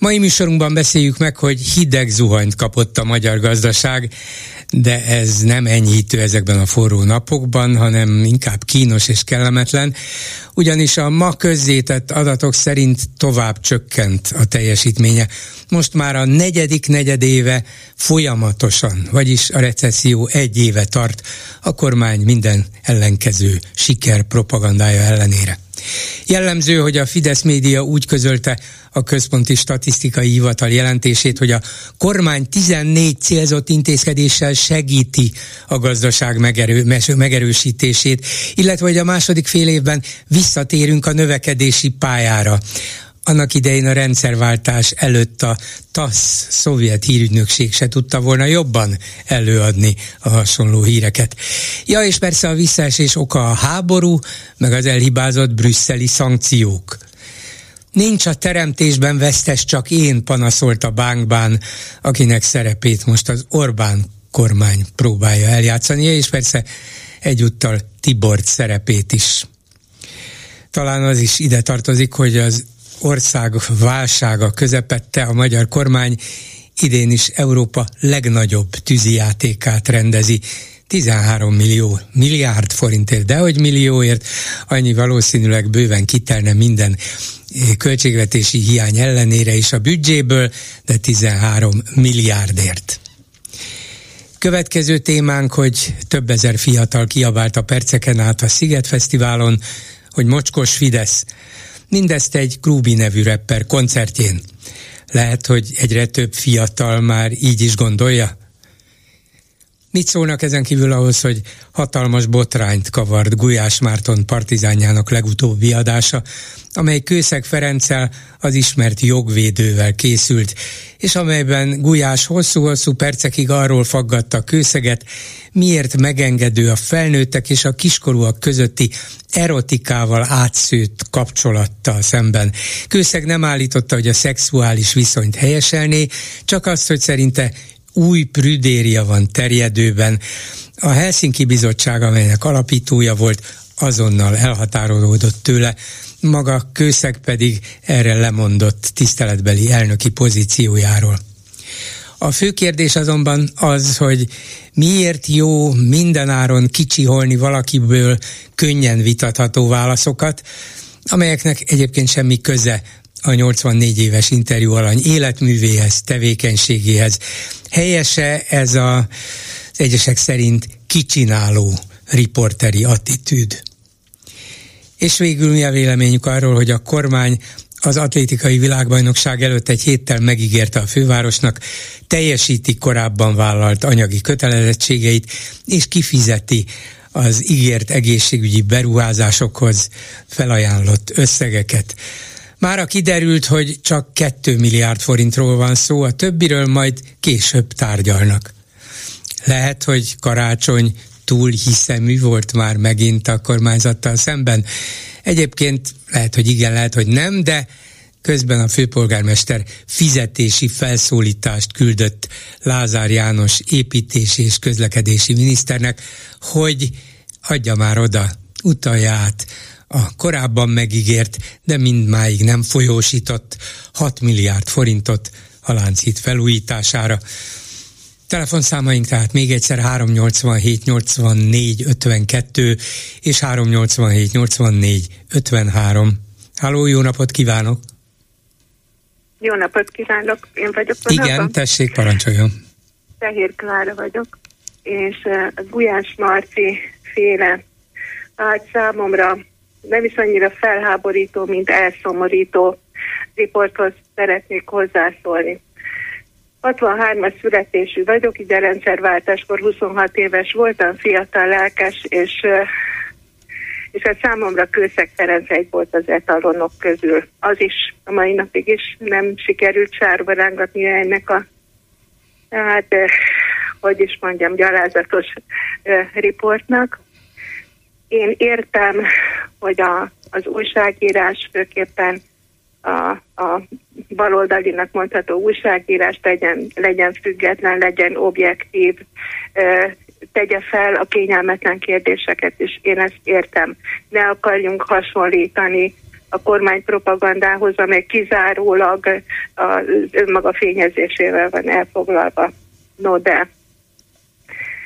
Mai műsorunkban beszéljük meg, hogy hideg zuhanyt kapott a magyar gazdaság, de ez nem enyhítő ezekben a forró napokban, hanem inkább kínos és kellemetlen, ugyanis a ma közzétett adatok szerint tovább csökkent a teljesítménye. Most már a negyedik negyedéve folyamatosan, vagyis a recesszió egy éve tart, a kormány minden ellenkező siker propagandája ellenére. Jellemző, hogy a Fidesz média úgy közölte a Központi Statisztikai Hivatal jelentését, hogy a kormány 14 célzott intézkedéssel segíti a gazdaság megerő, megerősítését, illetve hogy a második fél évben visszatérünk a növekedési pályára annak idején a rendszerváltás előtt a TASZ szovjet hírügynökség se tudta volna jobban előadni a hasonló híreket. Ja, és persze a visszaesés oka a háború, meg az elhibázott brüsszeli szankciók. Nincs a teremtésben vesztes, csak én panaszolt a bánkbán, akinek szerepét most az Orbán kormány próbálja eljátszani, és persze egyúttal Tibort szerepét is. Talán az is ide tartozik, hogy az ország válsága közepette a magyar kormány idén is Európa legnagyobb tűzijátékát rendezi. 13 millió, milliárd forintért, de hogy millióért, annyi valószínűleg bőven kitelne minden eh, költségvetési hiány ellenére is a büdzséből, de 13 milliárdért. Következő témánk, hogy több ezer fiatal kiabált a perceken át a Sziget Fesztiválon, hogy mocskos Fidesz. Mindezt egy Krúbi nevű rapper koncertjén. Lehet, hogy egyre több fiatal már így is gondolja? Mit szólnak ezen kívül ahhoz, hogy hatalmas botrányt kavart Gulyás Márton partizánjának legutóbbi adása, amely Kőszeg Ferenccel, az ismert jogvédővel készült, és amelyben Gulyás hosszú-hosszú percekig arról faggatta Kőszeget, miért megengedő a felnőttek és a kiskorúak közötti erotikával átszőtt kapcsolattal szemben. Kőszeg nem állította, hogy a szexuális viszonyt helyeselné, csak azt, hogy szerinte új prüdéria van terjedőben. A Helsinki Bizottság, amelynek alapítója volt, azonnal elhatárolódott tőle, maga Kőszeg pedig erre lemondott tiszteletbeli elnöki pozíciójáról. A fő kérdés azonban az, hogy miért jó mindenáron kicsiholni valakiből könnyen vitatható válaszokat, amelyeknek egyébként semmi köze a 84 éves interjú alany életművéhez, tevékenységéhez. Helyese ez a, az egyesek szerint kicsináló riporteri attitűd. És végül mi a véleményük arról, hogy a kormány az atlétikai világbajnokság előtt egy héttel megígérte a fővárosnak, teljesíti korábban vállalt anyagi kötelezettségeit, és kifizeti az ígért egészségügyi beruházásokhoz felajánlott összegeket. Mára kiderült, hogy csak 2 milliárd forintról van szó, a többiről majd később tárgyalnak. Lehet, hogy karácsony túl hiszemű volt már megint a kormányzattal szemben. Egyébként lehet, hogy igen, lehet, hogy nem, de közben a főpolgármester fizetési felszólítást küldött Lázár János építési és közlekedési miniszternek, hogy adja már oda, utalja át a korábban megígért, de mindmáig nem folyósított 6 milliárd forintot a Lánchíd felújítására. Telefonszámaink tehát még egyszer 387 84 52 és 387 84 53. Háló, jó napot kívánok! Jó napot kívánok, én vagyok a Igen, napon. tessék, parancsoljon. Fehér Klára vagyok, és a Gulyás Marci féle hát számomra nem is annyira felháborító, mint elszomorító riporthoz szeretnék hozzászólni. 63-as születésű vagyok, így a rendszerváltáskor 26 éves voltam, fiatal, lelkes, és, és hát számomra Kőszeg Ferenc egy volt az etalonok közül. Az is a mai napig is nem sikerült sárba rángatni ennek a hát hogy is mondjam, gyalázatos riportnak. Én értem, hogy a, az újságírás főképpen a, a baloldalinak mondható újságírás legyen, legyen független, legyen objektív, tegye fel a kényelmetlen kérdéseket, és én ezt értem. Ne akarjunk hasonlítani a kormány propagandához, amely kizárólag az önmaga fényezésével van elfoglalva. No de,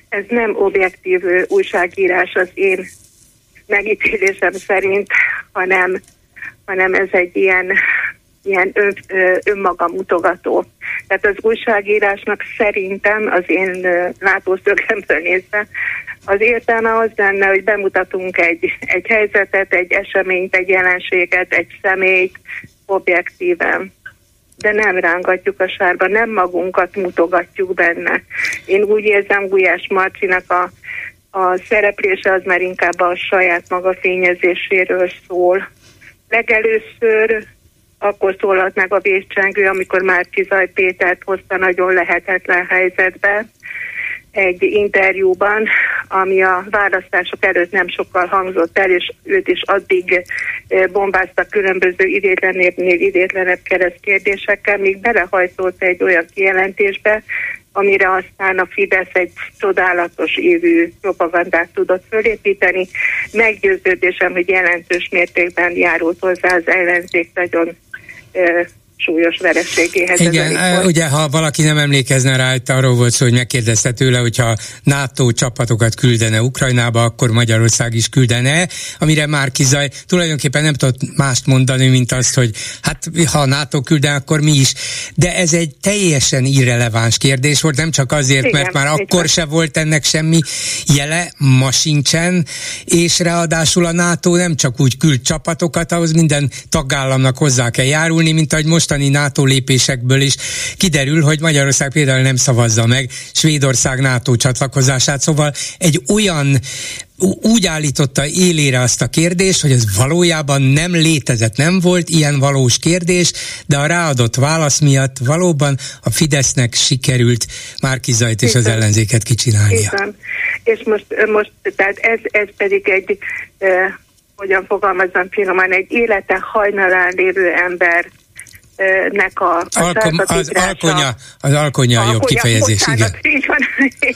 ez nem objektív újságírás az én megítélésem szerint, hanem, hanem ez egy ilyen, ilyen ön, önmaga mutogató. Tehát az újságírásnak szerintem az én látószögemből nézve az értelme az lenne, hogy bemutatunk egy, egy helyzetet, egy eseményt, egy jelenséget, egy személyt objektíven de nem rángatjuk a sárba, nem magunkat mutogatjuk benne. Én úgy érzem Gulyás Marcinak a, a szereplése az már inkább a saját maga fényezéséről szól. Legelőször akkor szólalt meg a vészcsengő, amikor már Kizaj Pétert hozta nagyon lehetetlen helyzetbe, egy interjúban, ami a választások előtt nem sokkal hangzott el, és őt is addig eh, bombáztak különböző idétlenébbnél idétlenebb keresztkérdésekkel, míg belehajtolt egy olyan kijelentésbe, amire aztán a Fidesz egy csodálatos évű propagandát tudott fölépíteni. Meggyőződésem, hogy jelentős mértékben járult hozzá az ellenzék nagyon súlyos vereségéhez. Igen, ugye ha valaki nem emlékezne rá, itt arról volt szó, hogy megkérdezte tőle, hogyha NATO csapatokat küldene Ukrajnába, akkor Magyarország is küldene, amire már Kizaj tulajdonképpen nem tudott mást mondani, mint azt, hogy hát ha NATO küldene, akkor mi is. De ez egy teljesen irreleváns kérdés volt, nem csak azért, Igen, mert már akkor van. se volt ennek semmi jele, ma sincsen, és ráadásul a NATO nem csak úgy küld csapatokat, ahhoz minden tagállamnak hozzá kell járulni, mint ahogy most mostani NATO lépésekből is kiderül, hogy Magyarország például nem szavazza meg Svédország NATO csatlakozását, szóval egy olyan úgy állította élére azt a kérdést, hogy ez valójában nem létezett, nem volt ilyen valós kérdés, de a ráadott válasz miatt valóban a Fidesznek sikerült Márkizajt és az ellenzéket kicsinálnia. És most, most tehát ez, ez pedig egy, eh, hogyan fogalmazom finoman, egy élete hajnalán lévő ember nek a, a Alkom, az alkonya, az alkonya a jobb kifejezés, bocsánat, igen. Így van,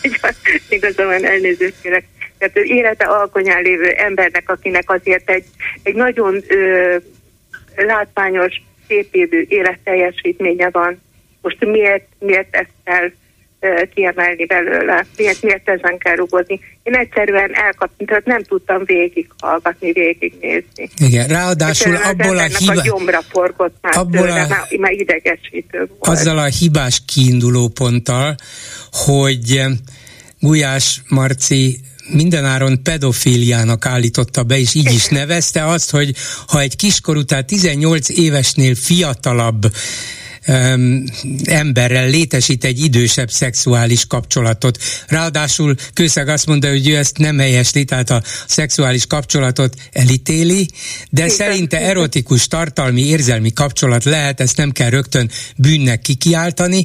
így van, igazán elnézést kérek. Tehát élete alkonyán lévő embernek, akinek azért egy, egy nagyon ö, látványos, szépévű életteljesítménye van. Most miért, miért ezt kell kiemelni belőle, miért, miért ezen kell rugozni. Én egyszerűen elkaptam, tehát nem tudtam végighallgatni, végignézni. Igen, ráadásul abból a hiba... a gyomra forgott már abból tőle, a... már, már idegesítő volt. Azzal a hibás kiinduló ponttal, hogy Gulyás Marci mindenáron pedofíliának állította be, és így is nevezte azt, hogy ha egy kiskorú, tehát 18 évesnél fiatalabb um, emberrel létesít egy idősebb szexuális kapcsolatot. Ráadásul Kőszeg azt mondta, hogy ő ezt nem helyesli, tehát a szexuális kapcsolatot elítéli, de Igen. szerinte erotikus, tartalmi, érzelmi kapcsolat lehet, ezt nem kell rögtön bűnnek kikiáltani,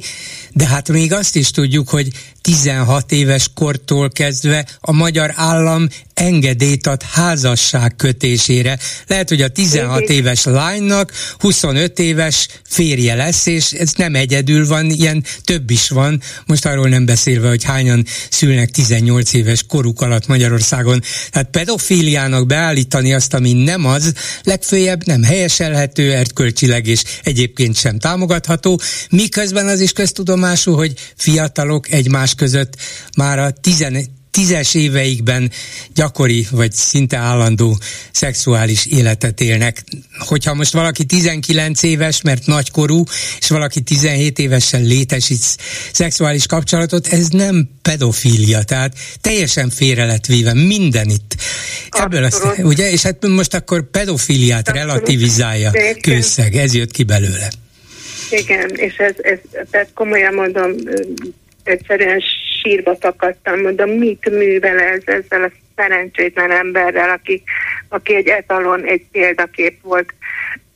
de hát még azt is tudjuk, hogy 16 éves kortól kezdve a magyar állam engedélyt ad házasság kötésére. Lehet, hogy a 16 éves lánynak 25 éves férje lesz, és ez nem egyedül van, ilyen több is van. Most arról nem beszélve, hogy hányan szülnek 18 éves koruk alatt Magyarországon. Tehát pedofíliának beállítani azt, ami nem az, legfőjebb nem helyeselhető, erkölcsileg és egyébként sem támogatható, miközben az is köztudomású, hogy fiatalok egymás között már a 11 tízes éveikben gyakori vagy szinte állandó szexuális életet élnek. Hogyha most valaki 19 éves, mert nagykorú, és valaki 17 évesen létesít szexuális kapcsolatot, ez nem pedofília, tehát teljesen félre lett véve minden itt. Ebből azt, ugye, és hát most akkor pedofíliát Abszolút. relativizálja kőszeg, ez jött ki belőle. Igen, és ez, ez tehát komolyan mondom, egyszerűen sírba takadtam, mondom, mit művel ez ezzel a szerencsétlen emberrel, aki, aki egy etalon, egy példakép volt,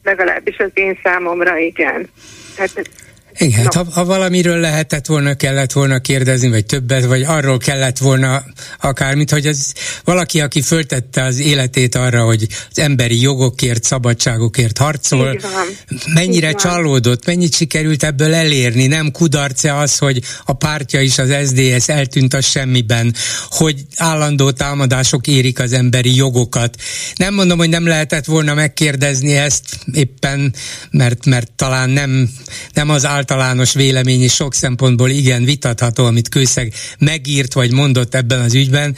legalábbis az én számomra igen. Hát Igen, no. ha, ha valamiről lehetett volna, kellett volna kérdezni, vagy többet, vagy arról kellett volna akármit, hogy az valaki, aki föltette az életét arra, hogy az emberi jogokért, szabadságokért harcol, mennyire csalódott, mennyit sikerült ebből elérni, nem kudarce az, hogy a pártja is az SDS eltűnt a semmiben, hogy állandó támadások érik az emberi jogokat. Nem mondom, hogy nem lehetett volna megkérdezni ezt éppen, mert, mert talán nem, nem az általános vélemény és sok szempontból igen vitatható, amit Kőszeg megírt vagy mondott ebben az ügyben,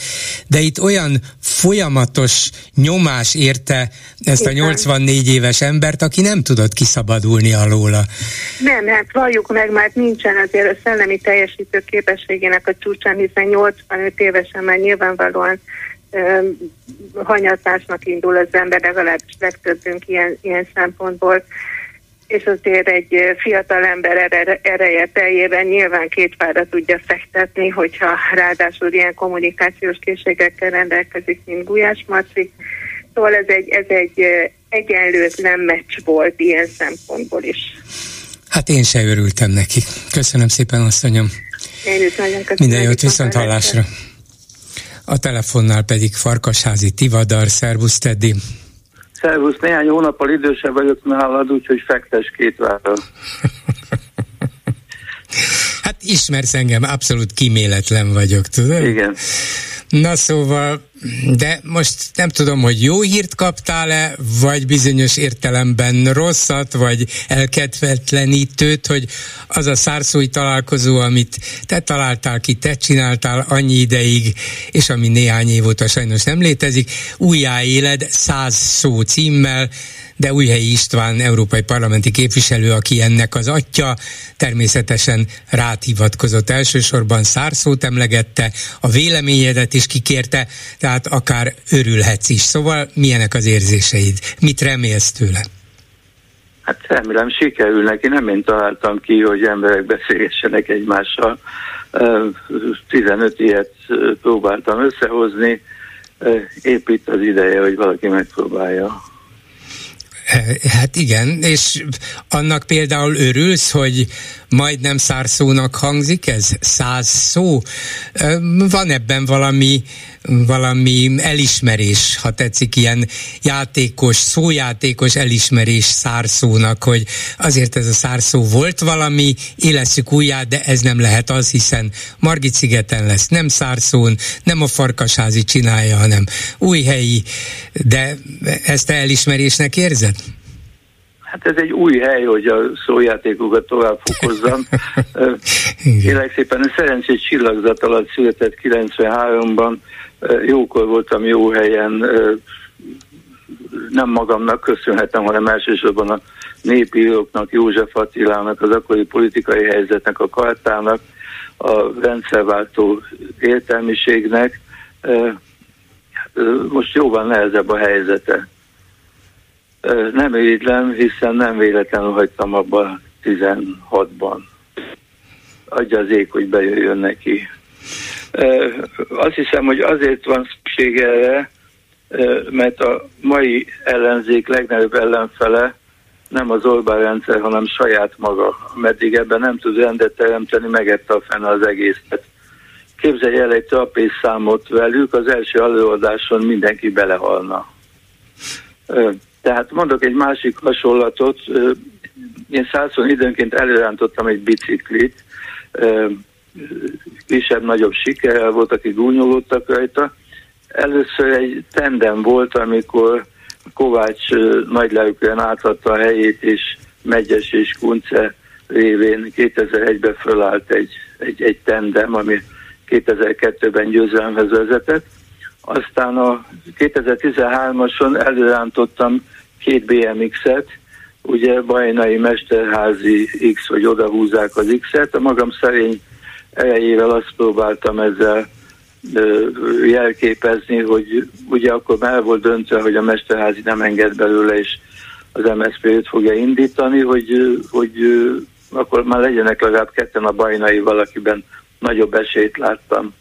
de itt olyan folyamatos nyomás érte ezt a 84 éves embert, aki nem tudott kiszabadulni alóla. Nem, hát valljuk meg, mert nincsen azért a szellemi teljesítő képességének a csúcsán, hiszen 85 évesen már nyilvánvalóan hanyatásnak indul az ember, legalábbis legtöbbünk ilyen, ilyen szempontból és azért egy fiatal ember ereje teljében nyilván két párra tudja fektetni, hogyha ráadásul ilyen kommunikációs készségekkel rendelkezik, mint Gulyás Marci. Szóval ez egy, ez egy egyenlőtlen meccs volt ilyen szempontból is. Hát én se örültem neki. Köszönöm szépen, asszonyom. Én is nagyon köszönöm. Minden jót, viszont hallásra. A telefonnál pedig Farkasházi Tivadar, szervusz Teddy. Szervusz, néhány hónappal idősebb vagyok nálad, úgyhogy fektes két vára. hát ismersz engem, abszolút kiméletlen vagyok, tudod? Igen. Na szóval, de most nem tudom, hogy jó hírt kaptál-e, vagy bizonyos értelemben rosszat, vagy elkedvetlenítőt, hogy az a szárszói találkozó, amit te találtál ki, te csináltál annyi ideig, és ami néhány év óta sajnos nem létezik, újjáéled száz szó címmel, de Újhelyi István, európai parlamenti képviselő, aki ennek az atya, természetesen rád hivatkozott elsősorban szárszót emlegette, a véleményedet is kikérte, tehát akár örülhetsz is. Szóval milyenek az érzéseid? Mit remélsz tőle? Hát remélem sikerül neki, nem én találtam ki, hogy emberek beszélgessenek egymással. 15 ilyet próbáltam összehozni, épp itt az ideje, hogy valaki megpróbálja. Hát igen, és annak például örülsz, hogy majdnem szárszónak hangzik ez? Száz szó? Van ebben valami, valami elismerés, ha tetszik, ilyen játékos, szójátékos elismerés szárszónak, hogy azért ez a szárszó volt valami, éleszük újját, de ez nem lehet az, hiszen Margit szigeten lesz, nem szárszón, nem a farkasházi csinálja, hanem új helyi, de ezt te elismerésnek érzed? Hát ez egy új hely, hogy a szójátékokat tovább fokozzam. Kérlek szépen, a szerencsés csillagzat alatt született 93-ban, jókor voltam jó helyen, nem magamnak köszönhetem, hanem elsősorban a népíróknak, József Attilának, az akkori politikai helyzetnek, a kartának, a rendszerváltó értelmiségnek. Most jóval nehezebb a helyzete nem irigylem, hiszen nem véletlenül hagytam abban 16-ban. Adja az ég, hogy bejöjjön neki. Azt hiszem, hogy azért van szükség erre, mert a mai ellenzék legnagyobb ellenfele nem az Orbán rendszer, hanem saját maga. Meddig ebben nem tud rendet teremteni, megette a fenn az egészet. Képzelj el egy trapész számot velük, az első előadáson mindenki belehalna. Tehát mondok egy másik hasonlatot. Én százszor időnként előrántottam egy biciklit, kisebb-nagyobb sikerrel volt, akik gúnyolódtak rajta. Először egy tendem volt, amikor Kovács nagylelkűen átadta a helyét, és Megyes és Kunce révén 2001-ben fölállt egy, egy, egy tendem, ami 2002-ben győzelemhez vezetett. Aztán a 2013-ason előrántottam két BMX-et, ugye Bajnai Mesterházi X, vagy odahúzzák az X-et, a magam szerény erejével azt próbáltam ezzel jelképezni, hogy ugye akkor már volt döntve, hogy a Mesterházi nem enged belőle, és az MSZP őt fogja indítani, hogy, hogy akkor már legyenek legalább ketten a bajnai valakiben nagyobb esélyt láttam.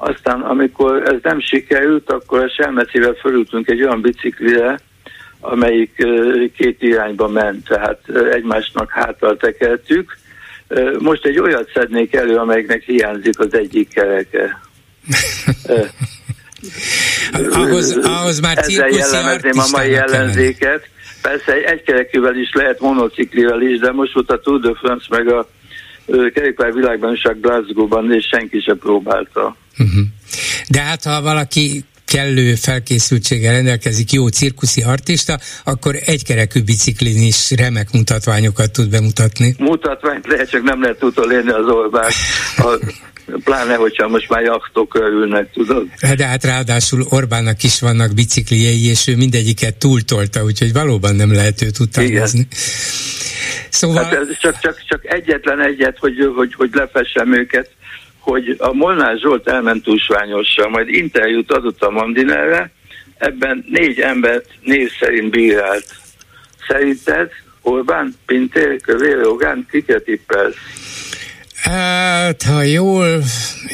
Aztán, amikor ez nem sikerült, akkor a Selmecivel fölültünk egy olyan biciklire, amelyik két irányba ment, tehát egymásnak hátal tekertük, Most egy olyat szednék elő, amelynek hiányzik az egyik kereke. ahhoz, ahhoz már Ezzel jellemezném a mai ellenzéket. Persze egy egykerekűvel is lehet, monociklivel is, de most volt a Tour de France meg a kerékpár világbajnokság Glasgow-ban, és senki se próbálta. Uh-huh. De hát ha valaki kellő felkészültséggel rendelkezik, jó cirkuszi artista, akkor egykerekű biciklin is remek mutatványokat tud bemutatni. Mutatványt lehet, csak nem lehet utolérni az. A, pláne, hogyha most már jachtok ülnek, tudod. De hát ráadásul Orbánnak is vannak bicikliei, és ő mindegyiket túltolta, úgyhogy valóban nem lehet őt utánozni. Szóval... Hát ez csak, csak, csak egyetlen egyet, hogy, hogy, hogy lefessem őket hogy a Molnár Zsolt elment túlsványossal, majd interjút adott a Mandinerre, ebben négy embert név szerint bírált. Szerinted Orbán, Pintér, Kövér, Rogán, kiket tippelsz? Hát, ha jól,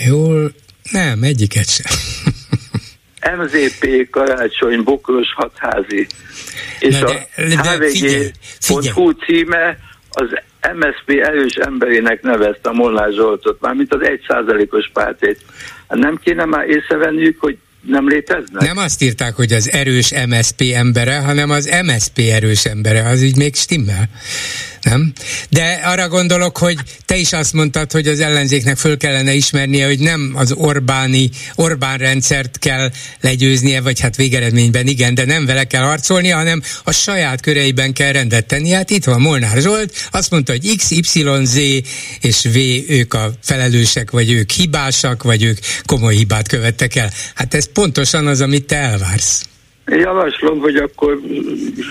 jól, nem, egyiket sem. MZP, Karácsony, Bokros, Hatházi. És de, de, a hvg.hu címe az MSZP erős emberének nevezte a Molnár Zsoltot, mármint az egy százalékos pártét. Hát nem kéne már észrevenniük, hogy nem léteznek? Nem azt írták, hogy az erős MSP embere, hanem az MSP erős embere, az így még stimmel nem? De arra gondolok, hogy te is azt mondtad, hogy az ellenzéknek föl kellene ismernie, hogy nem az Orbáni, Orbán rendszert kell legyőznie, vagy hát végeredményben igen, de nem vele kell harcolni, hanem a saját köreiben kell rendet tenni. Hát itt van Molnár Zsolt, azt mondta, hogy X, Y, Z és V ők a felelősek, vagy ők hibásak, vagy ők komoly hibát követtek el. Hát ez pontosan az, amit te elvársz. Javaslom, hogy akkor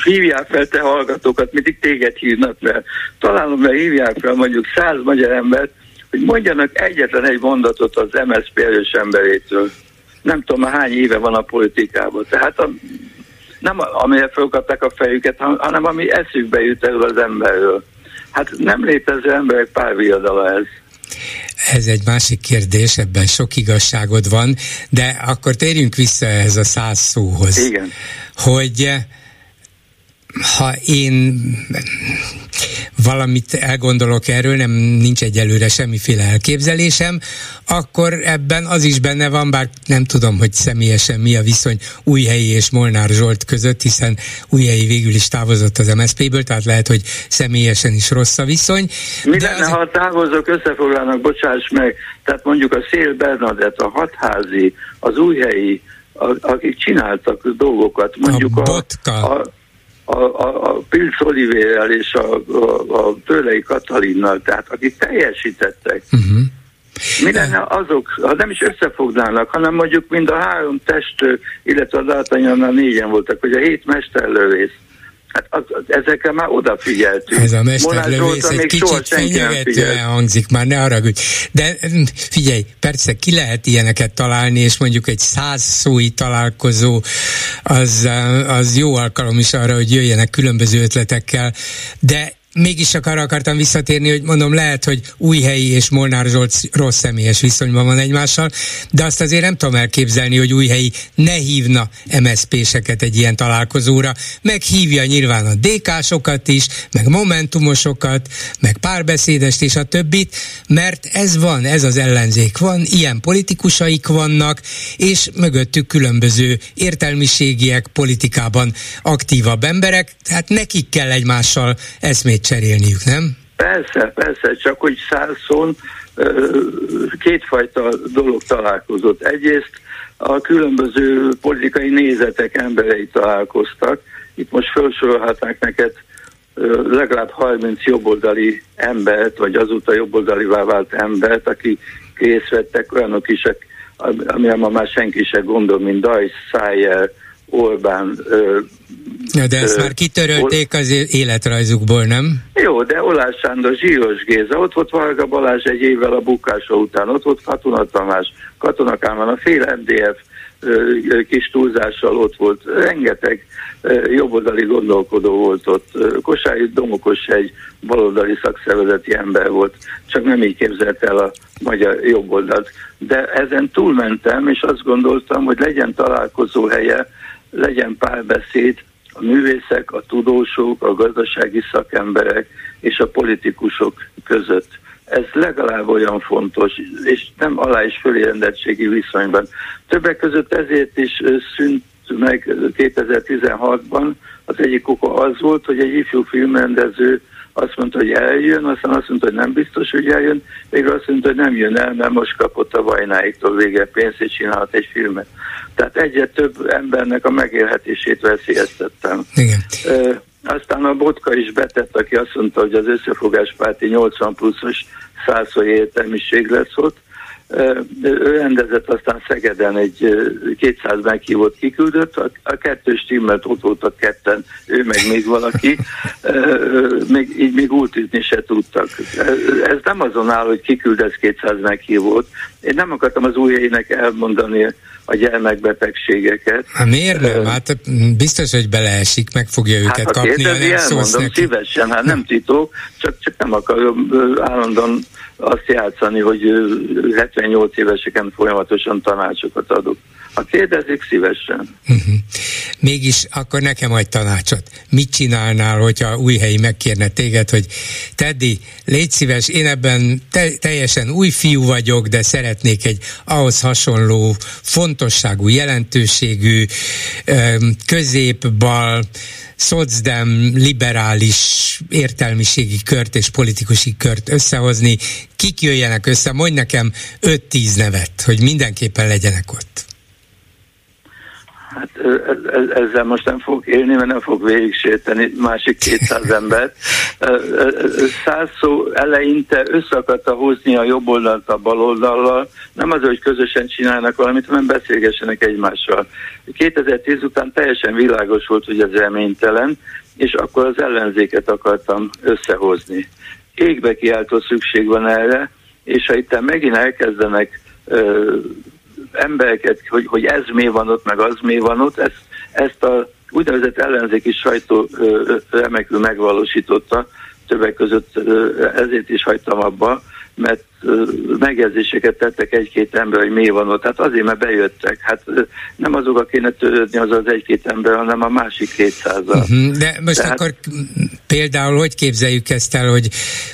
hívják fel te hallgatókat, mindig téged hívnak fel. Találom, mert hívják fel mondjuk száz magyar embert, hogy mondjanak egyetlen egy mondatot az MSZP erős emberétől. Nem tudom, hány éve van a politikában. Tehát a, nem amire felkapták a fejüket, hanem ami eszükbe jut erről az emberről. Hát nem létező emberek párviadala ez. Ez egy másik kérdés, ebben sok igazságod van, de akkor térjünk vissza ehhez a száz szóhoz. Igen. Hogy ha én valamit elgondolok erről, nem nincs egyelőre semmiféle elképzelésem, akkor ebben az is benne van, bár nem tudom, hogy személyesen mi a viszony Újhelyi és Molnár Zsolt között, hiszen Újhelyi végül is távozott az MSZP-ből, tehát lehet, hogy személyesen is rossz a viszony. Mi de lenne, az... ha a távozók összefoglalnak, bocsáss meg, tehát mondjuk a Szél Bernadett, a Hatházi, az Újhelyi, a, akik csináltak dolgokat, mondjuk a, a, a a, a, a Pilc Olivérrel és a, a, a Tőlei Katalinnal, tehát akik teljesítettek. Uh-huh. Mi lenne azok, ha nem is összefoglalnak, hanem mondjuk mind a három test, illetve a D'Artagnannal négyen voltak, hogy a hét mesterlövész, Hát az, az, ezekre már odafigyeltünk. Ez a mesterlövész egy kicsit fenyegetően hangzik, már ne haragudj. De mm, figyelj, persze ki lehet ilyeneket találni, és mondjuk egy száz szói találkozó az, az jó alkalom is arra, hogy jöjjenek különböző ötletekkel, de mégis arra akartam visszatérni, hogy mondom, lehet, hogy Újhelyi és Molnár Zsolt rossz személyes viszonyban van egymással, de azt azért nem tudom elképzelni, hogy Újhelyi ne hívna MSZP-seket egy ilyen találkozóra, meg hívja nyilván a DK-sokat is, meg Momentumosokat, meg párbeszédest és a többit, mert ez van, ez az ellenzék van, ilyen politikusaik vannak, és mögöttük különböző értelmiségiek, politikában aktívabb emberek, tehát nekik kell egymással eszmét cserélniük, nem? Persze, persze, csak hogy százszón kétfajta dolog találkozott. Egyrészt a különböző politikai nézetek emberei találkoztak. Itt most felsorolhatnák neked legalább 30 jobboldali embert, vagy azóta jobboldalivá vált embert, aki részt vettek, olyanok is, amire ma már senki se gondol, mint Dajs, Szájer, Orbán. Ja, de ezt ö, már kitörölték az életrajzukból, nem? Jó, de Olás Sándor, Zsíros Géza, ott volt Varga Balázs egy évvel a bukása után, ott volt Katona Tamás, Katona Kálmán, a fél MDF kis túlzással ott volt, rengeteg jobboldali gondolkodó volt ott. Kosályi Domokos egy baloldali szakszervezeti ember volt, csak nem így képzelt el a magyar jobboldalt. De ezen túlmentem, és azt gondoltam, hogy legyen találkozó helye legyen párbeszéd a művészek, a tudósok, a gazdasági szakemberek és a politikusok között. ez legalább olyan fontos, és nem alá és fölérendettségi viszonyban. Többek között ezért is szűnt meg 2016-ban. Az egyik oka az volt, hogy egy ifjú filmrendező azt mondta, hogy eljön, aztán azt mondta, hogy nem biztos, hogy eljön, végül azt mondta, hogy nem jön el, mert most kapott a Vajnáiktól vége pénzt, és csinálhat egy filmet. Tehát egyre több embernek a megélhetését veszélyeztettem. Igen. E, aztán a Botka is betett, aki azt mondta, hogy az összefogáspárti 80 pluszos százszor értelmiség lesz ott, ő rendezett aztán Szegeden egy 200 meghívott kiküldött, a, a kettős timmelt ott voltak ketten, ő meg még valaki, még, így még útütni se tudtak. Ez nem azon áll, hogy kiküldesz 200 meghívót. Én nem akartam az újjainek elmondani a gyermekbetegségeket. Hát miért nem? Hát biztos, hogy beleesik, meg fogja őket hát, kapni. Hát elmondom neki. szívesen, hát nem titok, csak, csak nem akarom állandóan azt játszani, hogy 78 éveseken folyamatosan tanácsokat adok. Ha kérdezik, szívesen. Uh-huh. Mégis akkor nekem adj tanácsot. Mit csinálnál, hogyha új helyi megkérne téged, hogy Teddy, légy szíves, én ebben te- teljesen új fiú vagyok, de szeretnék egy ahhoz hasonló fontosságú, jelentőségű, középbal, szocdem liberális értelmiségi kört és politikusi kört összehozni, kik jöjjenek össze, mondj nekem 5-10 nevet, hogy mindenképpen legyenek ott. Hát ezzel most nem fog élni, mert nem fog végig séteni másik 200 embert. Száz szó eleinte össze akarta hozni a jobb oldalt a bal oldallal, nem az, hogy közösen csinálnak valamit, hanem beszélgessenek egymással. 2010 után teljesen világos volt, hogy ez reménytelen, és akkor az ellenzéket akartam összehozni. Égbe kiáltó szükség van erre, és ha itt megint elkezdenek embereket, hogy, hogy ez mi van ott, meg az mi van ott, ezt, ezt a úgynevezett ellenzéki sajtó remekül megvalósította, többek között ezért is hagytam abba, mert megjegyzéseket tettek egy-két ember, hogy mi van ott. Tehát azért, mert bejöttek. Hát nem azok, kéne törődni az az egy-két ember, hanem a másik kétszázal. Uh-huh. De most Tehát... akkor például hogy képzeljük ezt el,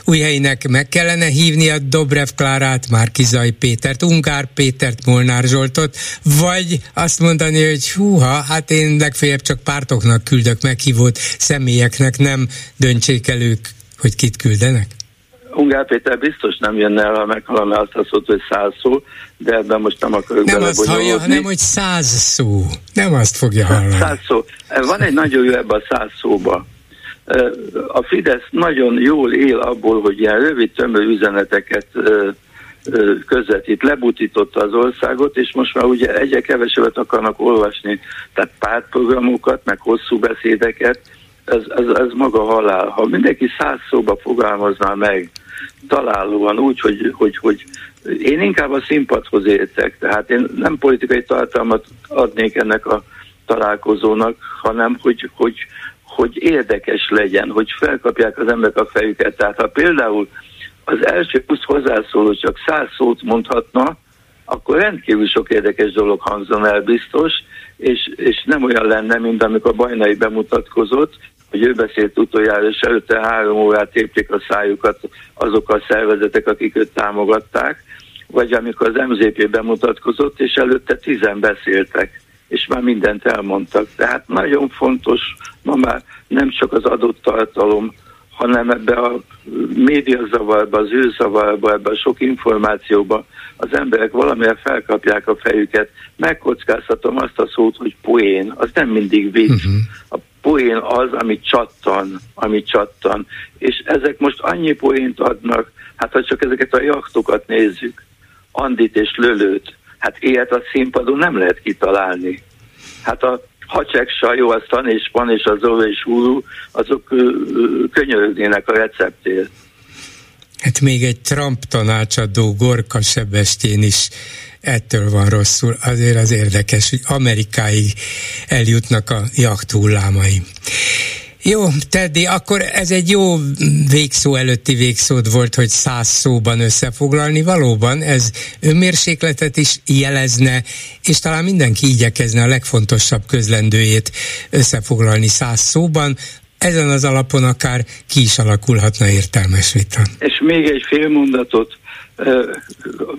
hogy helynek meg kellene hívni a Dobrev Klárát, Márkizai Pétert, Ungár Pétert, Molnár Zsoltot, vagy azt mondani, hogy húha, hát én legfeljebb csak pártoknak küldök meghívót, személyeknek nem döntsék el ők, hogy kit küldenek? Ungár Péter biztos nem jönne el, ha meghallaná azt a szót, hogy száz szó, de ebben most nem akarok Nem azt hallja, hanem hogy száz szó. Nem azt fogja hallani. Száz szó. Van egy nagyon jó ebben a száz szóba. A Fidesz nagyon jól él abból, hogy ilyen rövid, tömör üzeneteket közvetít, lebutította az országot, és most már ugye egyre kevesebbet akarnak olvasni, tehát pártprogramokat, meg hosszú beszédeket, ez, ez, ez maga halál. Ha mindenki száz szóba fogalmazná meg, találóan úgy, hogy, hogy, hogy én inkább a színpadhoz értek, tehát én nem politikai tartalmat adnék ennek a találkozónak, hanem hogy, hogy, hogy érdekes legyen, hogy felkapják az emberek a fejüket. Tehát ha például az első 20 hozzászóló csak száz szót mondhatna, akkor rendkívül sok érdekes dolog hangzon el biztos, és, és nem olyan lenne, mint amikor Bajnai bemutatkozott, hogy ő beszélt utoljára, és előtte három órát tépték a szájukat azok a szervezetek, akik őt támogatták, vagy amikor az MZP bemutatkozott, és előtte tizen beszéltek, és már mindent elmondtak. Tehát nagyon fontos ma már nem csak az adott tartalom, hanem ebbe a médiazavarba, az űrzavarba, ebbe a sok információba az emberek valamilyen felkapják a fejüket. Megkockáztatom azt a szót, hogy poén, az nem mindig vicc. Uh-huh. A poén az, ami csattan, ami csattan. És ezek most annyi poént adnak, hát ha csak ezeket a jachtokat nézzük, Andit és Lölőt, hát ilyet a színpadon nem lehet kitalálni. Hát a hacsek sajó, a Stan és Pan és a Zolo és Hulu, azok könyörögnének a receptért. Hát még egy Trump tanácsadó Gorka Sebestén is ettől van rosszul. Azért az érdekes, hogy Amerikáig eljutnak a jacht hullámai. Jó, Teddy, akkor ez egy jó végszó előtti végszód volt, hogy száz szóban összefoglalni. Valóban ez önmérsékletet is jelezne, és talán mindenki igyekezne a legfontosabb közlendőjét összefoglalni száz szóban, ezen az alapon akár ki is alakulhatna értelmes vita. És még egy fél mondatot.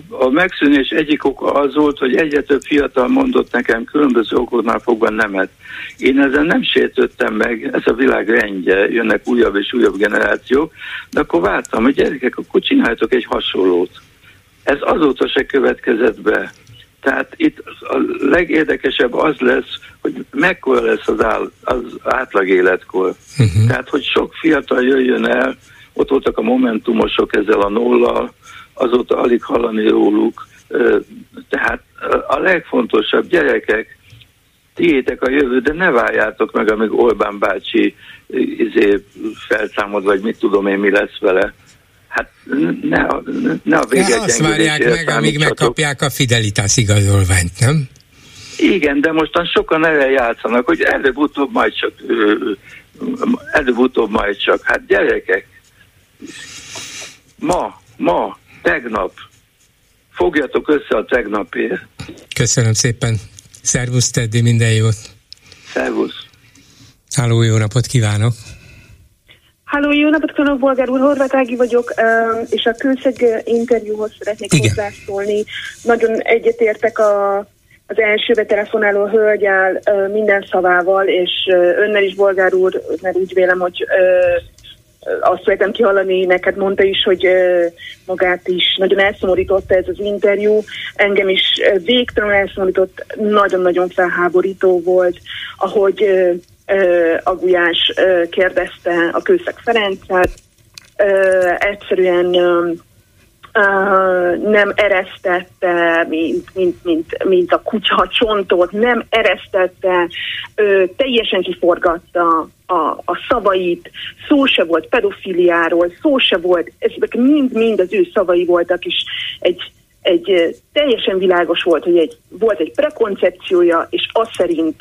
A megszűnés egyik oka az volt, hogy egyre több fiatal mondott nekem különböző okoknál fogva nemet. Én ezen nem sértődtem meg, ez a világ rendje, jönnek újabb és újabb generációk, de akkor vártam, hogy gyerekek, akkor csináljatok egy hasonlót. Ez azóta se következett be. Tehát itt a legérdekesebb az lesz, hogy mekkora lesz az, áll, az átlag életkor. Uh-huh. Tehát, hogy sok fiatal jöjjön el, ott voltak a momentumosok ezzel a nollal, azóta alig hallani róluk. Tehát a legfontosabb gyerekek, tiétek a jövő, de ne várjátok meg, amíg Orbán bácsi izé felszámod, vagy mit tudom én, mi lesz vele. Hát ne, a, ne a vége Azt várják meg, amíg megkapják a fidelitás igazolványt, nem? Igen, de mostan sokan erre játszanak, hogy előbb-utóbb majd csak előbb-utóbb majd csak. Hát gyerekek, ma, ma, tegnap, fogjatok össze a tegnapért. Köszönöm szépen. Szervusz, Teddy, minden jót. Szervusz. Háló, jó napot kívánok. Háló, jó napot kívánok, Bolgár úr, Horváth Ági vagyok, és a Kőszeg interjúhoz szeretnék Igen. hozzászólni. Nagyon egyetértek a, az elsőbe telefonáló hölgyel minden szavával, és önnel is, Bolgár úr, mert úgy vélem, hogy azt szeretem kihallani, neked mondta is, hogy magát is nagyon elszomorította ez az interjú, engem is végtelenül elszomorított, nagyon-nagyon felháborító volt, ahogy a Gulyás kérdezte a Kőszeg Ferencet, egyszerűen nem eresztette, mint, mint, mint, mint a kutya csontot, nem eresztette, teljesen kiforgatta a, a szavait, szó se volt pedofiliáról, szó se volt, ezek mind-mind az ő szavai voltak, és egy, egy teljesen világos volt, hogy egy, volt egy prekoncepciója, és az szerint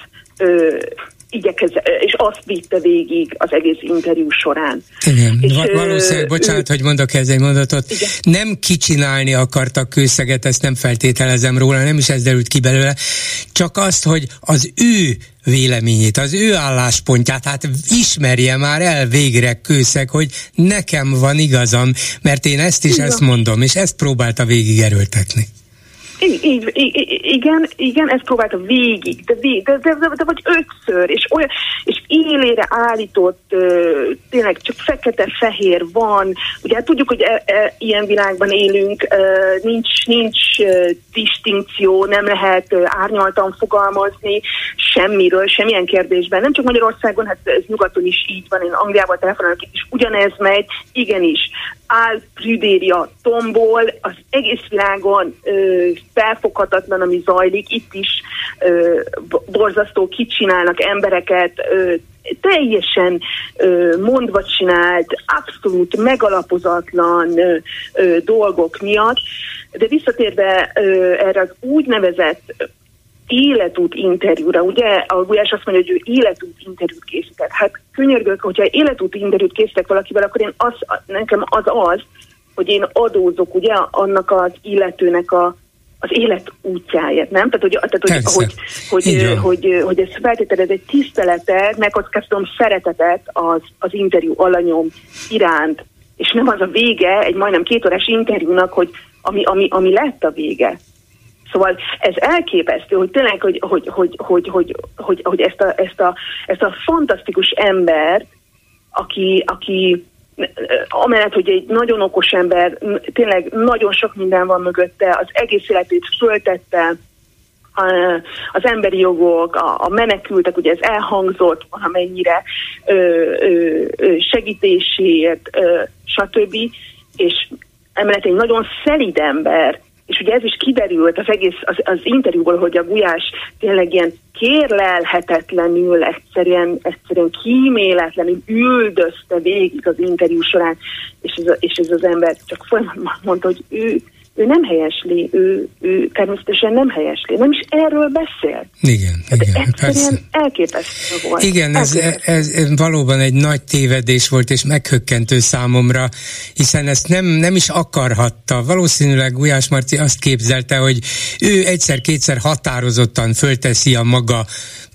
igyekez, és azt vitte végig az egész interjú során. Igen, és, valószínűleg, bocsánat, ő, hogy mondok ez egy mondatot, igen. nem kicsinálni akartak kőszeget, ezt nem feltételezem róla, nem is ez derült ki belőle, csak azt, hogy az ő véleményét, az ő álláspontját, hát ismerje már el végre kőszeg, hogy nekem van igazam, mert én ezt is Igen. ezt mondom, és ezt próbálta végig erőltetni. Így, így, igen, igen, ezt próbálta végig, de, végig, de, de, de, de vagy ötször, és, olyan, és élére állított, uh, tényleg csak fekete-fehér van. Ugye hát tudjuk, hogy e, e, ilyen világban élünk, uh, nincs, nincs uh, distinkció, nem lehet uh, árnyaltan fogalmazni semmiről, semmilyen kérdésben. Nem csak Magyarországon, hát ez nyugaton is így van, én Angliában telefonálok, is ugyanez megy, igenis áll Prüdéria tombol, az egész világon ö, felfoghatatlan, ami zajlik, itt is ö, borzasztó kicsinálnak embereket, ö, teljesen ö, mondva csinált, abszolút megalapozatlan ö, ö, dolgok miatt. De visszatérve ö, erre az úgynevezett életút interjúra, ugye a Gulyás azt mondja, hogy ő életút interjút készített. Hát könyörgök, hogyha életút interjút készítek valakivel, akkor én az, nekem az az, hogy én adózok ugye annak az illetőnek a, az élet útjáért, nem? Tehát, hogy, tehát, hogy, hogy, hogy, hogy, hogy, ez feltételez egy tiszteletet, megkockáztatom szeretetet az, az interjú alanyom iránt, és nem az a vége egy majdnem két órás interjúnak, hogy ami, ami, ami lett a vége. Szóval ez elképesztő, hogy tényleg, hogy, hogy, hogy, hogy, hogy, hogy, hogy ezt, a, ezt, a, ezt a fantasztikus embert, aki, aki amellett, hogy egy nagyon okos ember, tényleg nagyon sok minden van mögötte, az egész életét föltette, az emberi jogok, a, a menekültek, ugye ez elhangzott valamennyire ö, ö, segítéséért, ö, stb. És emellett egy nagyon szelid ember, és ugye ez is kiderült az egész az, az interjúból, hogy a Gulyás tényleg ilyen kérlelhetetlenül, egyszerűen, egyszerűen kíméletlenül üldözte végig az interjú során, és ez, a, és ez az ember csak folyamatosan mondta, hogy ő, ő nem helyesli, ő, ő természetesen nem helyesli, nem is erről beszél. Igen, hát igen, persze. elképesztő volt. Igen, ez, ez, ez valóban egy nagy tévedés volt, és meghökkentő számomra, hiszen ezt nem, nem is akarhatta. Valószínűleg Gulyás Marci azt képzelte, hogy ő egyszer-kétszer határozottan fölteszi a maga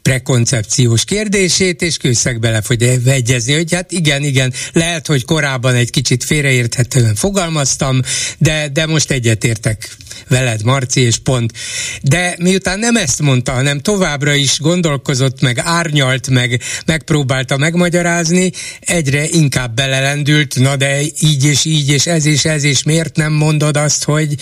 prekoncepciós kérdését, és kőszeg bele fog egyezni, hogy hát igen, igen, lehet, hogy korábban egy kicsit félreérthetően fogalmaztam, de, de most egyetértek veled, Marci, és pont. De miután nem ezt mondta, hanem továbbra is gondolkozott, meg árnyalt, meg megpróbálta megmagyarázni, egyre inkább belelendült, na de így és így, és ez és ez, és miért nem mondod azt, hogy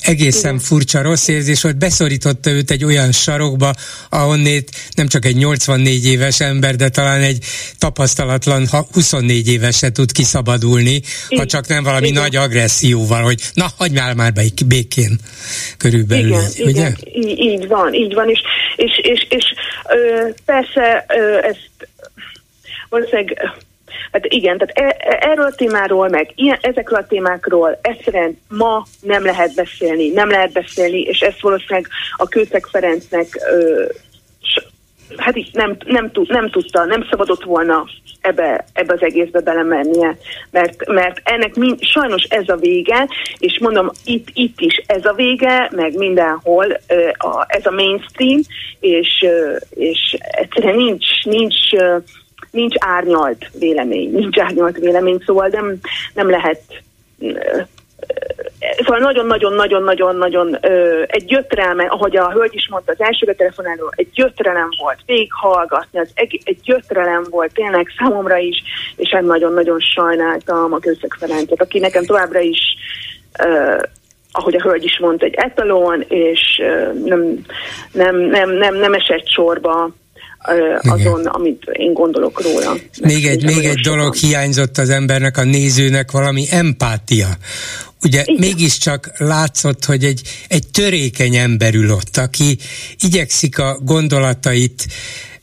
egészen Igen. furcsa rossz érzés hogy beszorította őt egy olyan sarokba, ahonnét nem csak egy 84 éves ember, de talán egy tapasztalatlan 24 éves se tud kiszabadulni, Igen. ha csak nem valami Igen. nagy agresszióval, hogy na, hagyd már már békén körülbelül. Igen, ugye? igen így, így van, így van, és, és, és, és ö, persze ö, ezt valószínűleg Hát igen, tehát e, e, erről a témáról, meg ilyen, ezekről a témákról egyszerűen ma nem lehet beszélni, nem lehet beszélni, és ezt valószínűleg a Kőszeg Ferencnek ö, hát így nem, nem, tud, nem tudta, nem szabadott volna ebbe, ebbe az egészbe belemennie, mert, mert ennek mind, sajnos ez a vége, és mondom, itt, itt is ez a vége, meg mindenhol ez a mainstream, és, és egyszerűen nincs, nincs nincs árnyalt vélemény, nincs árnyalt vélemény, szóval nem, nem lehet Szóval nagyon-nagyon-nagyon-nagyon-nagyon egy gyötrelme, ahogy a hölgy is mondta az első telefonáló, egy gyötrelem volt végighallgatni, az egy, egy gyötrelem volt tényleg számomra is, és hát nagyon-nagyon sajnáltam a Közök Ferencet, aki nekem továbbra is uh, ahogy a hölgy is mondta, egy etalon, és nem, nem, nem, nem, nem esett sorba azon, Igen. amit én gondolok róla. Még egy, még egy dolog hiányzott az embernek, a nézőnek, valami empátia. Ugye Igen. mégiscsak látszott, hogy egy, egy törékeny ember ül ott, aki igyekszik a gondolatait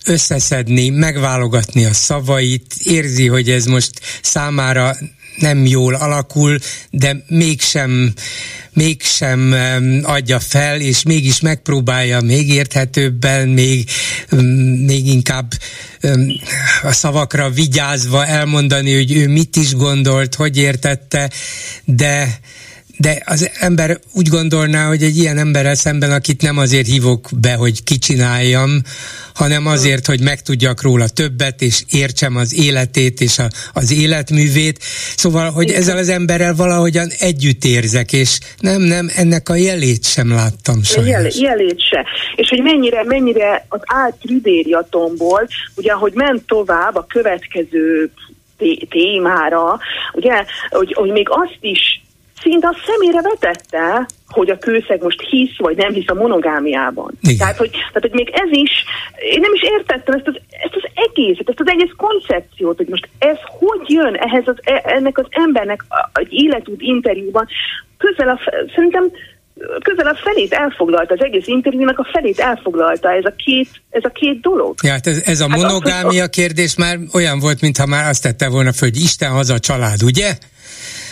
összeszedni, megválogatni a szavait, érzi, hogy ez most számára nem jól alakul, de mégsem, mégsem adja fel, és mégis megpróbálja még érthetőbben, még, még inkább a szavakra vigyázva elmondani, hogy ő mit is gondolt, hogy értette, de de az ember úgy gondolná, hogy egy ilyen emberrel szemben, akit nem azért hívok be, hogy kicsináljam, hanem azért, hogy megtudjak róla többet, és értsem az életét és a, az életművét. Szóval, hogy ezzel az emberrel valahogyan együtt érzek, és nem, nem, ennek a jelét sem láttam sajnos. Jel, jelét se. És hogy mennyire, mennyire az állt Tribériatomból, ugye, ahogy ment tovább a következő témára, ugye, hogy, hogy még azt is szinte a szemére vetette, hogy a kőszeg most hisz, vagy nem hisz a monogámiában. Igen. Tehát hogy, tehát, hogy még ez is, én nem is értettem ezt az, ezt az egészet, ezt az egész koncepciót, hogy most ez hogy jön ehhez az, e, ennek az embernek egy életút interjúban, közel a, szerintem közel a felét elfoglalta, az egész interjúnak a felét elfoglalta ez a két, ez a két dolog. Ja, hát ez, ez a hát monogámia az, kérdés már olyan volt, mintha már azt tette volna föl, hogy Isten haza a család, ugye?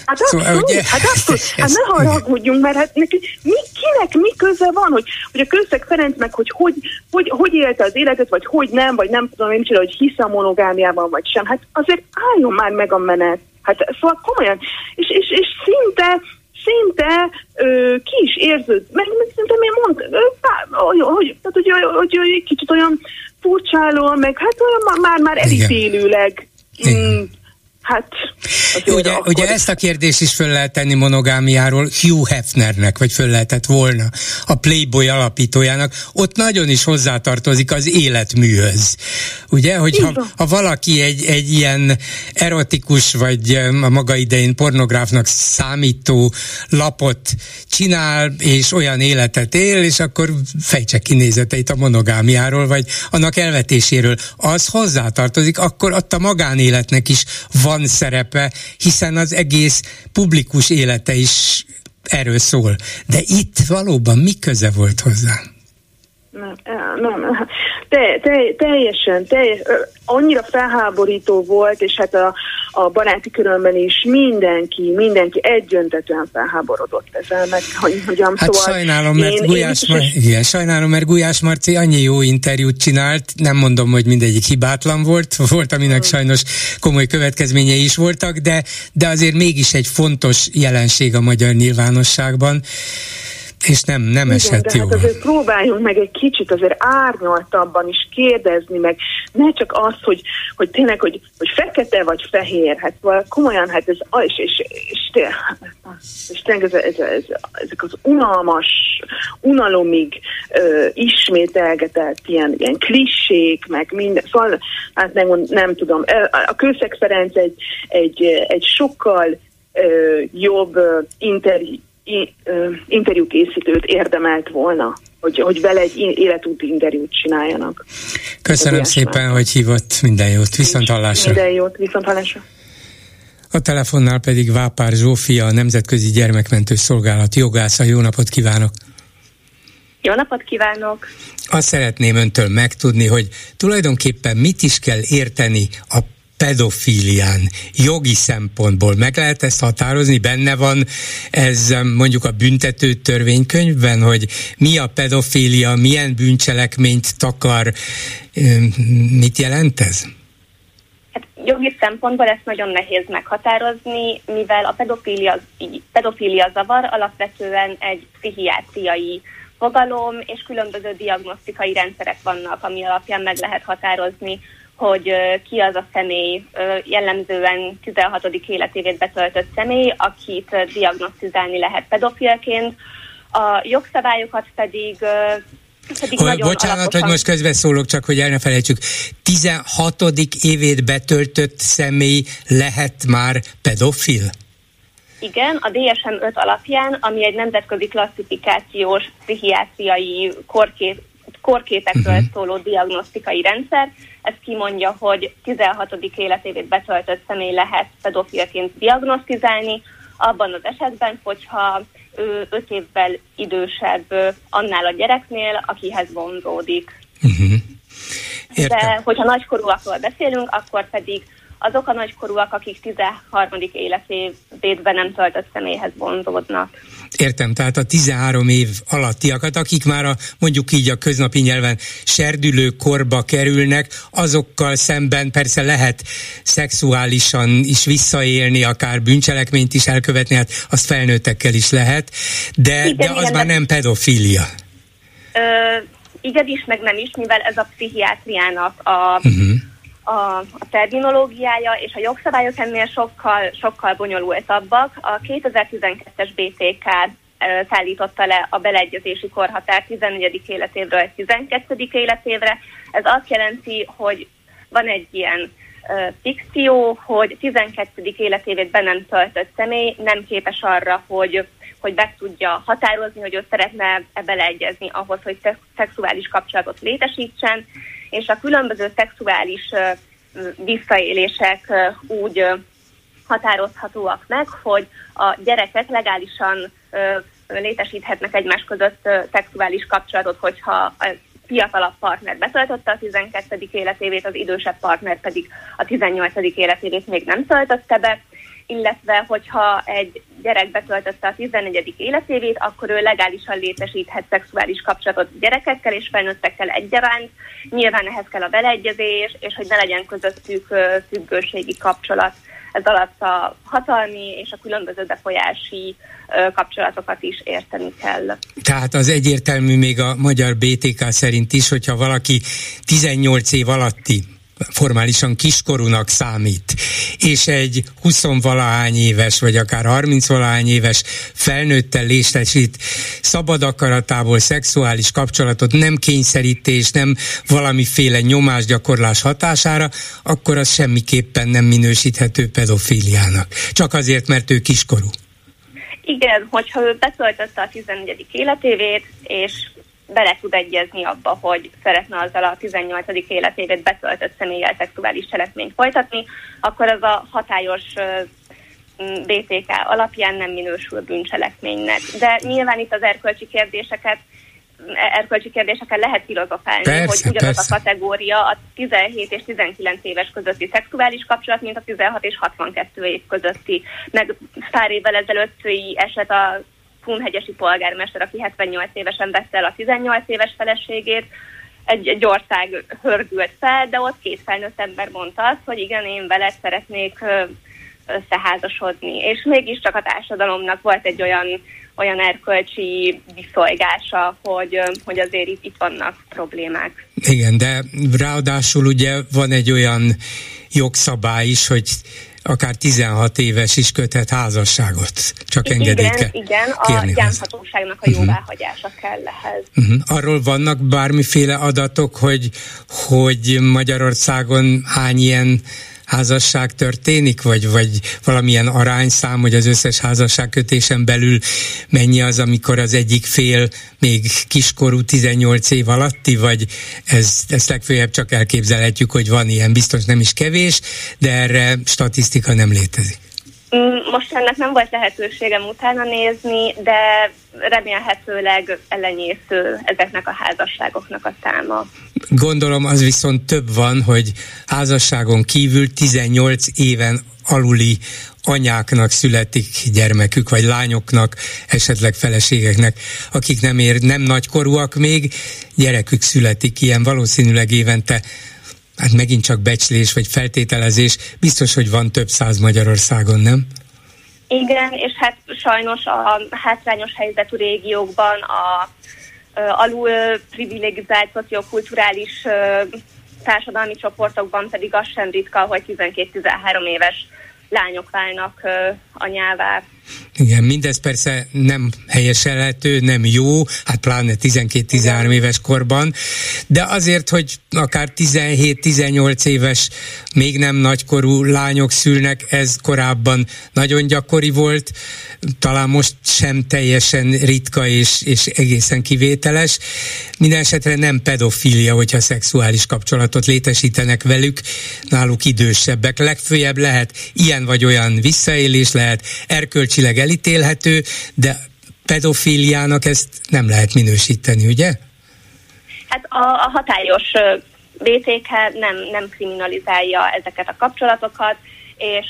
Hát szóval, abszolút, ugye, hát abszolút. Hát ne haragudjunk, mert hát neki, mi, kinek mi köze van, hogy, hogy a Kőszeg Ferenc meg, hogy hogy, hogy hogy élte az életet, vagy hogy nem, vagy nem tudom én csinál, hogy hisz a monogámiában, vagy sem. Hát azért álljon már meg a menet. Hát szóval komolyan. És, és, és szinte szinte ö, ki is érződ, meg szerintem én mondtam, hogy, hogy, hogy, hogy, hogy, hogy kicsit olyan furcsálóan, meg hát olyan már-már elítélőleg mm, Hát, ugye, akkor... ugye ezt a kérdést is föl lehet tenni monogámiáról Hugh Hefnernek, vagy föl lehetett volna a Playboy alapítójának. Ott nagyon is hozzátartozik az életműhöz. Ugye, hogy ha, ha valaki egy, egy ilyen erotikus, vagy a maga idején pornográfnak számító lapot csinál, és olyan életet él, és akkor fejtse kinézeteit a monogámiáról, vagy annak elvetéséről. Az hozzátartozik, akkor ott a magánéletnek is van szerepe, hiszen az egész publikus élete is erről szól. De itt valóban mi köze volt hozzá? Nem, nem, te, te, teljesen, teljes, annyira felháborító volt, és hát a, a baráti körömben is mindenki, mindenki egyöntetően felháborodott ezzel, meg hogy hogyan Hát szóval sajnálom, mert én, Gulyás, én, Mar- igen, sajnálom, mert Gulyás Marci annyi jó interjút csinált, nem mondom, hogy mindegyik hibátlan volt, volt, aminek hmm. sajnos komoly következményei is voltak, de, de azért mégis egy fontos jelenség a magyar nyilvánosságban És nem, nem esett Igen, jól. Hát azért próbáljunk meg egy kicsit azért árnyaltabban is kérdezni, meg. Ne csak az, hogy, hogy tényleg, hogy, hogy fekete vagy fehér, hát komolyan, hát ez, és, és, és, és tényleg ez, ez, ez, ezek az unalmas, unalomig ö, ismételgetett ilyen, ilyen klissék, meg minden, szóval hát nem, nem tudom, a Kőszeg Ferenc egy, egy, egy sokkal ö, jobb interjú interjúkészítőt érdemelt volna, hogy, hogy vele egy életúti interjút csináljanak. Köszönöm szépen, már. hogy hívott minden jót. Viszont hallásra. Minden jót, viszont hallásra. A telefonnál pedig Vápár Zsófia, a Nemzetközi Gyermekmentő Szolgálat jogásza. Jó napot kívánok! Jó napot kívánok! Azt szeretném öntől megtudni, hogy tulajdonképpen mit is kell érteni a pedofílián jogi szempontból meg lehet ezt határozni? Benne van ez mondjuk a büntető törvénykönyvben, hogy mi a pedofília, milyen bűncselekményt takar, mit jelent ez? Hát jogi szempontból ezt nagyon nehéz meghatározni, mivel a pedofília, pedofília zavar alapvetően egy pszichiátriai fogalom, és különböző diagnosztikai rendszerek vannak, ami alapján meg lehet határozni, hogy ki az a személy, jellemzően 16. életévét betöltött személy, akit diagnosztizálni lehet pedofilként. A jogszabályokat pedig pedig hogy, bocsánat, alaposan... hogy most közbeszólok, csak hogy el ne felejtsük. 16. évét betöltött személy lehet már pedofil? Igen, a DSM-5 alapján, ami egy nemzetközi klasszifikációs pszichiátriai korkép, korképekről uh-huh. szóló diagnosztikai rendszer, ez kimondja, hogy 16. életévét betöltött személy lehet pedofilként diagnosztizálni, abban az esetben, hogyha ő 5 évvel idősebb annál a gyereknél, akihez vonzódik. Uh-huh. De hogyha nagykorúakról beszélünk, akkor pedig azok a nagykorúak, akik 13. életévében nem töltött személyhez vonzódnak. Értem, tehát a 13 év alattiakat, akik már a, mondjuk így a köznapi nyelven serdülő korba kerülnek, azokkal szemben persze lehet szexuálisan is visszaélni, akár bűncselekményt is elkövetni, hát azt felnőttekkel is lehet, de, igen, de az igen, már nem pedofília. Ö, igen is, meg nem is, mivel ez a pszichiátriának a uh-huh a, a terminológiája és a jogszabályok ennél sokkal, sokkal bonyolultabbak. A 2012-es BTK szállította le a beleegyezési korhatár 14. életévről 12. életévre. Ez azt jelenti, hogy van egy ilyen fikció, hogy 12. életévét be nem töltött személy nem képes arra, hogy hogy meg tudja határozni, hogy ő szeretne beleegyezni ahhoz, hogy szexuális kapcsolatot létesítsen, és a különböző szexuális visszaélések úgy határozhatóak meg, hogy a gyerekek legálisan létesíthetnek egymás között szexuális kapcsolatot, hogyha a fiatalabb partner betöltötte a 12. életévét, az idősebb partner pedig a 18. életévét még nem töltötte be, illetve hogyha egy gyerek betöltötte a 14. életévét, akkor ő legálisan létesíthet szexuális kapcsolatot gyerekekkel és felnőttekkel egyaránt. Nyilván ehhez kell a beleegyezés, és hogy ne legyen közöttük függőségi kapcsolat. Ez alatt a hatalmi és a különböző befolyási kapcsolatokat is érteni kell. Tehát az egyértelmű még a magyar BTK szerint is, hogyha valaki 18 év alatti formálisan kiskorúnak számít, és egy 20 valahány éves, vagy akár 30 valahány éves felnőttel létesít szabad akaratából szexuális kapcsolatot, nem kényszerítés, nem valamiféle nyomásgyakorlás hatására, akkor az semmiképpen nem minősíthető pedofíliának. Csak azért, mert ő kiskorú. Igen, hogyha ő betöltötte a 14. életévét, és bele tud egyezni abba, hogy szeretne azzal a 18. életévet betöltött személlyel szexuális cselekményt folytatni, akkor az a hatályos BTK alapján nem minősül bűncselekménynek. De nyilván itt az erkölcsi kérdéseket erkölcsi kérdéseken lehet filozofálni, persze, hogy ugyanaz persze. a kategória a 17 és 19 éves közötti szexuális kapcsolat, mint a 16 és 62 év közötti. Meg pár évvel ezelőtti eset a Kunhegyesi polgármester, aki 78 évesen vette el a 18 éves feleségét, egy, egy ország hörgült fel, de ott két felnőtt ember mondta azt, hogy igen, én veled szeretnék összeházasodni. És mégiscsak a társadalomnak volt egy olyan olyan erkölcsi viszolgása, hogy, hogy azért itt, itt vannak problémák. Igen, de ráadásul ugye van egy olyan jogszabály is, hogy akár 16 éves is köthet házasságot. Csak engedélyt igen, kell Igen, a gyámhatóságnak a mhm. jóváhagyása uh-huh. kell ehhez. Uh-huh. Arról vannak bármiféle adatok, hogy, hogy Magyarországon hány ilyen házasság történik, vagy, vagy valamilyen arányszám, hogy az összes házasságkötésen belül mennyi az, amikor az egyik fél még kiskorú 18 év alatti, vagy ez, ezt legfőjebb csak elképzelhetjük, hogy van ilyen, biztos nem is kevés, de erre statisztika nem létezik. Mm, most ennek nem volt lehetőségem utána nézni, de remélhetőleg elenyésző ezeknek a házasságoknak a száma. Gondolom az viszont több van, hogy házasságon kívül 18 éven aluli anyáknak születik gyermekük, vagy lányoknak, esetleg feleségeknek, akik nem ér, nem nagykorúak még, gyerekük születik ilyen valószínűleg évente hát megint csak becslés vagy feltételezés, biztos, hogy van több száz Magyarországon, nem? Igen, és hát sajnos a hátrányos helyzetű régiókban a alul privilegizált szociokulturális társadalmi csoportokban pedig az sem ritka, hogy 12-13 éves lányok válnak anyává. Igen, mindez persze nem helyeselhető, nem jó, hát pláne 12-13 éves korban, de azért, hogy akár 17-18 éves, még nem nagykorú lányok szülnek, ez korábban nagyon gyakori volt, talán most sem teljesen ritka és, és egészen kivételes. Minden esetre nem pedofília, hogyha szexuális kapcsolatot létesítenek velük, náluk idősebbek. Legfőjebb lehet ilyen vagy olyan visszaélés, lehet erkölcsileg elítélhető, de pedofíliának ezt nem lehet minősíteni, ugye? Hát a, a hatályos BTK nem, nem kriminalizálja ezeket a kapcsolatokat, és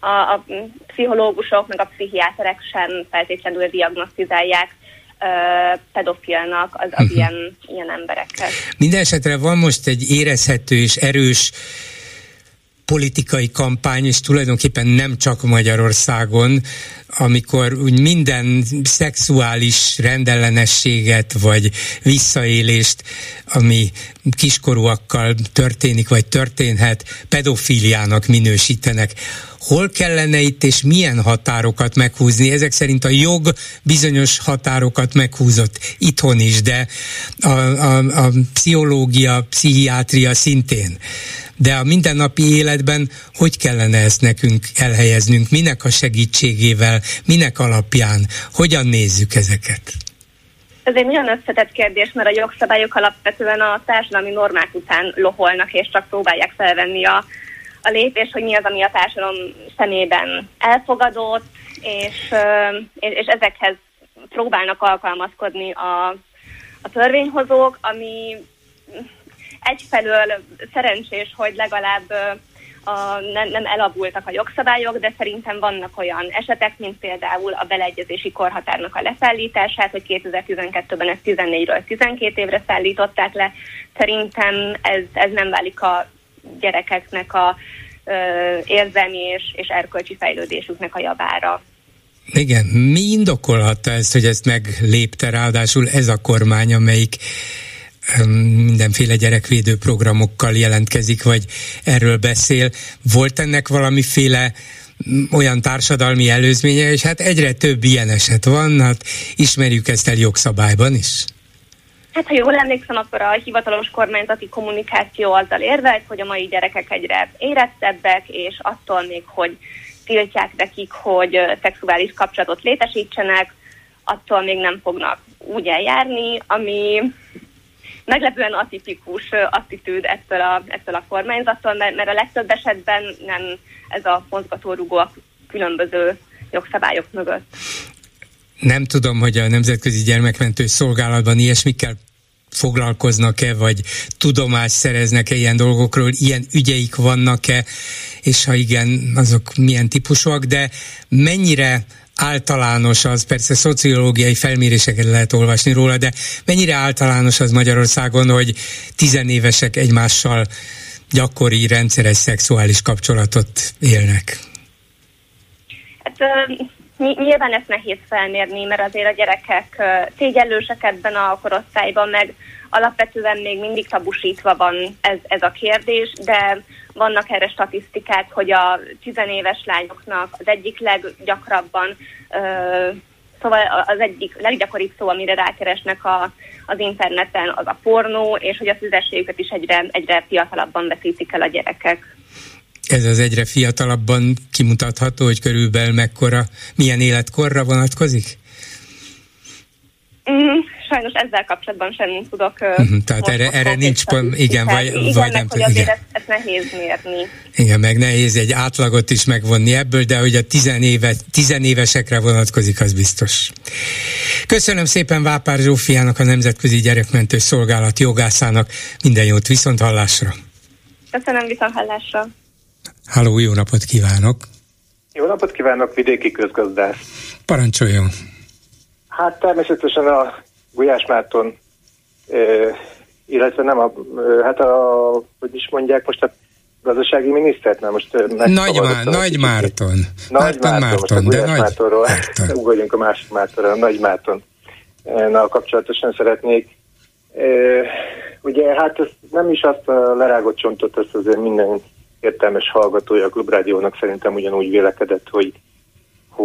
a, a pszichológusok, meg a pszichiáterek sem feltétlenül diagnosztizálják pedofilnak az, az uh-huh. ilyen, ilyen embereket. Minden esetre van most egy érezhető és erős politikai kampány, és tulajdonképpen nem csak Magyarországon, amikor úgy minden szexuális rendellenességet vagy visszaélést, ami kiskorúakkal történik vagy történhet, pedofíliának minősítenek. Hol kellene itt és milyen határokat meghúzni? Ezek szerint a jog bizonyos határokat meghúzott itthon is, de a, a, a pszichológia, pszichiátria szintén de a mindennapi életben hogy kellene ezt nekünk elhelyeznünk, minek a segítségével, minek alapján, hogyan nézzük ezeket? Ez egy nagyon összetett kérdés, mert a jogszabályok alapvetően a társadalmi normák után loholnak, és csak próbálják felvenni a, a lépés, hogy mi az, ami a társadalom szemében elfogadott, és, és ezekhez próbálnak alkalmazkodni a, a törvényhozók, ami egyfelől szerencsés, hogy legalább a, nem, nem elavultak a jogszabályok, de szerintem vannak olyan esetek, mint például a beleegyezési korhatárnak a leszállítását, hogy 2012-ben ezt 14-ről 12 évre szállították le. Szerintem ez, ez nem válik a gyerekeknek a ö, érzelmi és, és erkölcsi fejlődésüknek a javára. Igen, mi indokolhatta ezt, hogy ezt meglépte ráadásul ez a kormány, amelyik mindenféle gyerekvédő programokkal jelentkezik, vagy erről beszél. Volt ennek valamiféle mm, olyan társadalmi előzménye, és hát egyre több ilyen eset van, hát ismerjük ezt el jogszabályban is. Hát ha jól emlékszem, akkor a hivatalos kormányzati kommunikáció azzal érvelt, hogy a mai gyerekek egyre érettebbek, és attól még, hogy tiltják nekik, hogy szexuális kapcsolatot létesítsenek, attól még nem fognak úgy eljárni, ami meglepően atipikus attitűd ettől a, ettől a kormányzattól, mert, mert a legtöbb esetben nem ez a mozgatórugó a különböző jogszabályok mögött. Nem tudom, hogy a Nemzetközi Gyermekmentő Szolgálatban ilyesmikkel foglalkoznak-e, vagy tudomást szereznek-e ilyen dolgokról, ilyen ügyeik vannak-e, és ha igen, azok milyen típusúak, de mennyire általános az, persze szociológiai felméréseket lehet olvasni róla, de mennyire általános az Magyarországon, hogy tizenévesek egymással gyakori, rendszeres szexuális kapcsolatot élnek? Hát nyilván ezt nehéz felmérni, mert azért a gyerekek szégyellősek ebben a korosztályban, meg alapvetően még mindig tabusítva van ez, ez a kérdés, de vannak erre statisztikák, hogy a tizenéves lányoknak az egyik leggyakrabban Szóval az egyik leggyakoribb szó, amire rákeresnek a, az interneten, az a pornó, és hogy a szüzességüket is egyre, egyre fiatalabban veszítik el a gyerekek. Ez az egyre fiatalabban kimutatható, hogy körülbelül mekkora, milyen életkorra vonatkozik? Mm, sajnos ezzel kapcsolatban sem tudok. Uh-huh, tehát erre, erre nincs, pont, igen, vagy, igen, vagy nem tudom. Igen. Ezt, ezt nehéz mérni. Igen, meg nehéz egy átlagot is megvonni ebből, de hogy a tizenéve, tizenévesekre vonatkozik, az biztos. Köszönöm szépen Vápár Zsófiának, a Nemzetközi Gyerekmentő Szolgálat jogászának. Minden jót, viszont hallásra. Köszönöm, viszont hallásra. Háló, jó napot kívánok! Jó napot kívánok, vidéki közgazdász! Parancsoljon! Hát természetesen a Gulyás Márton, illetve nem a, hát a, hogy is mondják most a gazdasági minisztert, nem most Nagy, Má, Nagy Márton. Nagy Márton, Márton, de Nagy Mártonról, Márton. ugorjunk a másik Mártonra, Nagy Márton. Na, kapcsolatosan szeretnék. Ugye hát ez nem is azt a lerágott csontot, ezt azért minden értelmes hallgatója a Klubrádiónak szerintem ugyanúgy vélekedett, hogy,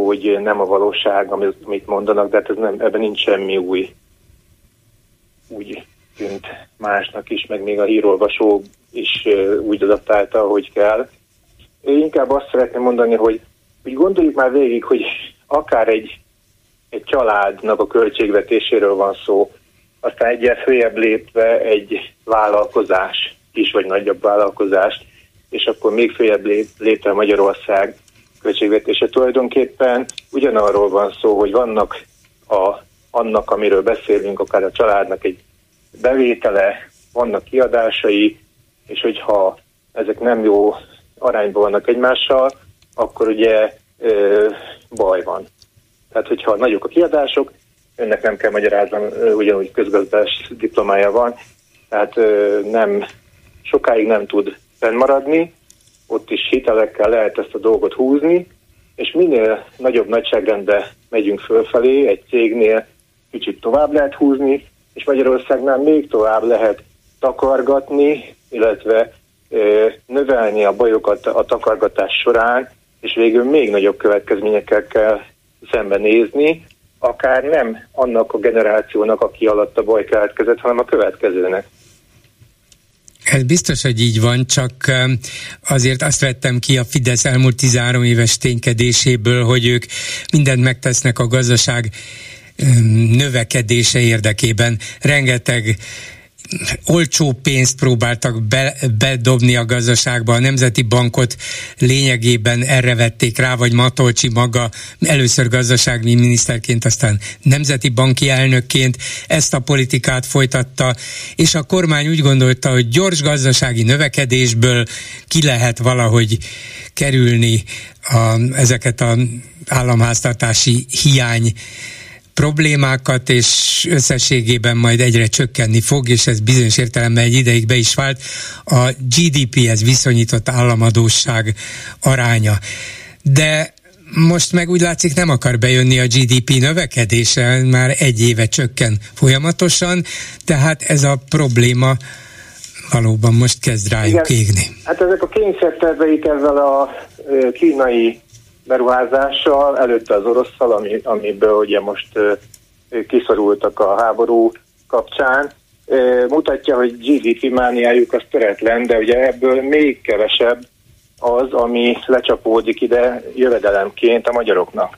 hogy nem a valóság, amit mondanak, de hát ez nem, ebben nincs semmi új úgy tűnt másnak is, meg még a hírolvasó is úgy adaptálta, ahogy kell. Én inkább azt szeretném mondani, hogy, hogy gondoljuk már végig, hogy akár egy, egy családnak a költségvetéséről van szó, aztán egyet följebb lépve egy vállalkozás, kis vagy nagyobb vállalkozást, és akkor még följebb lép, lépve Magyarország költségvetése. Tulajdonképpen ugyanarról van szó, hogy vannak a annak, amiről beszélünk, akár a családnak egy bevétele, vannak kiadásai, és hogyha ezek nem jó arányban vannak egymással, akkor ugye ö, baj van. Tehát, hogyha nagyok a kiadások, önnek nem kell magyaráznom, ugyanúgy közgazdás diplomája van, tehát ö, nem, sokáig nem tud fennmaradni, ott is hitelekkel lehet ezt a dolgot húzni, és minél nagyobb nagyságrendbe megyünk fölfelé, egy cégnél kicsit tovább lehet húzni, és Magyarországnál még tovább lehet takargatni, illetve ö, növelni a bajokat a takargatás során, és végül még nagyobb következményekkel kell szembenézni, akár nem annak a generációnak, aki alatt a baj keletkezett, hanem a következőnek. Ez biztos, hogy így van, csak azért azt vettem ki a Fidesz elmúlt 13 éves ténykedéséből, hogy ők mindent megtesznek a gazdaság növekedése érdekében. Rengeteg olcsó pénzt próbáltak be, bedobni a gazdaságba, a Nemzeti Bankot lényegében erre vették rá, vagy Matolcsi maga először gazdasági miniszterként, aztán Nemzeti Banki elnökként ezt a politikát folytatta, és a kormány úgy gondolta, hogy gyors gazdasági növekedésből ki lehet valahogy kerülni a, ezeket a államháztartási hiány problémákat, és összességében majd egyre csökkenni fog, és ez bizonyos értelemben egy ideig be is vált, a GDP-hez viszonyított államadóság aránya. De most meg úgy látszik nem akar bejönni a GDP növekedése, már egy éve csökken folyamatosan, tehát ez a probléma valóban most kezd rájuk Igen. égni. Hát ezek a kényszerterveik ezzel a kínai beruházással, előtte az orosszal, ami, amiből ugye most kiszorultak a háború kapcsán, mutatja, hogy GDP mániájuk az töretlen, de ugye ebből még kevesebb az, ami lecsapódik ide jövedelemként a magyaroknak.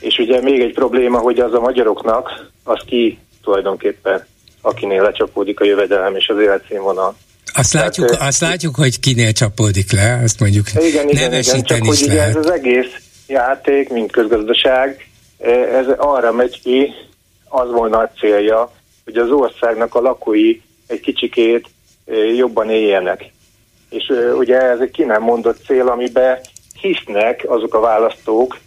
És ugye még egy probléma, hogy az a magyaroknak, az ki tulajdonképpen, akinél lecsapódik a jövedelem és az életszínvonal. Azt látjuk, Tehát, azt látjuk, hogy kinél csapódik le, azt mondjuk igen, igen, igen, csak is hogy lehet. ez az egész játék, mint közgazdaság, ez arra megy ki, az volna a célja, hogy az országnak a lakói egy kicsikét jobban éljenek. És ugye ez egy ki nem mondott cél, amiben hisznek azok a választók,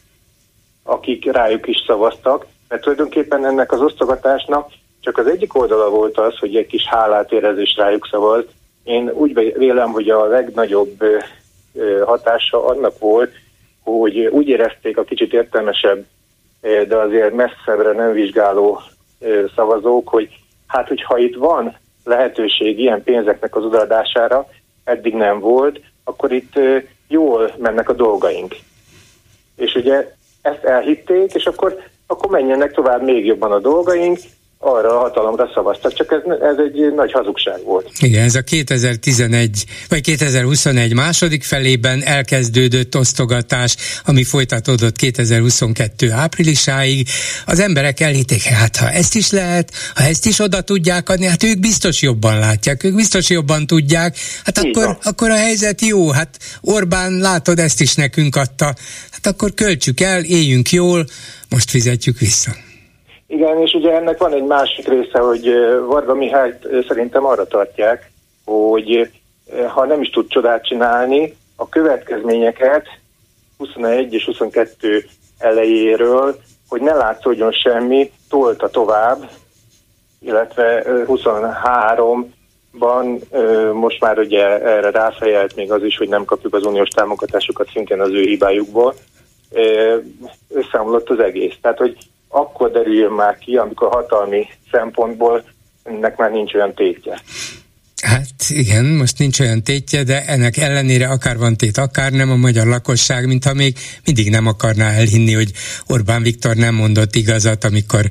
akik rájuk is szavaztak, mert tulajdonképpen ennek az osztogatásnak csak az egyik oldala volt az, hogy egy kis hálát érezés rájuk szavazt, én úgy vélem, hogy a legnagyobb hatása annak volt, hogy úgy érezték a kicsit értelmesebb, de azért messzebbre nem vizsgáló szavazók, hogy hát, hogyha itt van lehetőség ilyen pénzeknek az odaadására, eddig nem volt, akkor itt jól mennek a dolgaink. És ugye ezt elhitték, és akkor, akkor menjenek tovább még jobban a dolgaink, arra a hatalomra szavaztak, csak ez, ez egy nagy hazugság volt. Igen, ez a 2011 vagy 2021 második felében elkezdődött osztogatás, ami folytatódott 2022 áprilisáig. Az emberek elhitték, hát ha ezt is lehet, ha ezt is oda tudják adni, hát ők biztos jobban látják, ők biztos jobban tudják, hát akkor, akkor a helyzet jó, hát Orbán látod, ezt is nekünk adta, hát akkor költsük el, éljünk jól, most fizetjük vissza. Igen, és ugye ennek van egy másik része, hogy Varga Mihály szerintem arra tartják, hogy ha nem is tud csodát csinálni, a következményeket 21 és 22 elejéről, hogy ne látszódjon semmi, tolta tovább, illetve 23-ban most már ugye erre ráfejelt még az is, hogy nem kapjuk az uniós támogatásokat szintén az ő hibájukból, összeomlott az egész. Tehát, hogy akkor derüljön már ki, amikor hatalmi szempontból ennek már nincs olyan tétje. Hát igen, most nincs olyan tétje, de ennek ellenére akár van tét, akár nem a magyar lakosság, mintha még mindig nem akarná elhinni, hogy Orbán Viktor nem mondott igazat, amikor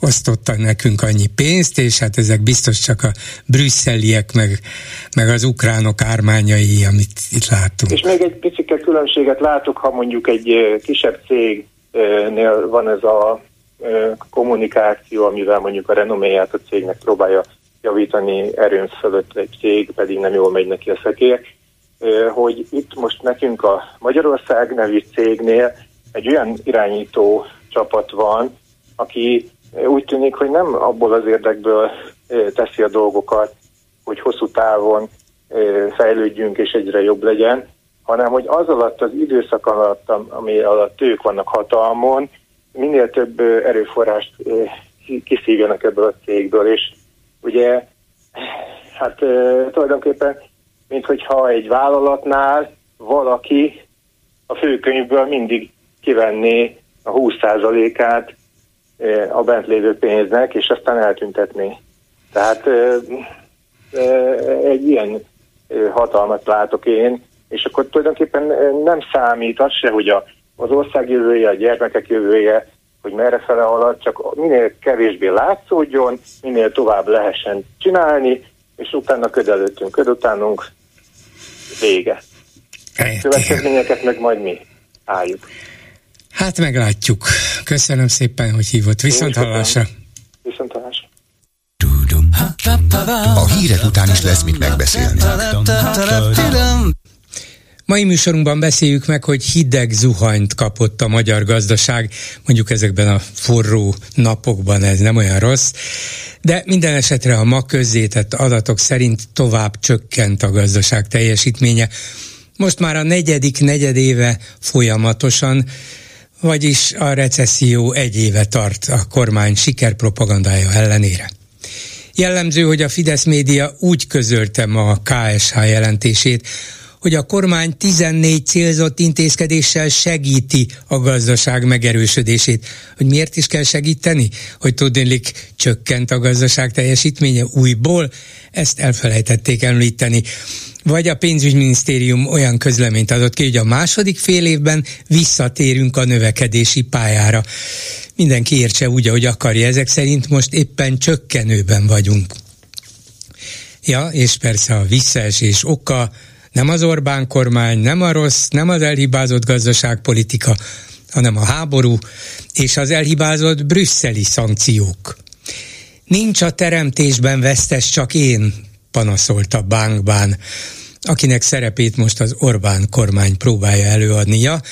osztotta nekünk annyi pénzt, és hát ezek biztos csak a brüsszeliek, meg, meg az ukránok ármányai, amit itt látunk. És még egy picike különbséget látok, ha mondjuk egy kisebb cégnél van ez a kommunikáció, amivel mondjuk a renoméját a cégnek próbálja javítani erőn fölött egy cég, pedig nem jól megy neki a szekér, hogy itt most nekünk a Magyarország nevű cégnél egy olyan irányító csapat van, aki úgy tűnik, hogy nem abból az érdekből teszi a dolgokat, hogy hosszú távon fejlődjünk és egyre jobb legyen, hanem hogy az alatt az időszak alatt, ami alatt ők vannak hatalmon, minél több erőforrást kiszívjanak ebből a cégből, és ugye hát tulajdonképpen, mint hogyha egy vállalatnál valaki a főkönyvből mindig kivenné a 20%-át a bent lévő pénznek, és aztán eltüntetné. Tehát egy ilyen hatalmat látok én, és akkor tulajdonképpen nem számít az se, hogy a az ország jövője, a gyermekek jövője, hogy merre fele halad, csak minél kevésbé látszódjon, minél tovább lehessen csinálni, és utána köd előttünk, köd utánunk vége. Következményeket meg majd mi álljuk. Hát meglátjuk. Köszönöm szépen, hogy hívott. Viszont hallásra. Viszont hallásra. A hírek után is lesz mit megbeszélni. Mai műsorunkban beszéljük meg, hogy hideg zuhanyt kapott a magyar gazdaság, mondjuk ezekben a forró napokban ez nem olyan rossz, de minden esetre a ma közzétett adatok szerint tovább csökkent a gazdaság teljesítménye. Most már a negyedik negyedéve folyamatosan, vagyis a recesszió egy éve tart a kormány sikerpropagandája ellenére. Jellemző, hogy a Fidesz média úgy közölte ma a KSH jelentését, hogy a kormány 14 célzott intézkedéssel segíti a gazdaság megerősödését. Hogy miért is kell segíteni? Hogy tudnélik csökkent a gazdaság teljesítménye újból? Ezt elfelejtették említeni vagy a pénzügyminisztérium olyan közleményt adott ki, hogy a második fél évben visszatérünk a növekedési pályára. Mindenki értse úgy, ahogy akarja. Ezek szerint most éppen csökkenőben vagyunk. Ja, és persze a visszaesés oka nem az Orbán kormány, nem a rossz, nem az elhibázott gazdaságpolitika, hanem a háború és az elhibázott brüsszeli szankciók. Nincs a teremtésben vesztes, csak én, panaszolta Bánkbán, akinek szerepét most az Orbán kormány próbálja előadnia,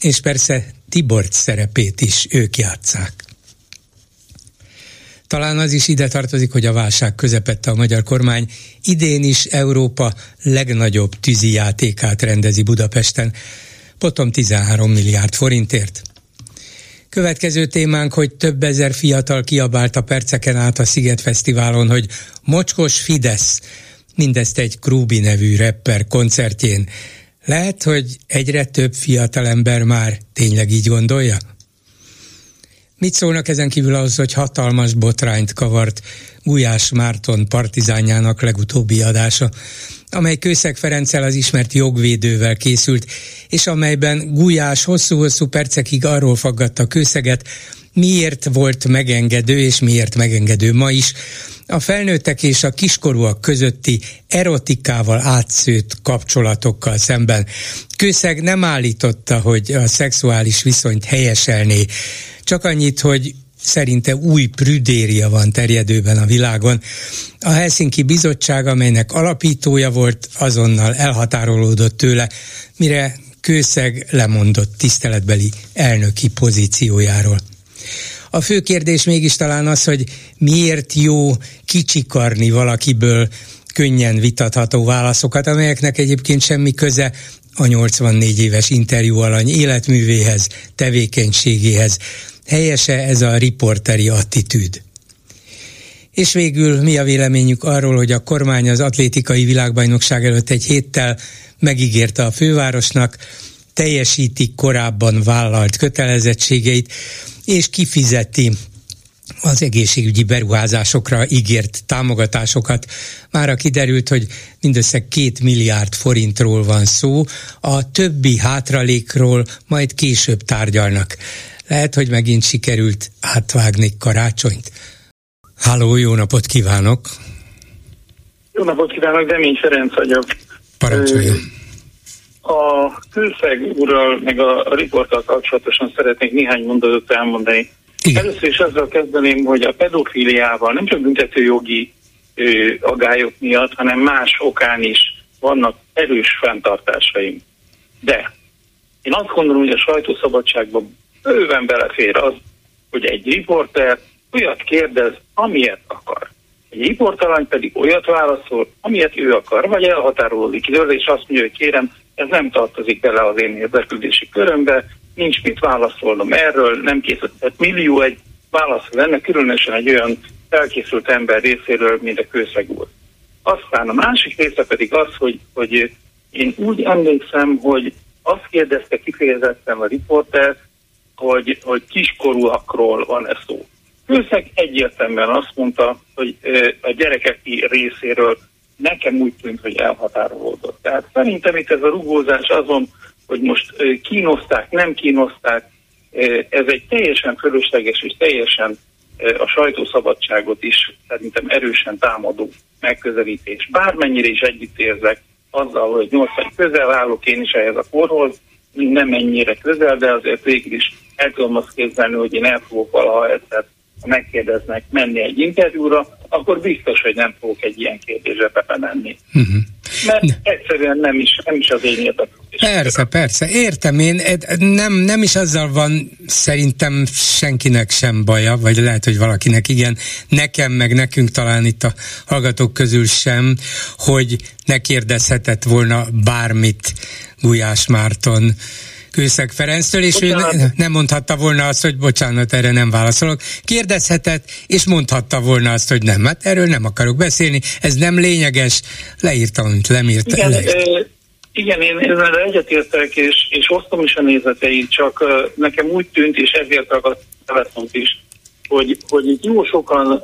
és persze Tibort szerepét is ők játszák. Talán az is ide tartozik, hogy a válság közepette a magyar kormány idén is Európa legnagyobb tűzi játékát rendezi Budapesten, potom 13 milliárd forintért. Következő témánk, hogy több ezer fiatal kiabált a perceken át a Sziget Fesztiválon, hogy mocskos Fidesz, mindezt egy Krúbi nevű rapper koncertjén. Lehet, hogy egyre több fiatalember már tényleg így gondolja? Mit szólnak ezen kívül ahhoz, hogy hatalmas botrányt kavart Gulyás Márton partizánjának legutóbbi adása, amely Kőszeg Ferenccel az ismert jogvédővel készült, és amelyben Gulyás hosszú-hosszú percekig arról faggatta Kőszeget, miért volt megengedő, és miért megengedő ma is, a felnőttek és a kiskorúak közötti erotikával átszőtt kapcsolatokkal szemben. Kőszeg nem állította, hogy a szexuális viszonyt helyeselné, csak annyit, hogy szerinte új prüdéria van terjedőben a világon. A Helsinki Bizottság, amelynek alapítója volt, azonnal elhatárolódott tőle, mire Kőszeg lemondott tiszteletbeli elnöki pozíciójáról. A fő kérdés mégis talán az, hogy miért jó kicsikarni valakiből könnyen vitatható válaszokat, amelyeknek egyébként semmi köze a 84 éves interjú alany életművéhez, tevékenységéhez. Helyese ez a riporteri attitűd. És végül mi a véleményük arról, hogy a kormány az atlétikai világbajnokság előtt egy héttel megígérte a fővárosnak, teljesítik korábban vállalt kötelezettségeit, és kifizeti az egészségügyi beruházásokra ígért támogatásokat. Mára kiderült, hogy mindössze két milliárd forintról van szó, a többi hátralékról majd később tárgyalnak. Lehet, hogy megint sikerült átvágni karácsonyt. Háló, jó napot kívánok! Jó napot kívánok, Demény Ferenc vagyok. Parancsoljon! A külszeg úrral, meg a riporttal kapcsolatosan szeretnék néhány mondatot elmondani. Igen. Először is azzal kezdeném, hogy a pedofiliával nem csak büntetőjogi ö, agályok miatt, hanem más okán is vannak erős fenntartásaim. De én azt gondolom, hogy a sajtószabadságban bőven belefér az, hogy egy riporter olyat kérdez, amilyet akar. Egy riportalany pedig olyat válaszol, amilyet ő akar, vagy elhatárolódik időre, és azt mondja, hogy kérem, ez nem tartozik bele az én érdeklődési körömbe, nincs mit válaszolnom erről, nem készült. Tehát millió egy válasz lenne, különösen egy olyan felkészült ember részéről, mint a kőszeg úr. Aztán a másik része pedig az, hogy, hogy én úgy emlékszem, hogy azt kérdezte kifejezetten a riporter, hogy, hogy kiskorúakról van ez szó. Kőszeg egyértelműen azt mondta, hogy a gyerekek részéről nekem úgy tűnt, hogy elhatárolódott. Tehát szerintem itt ez a rugózás azon, hogy most kínozták, nem kínozták, ez egy teljesen fölösleges és teljesen a sajtószabadságot is szerintem erősen támadó megközelítés. Bármennyire is együtt érzek azzal, hogy 80 közel állok én is ehhez a korhoz, nem ennyire közel, de azért végül is el tudom azt képzelni, hogy én el fogok valaha egyszer ha megkérdeznek menni egy interjúra, akkor biztos, hogy nem fogok egy ilyen kérdésre bemenni. Uh-huh. Mert egyszerűen nem is, nem is az én érdeklődésem. Persze, persze, értem én, nem, nem is azzal van szerintem senkinek sem baja, vagy lehet, hogy valakinek igen, nekem meg nekünk talán itt a hallgatók közül sem, hogy ne kérdezhetett volna bármit Gulyás Márton Kőszeg Ferenctől, és bocsánat. ő ne, nem mondhatta volna azt, hogy bocsánat, erre nem válaszolok. Kérdezhetett, és mondhatta volna azt, hogy nem, hát erről nem akarok beszélni, ez nem lényeges, leírtam, amit lemírt. Igen, leírt. Igen, én ezzel egyetértek, és, és osztom is a nézeteit, csak uh, nekem úgy tűnt, és ezért ragadt telefont is, hogy, hogy itt jó sokan uh,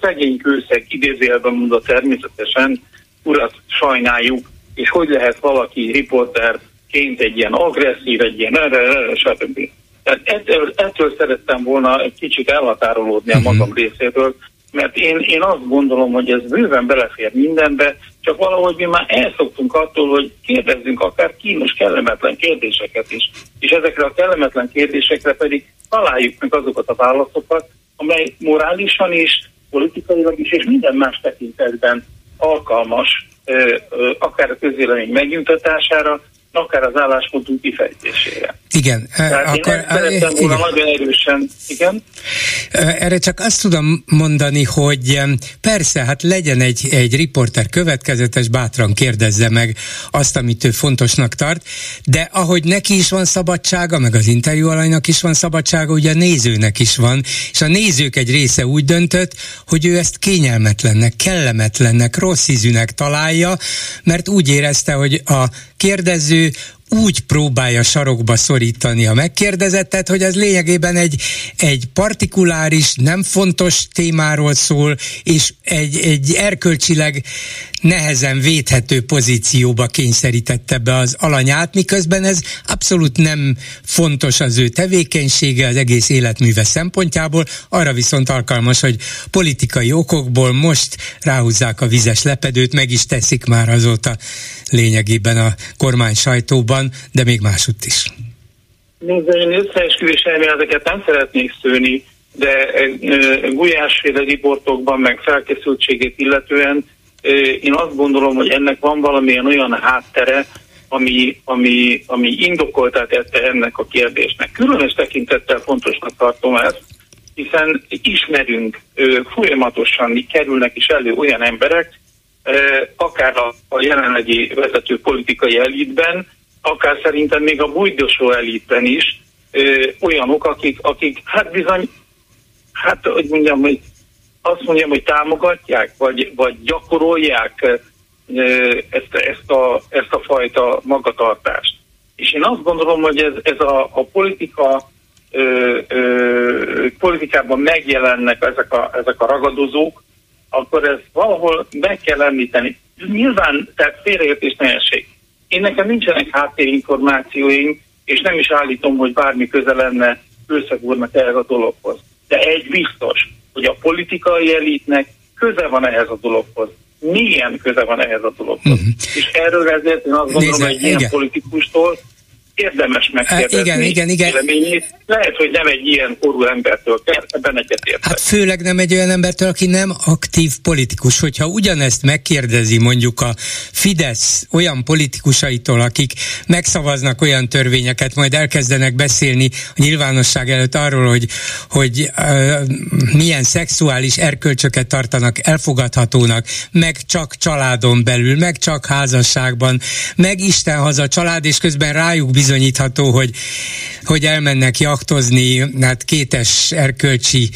szegény kőszeg idézélben mondva természetesen urat sajnáljuk, és hogy lehet valaki riporter ként egy ilyen agresszív, egy ilyen erre, erre, stb. Tehát ettől, ettől szerettem volna egy kicsit elhatárolódni a magam uh-huh. részéről, mert én, én azt gondolom, hogy ez bőven belefér mindenbe, csak valahogy mi már elszoktunk attól, hogy kérdezzünk akár kínos, kellemetlen kérdéseket is, és ezekre a kellemetlen kérdésekre pedig találjuk meg azokat a válaszokat, amely morálisan is, politikailag is, és minden más tekintetben alkalmas, akár a közélemény megnyugtatására, akár az álláspontunk kifejtésére. Igen. Tehát akkor, én szerettem volna igen. nagyon erősen, igen. Erre csak azt tudom mondani, hogy persze, hát legyen egy, egy riporter következetes, bátran kérdezze meg azt, amit ő fontosnak tart, de ahogy neki is van szabadsága, meg az interjú alanynak is van szabadsága, ugye a nézőnek is van, és a nézők egy része úgy döntött, hogy ő ezt kényelmetlennek, kellemetlennek, rossz ízűnek találja, mert úgy érezte, hogy a kérdező úgy próbálja sarokba szorítani a megkérdezettet, hogy az lényegében egy, egy partikuláris, nem fontos témáról szól, és egy, egy erkölcsileg nehezen védhető pozícióba kényszerítette be az alanyát, miközben ez abszolút nem fontos az ő tevékenysége, az egész életműve szempontjából, arra viszont alkalmas, hogy politikai okokból most ráhúzzák a vizes lepedőt, meg is teszik már azóta lényegében a kormány sajtóban, de még másutt is. Nézd, én összeesküvés elméleteket nem szeretnék szőni, de gulyásféle riportokban, meg felkészültségét illetően én azt gondolom, hogy ennek van valamilyen olyan háttere, ami, ami, ami indokoltá tette ennek a kérdésnek. Különös tekintettel fontosnak tartom ezt, hiszen ismerünk folyamatosan kerülnek is elő olyan emberek, akár a, a jelenlegi vezető politikai elitben, akár szerintem még a bújdosó elitben is olyanok, akik, akik hát bizony, hát hogy mondjam, hogy azt mondjam, hogy támogatják, vagy, vagy gyakorolják ezt, ezt, a, ezt a fajta magatartást. És én azt gondolom, hogy ez, ez a, a politika ö, ö, politikában megjelennek ezek a, ezek a ragadozók, akkor ez valahol meg kell említeni. Nyilván, tehát félreértés ne essék. Én nekem nincsenek háttérinformációim, és nem is állítom, hogy bármi köze lenne Őszeg úrnak ehhez a dologhoz. De egy biztos, hogy a politikai elitnek köze van ehhez a dologhoz. Milyen köze van ehhez a dologhoz. Uh-huh. És erről ezért én azt gondolom, hogy egy ilyen politikustól érdemes megkérdezni igen, igen, igen. véleményét. Lehet, hogy nem egy ilyen korú embertől kell, ebben egyetértek. Hát főleg nem egy olyan embertől, aki nem aktív politikus. Hogyha ugyanezt megkérdezi mondjuk a Fidesz olyan politikusaitól, akik megszavaznak olyan törvényeket, majd elkezdenek beszélni a nyilvánosság előtt arról, hogy, hogy uh, milyen szexuális erkölcsöket tartanak elfogadhatónak, meg csak családon belül, meg csak házasságban, meg Isten haza család, és közben rájuk bizony bizonyítható, hogy, hogy elmennek jaktozni, hát kétes erkölcsi,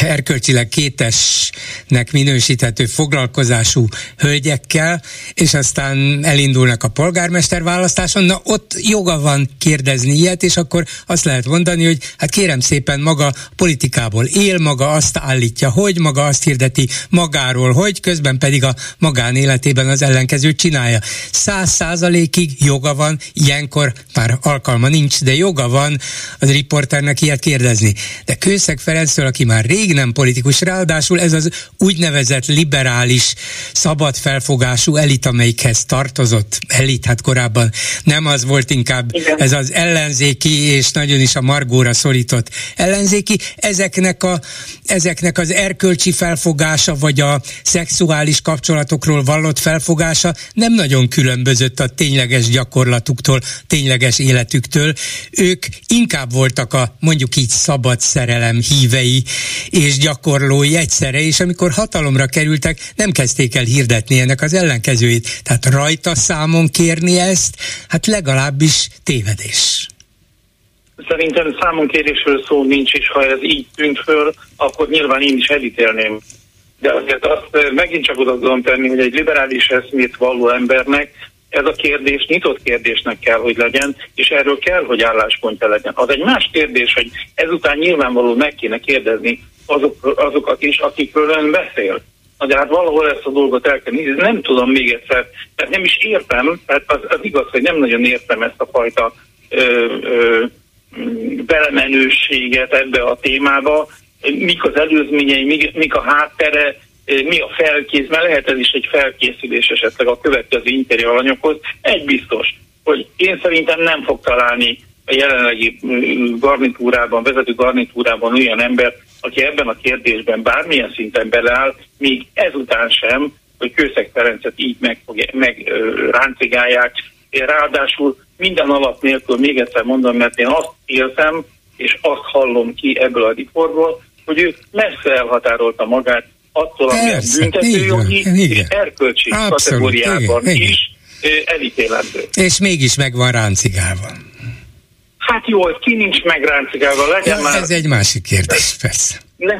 erkölcsileg kétesnek minősíthető foglalkozású hölgyekkel, és aztán elindulnak a polgármester választáson, na ott joga van kérdezni ilyet, és akkor azt lehet mondani, hogy hát kérem szépen maga politikából él, maga azt állítja, hogy maga azt hirdeti magáról, hogy közben pedig a magánéletében az ellenkezőt csinálja. Száz százalékig joga van ilyen ilyenkor már alkalma nincs, de joga van az riporternek ilyet kérdezni. De Kőszeg Ferenctől, aki már rég nem politikus, ráadásul ez az úgynevezett liberális, szabad felfogású elit, amelyikhez tartozott elit, hát korábban nem az volt inkább Igen. ez az ellenzéki és nagyon is a margóra szorított ellenzéki, ezeknek, a, ezeknek az erkölcsi felfogása, vagy a szexuális kapcsolatokról vallott felfogása nem nagyon különbözött a tényleges gyakorlatuktól, tényleges életüktől. Ők inkább voltak a mondjuk így szabad szerelem hívei és gyakorlói egyszerre, és amikor hatalomra kerültek, nem kezdték el hirdetni ennek az ellenkezőjét. Tehát rajta számon kérni ezt, hát legalábbis tévedés. Szerintem számonkérésről szó nincs, és ha ez így tűnt föl, akkor nyilván én is elítélném. De azért azt megint csak oda tudom tenni, hogy egy liberális eszmét valló embernek ez a kérdés nyitott kérdésnek kell, hogy legyen, és erről kell, hogy álláspontja legyen. Az egy más kérdés, hogy ezután nyilvánvaló meg kéne kérdezni azok, azokat is, akikről ön beszél. Na de hát valahol ezt a dolgot el kell nézni. Nem tudom még egyszer, tehát nem is értem, tehát az, az igaz, hogy nem nagyon értem ezt a fajta ö, ö, belemenőséget ebbe a témába, mik az előzményei, mik, mik a háttere, mi a felkész, mert lehet ez is egy felkészülés esetleg a következő interjú alanyokhoz. Egy biztos, hogy én szerintem nem fog találni a jelenlegi garnitúrában, vezető garnitúrában olyan ember, aki ebben a kérdésben bármilyen szinten beleáll, még ezután sem, hogy Kőszeg Ferencet így meg, meg ráncigálják. Ráadásul minden alap nélkül még egyszer mondom, mert én azt érzem, és azt hallom ki ebből a riportból, hogy ő messze elhatárolta magát attól, ami büntetőjogi és erkölcsi Abszolút, kategóriában igen, is elítélendő. És mégis meg van ráncigálva. Hát jó, ki nincs meg ráncigálva, legyen ja, már... Ez egy másik kérdés, persze. Ne,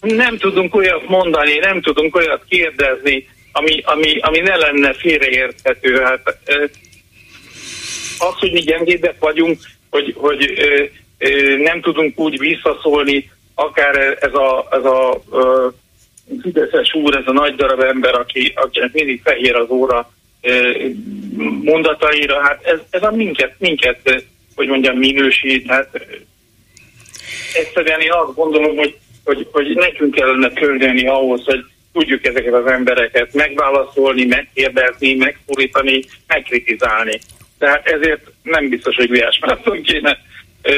nem tudunk olyat mondani, nem tudunk olyat kérdezni, ami, ami, ami ne lenne félreérthető. Hát, az, hogy mi gyengébbek vagyunk, hogy, hogy nem tudunk úgy visszaszólni, akár ez a, ez a Fideszes úr, ez a nagy darab ember, aki, akinek mindig fehér az óra mondataira, hát ez, ez a minket, minket, hogy mondjam, minősít, hát egyszerűen én azt gondolom, hogy, hogy, hogy nekünk kellene küldeni ahhoz, hogy tudjuk ezeket az embereket megválaszolni, megkérdezni, megszólítani, megkritizálni. Tehát ezért nem biztos, hogy Gulyás Márton kéne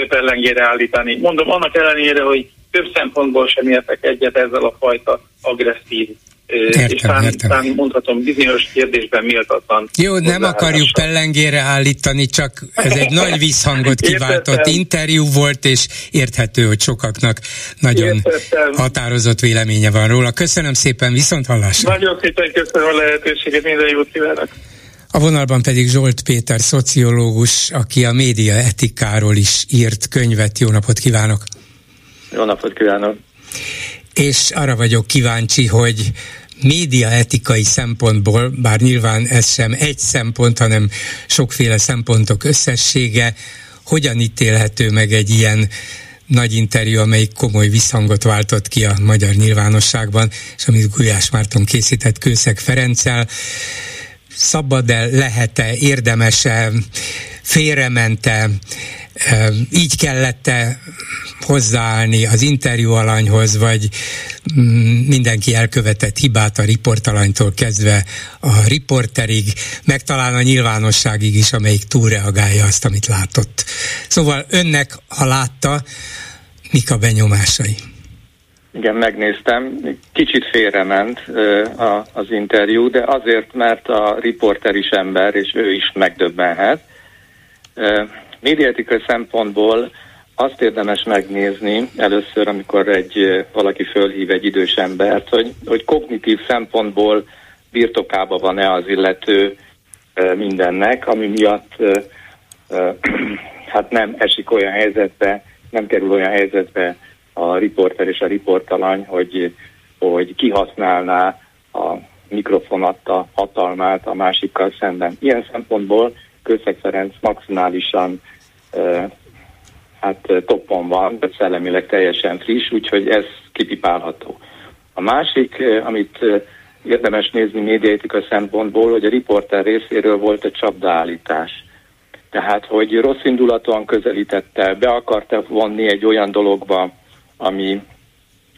pellengére állítani. Mondom, annak ellenére, hogy több szempontból sem értek egyet ezzel a fajta agresszív Értem, és tán, értem. tán mondhatom bizonyos kérdésben méltatlan. Jó, nem akarjuk pellengére állítani, csak ez egy nagy visszhangot kiváltott Értettem. interjú volt, és érthető, hogy sokaknak nagyon Értettem. határozott véleménye van róla. Köszönöm szépen, viszont hallásra. Nagyon szépen köszönöm a lehetőséget, minden jót kívánok. A vonalban pedig Zsolt Péter, szociológus, aki a média etikáról is írt könyvet. Jó napot kívánok! Jó napot kívánok! És arra vagyok kíváncsi, hogy média etikai szempontból, bár nyilván ez sem egy szempont, hanem sokféle szempontok összessége, hogyan ítélhető meg egy ilyen nagy interjú, amelyik komoly visszhangot váltott ki a magyar nyilvánosságban, és amit Gulyás Márton készített Kőszeg Ferenccel szabad-e, lehet-e, érdemese, félremente, így kellett-e hozzáállni az interjú alanyhoz, vagy mm, mindenki elkövetett hibát a riportalanytól kezdve a riporterig, meg talán a nyilvánosságig is, amelyik túlreagálja azt, amit látott. Szóval önnek, ha látta, mik a benyomásai? Igen, megnéztem. Kicsit félrement az interjú, de azért, mert a riporter is ember, és ő is megdöbbenhet. Médiatikai szempontból azt érdemes megnézni először, amikor egy valaki fölhív egy idős embert, hogy, hogy kognitív szempontból birtokába van-e az illető mindennek, ami miatt hát nem esik olyan helyzetbe, nem kerül olyan helyzetbe, a riporter és a riportalany, hogy, hogy kihasználná a mikrofonat a hatalmát a másikkal szemben. Ilyen szempontból Kőszeg Ferenc maximálisan hát toppon van, de szellemileg teljesen friss, úgyhogy ez kipipálható. A másik, amit érdemes nézni médiaetika szempontból, hogy a riporter részéről volt egy csapdaállítás. Tehát, hogy rossz indulatúan közelítette, be akarta vonni egy olyan dologba, ami,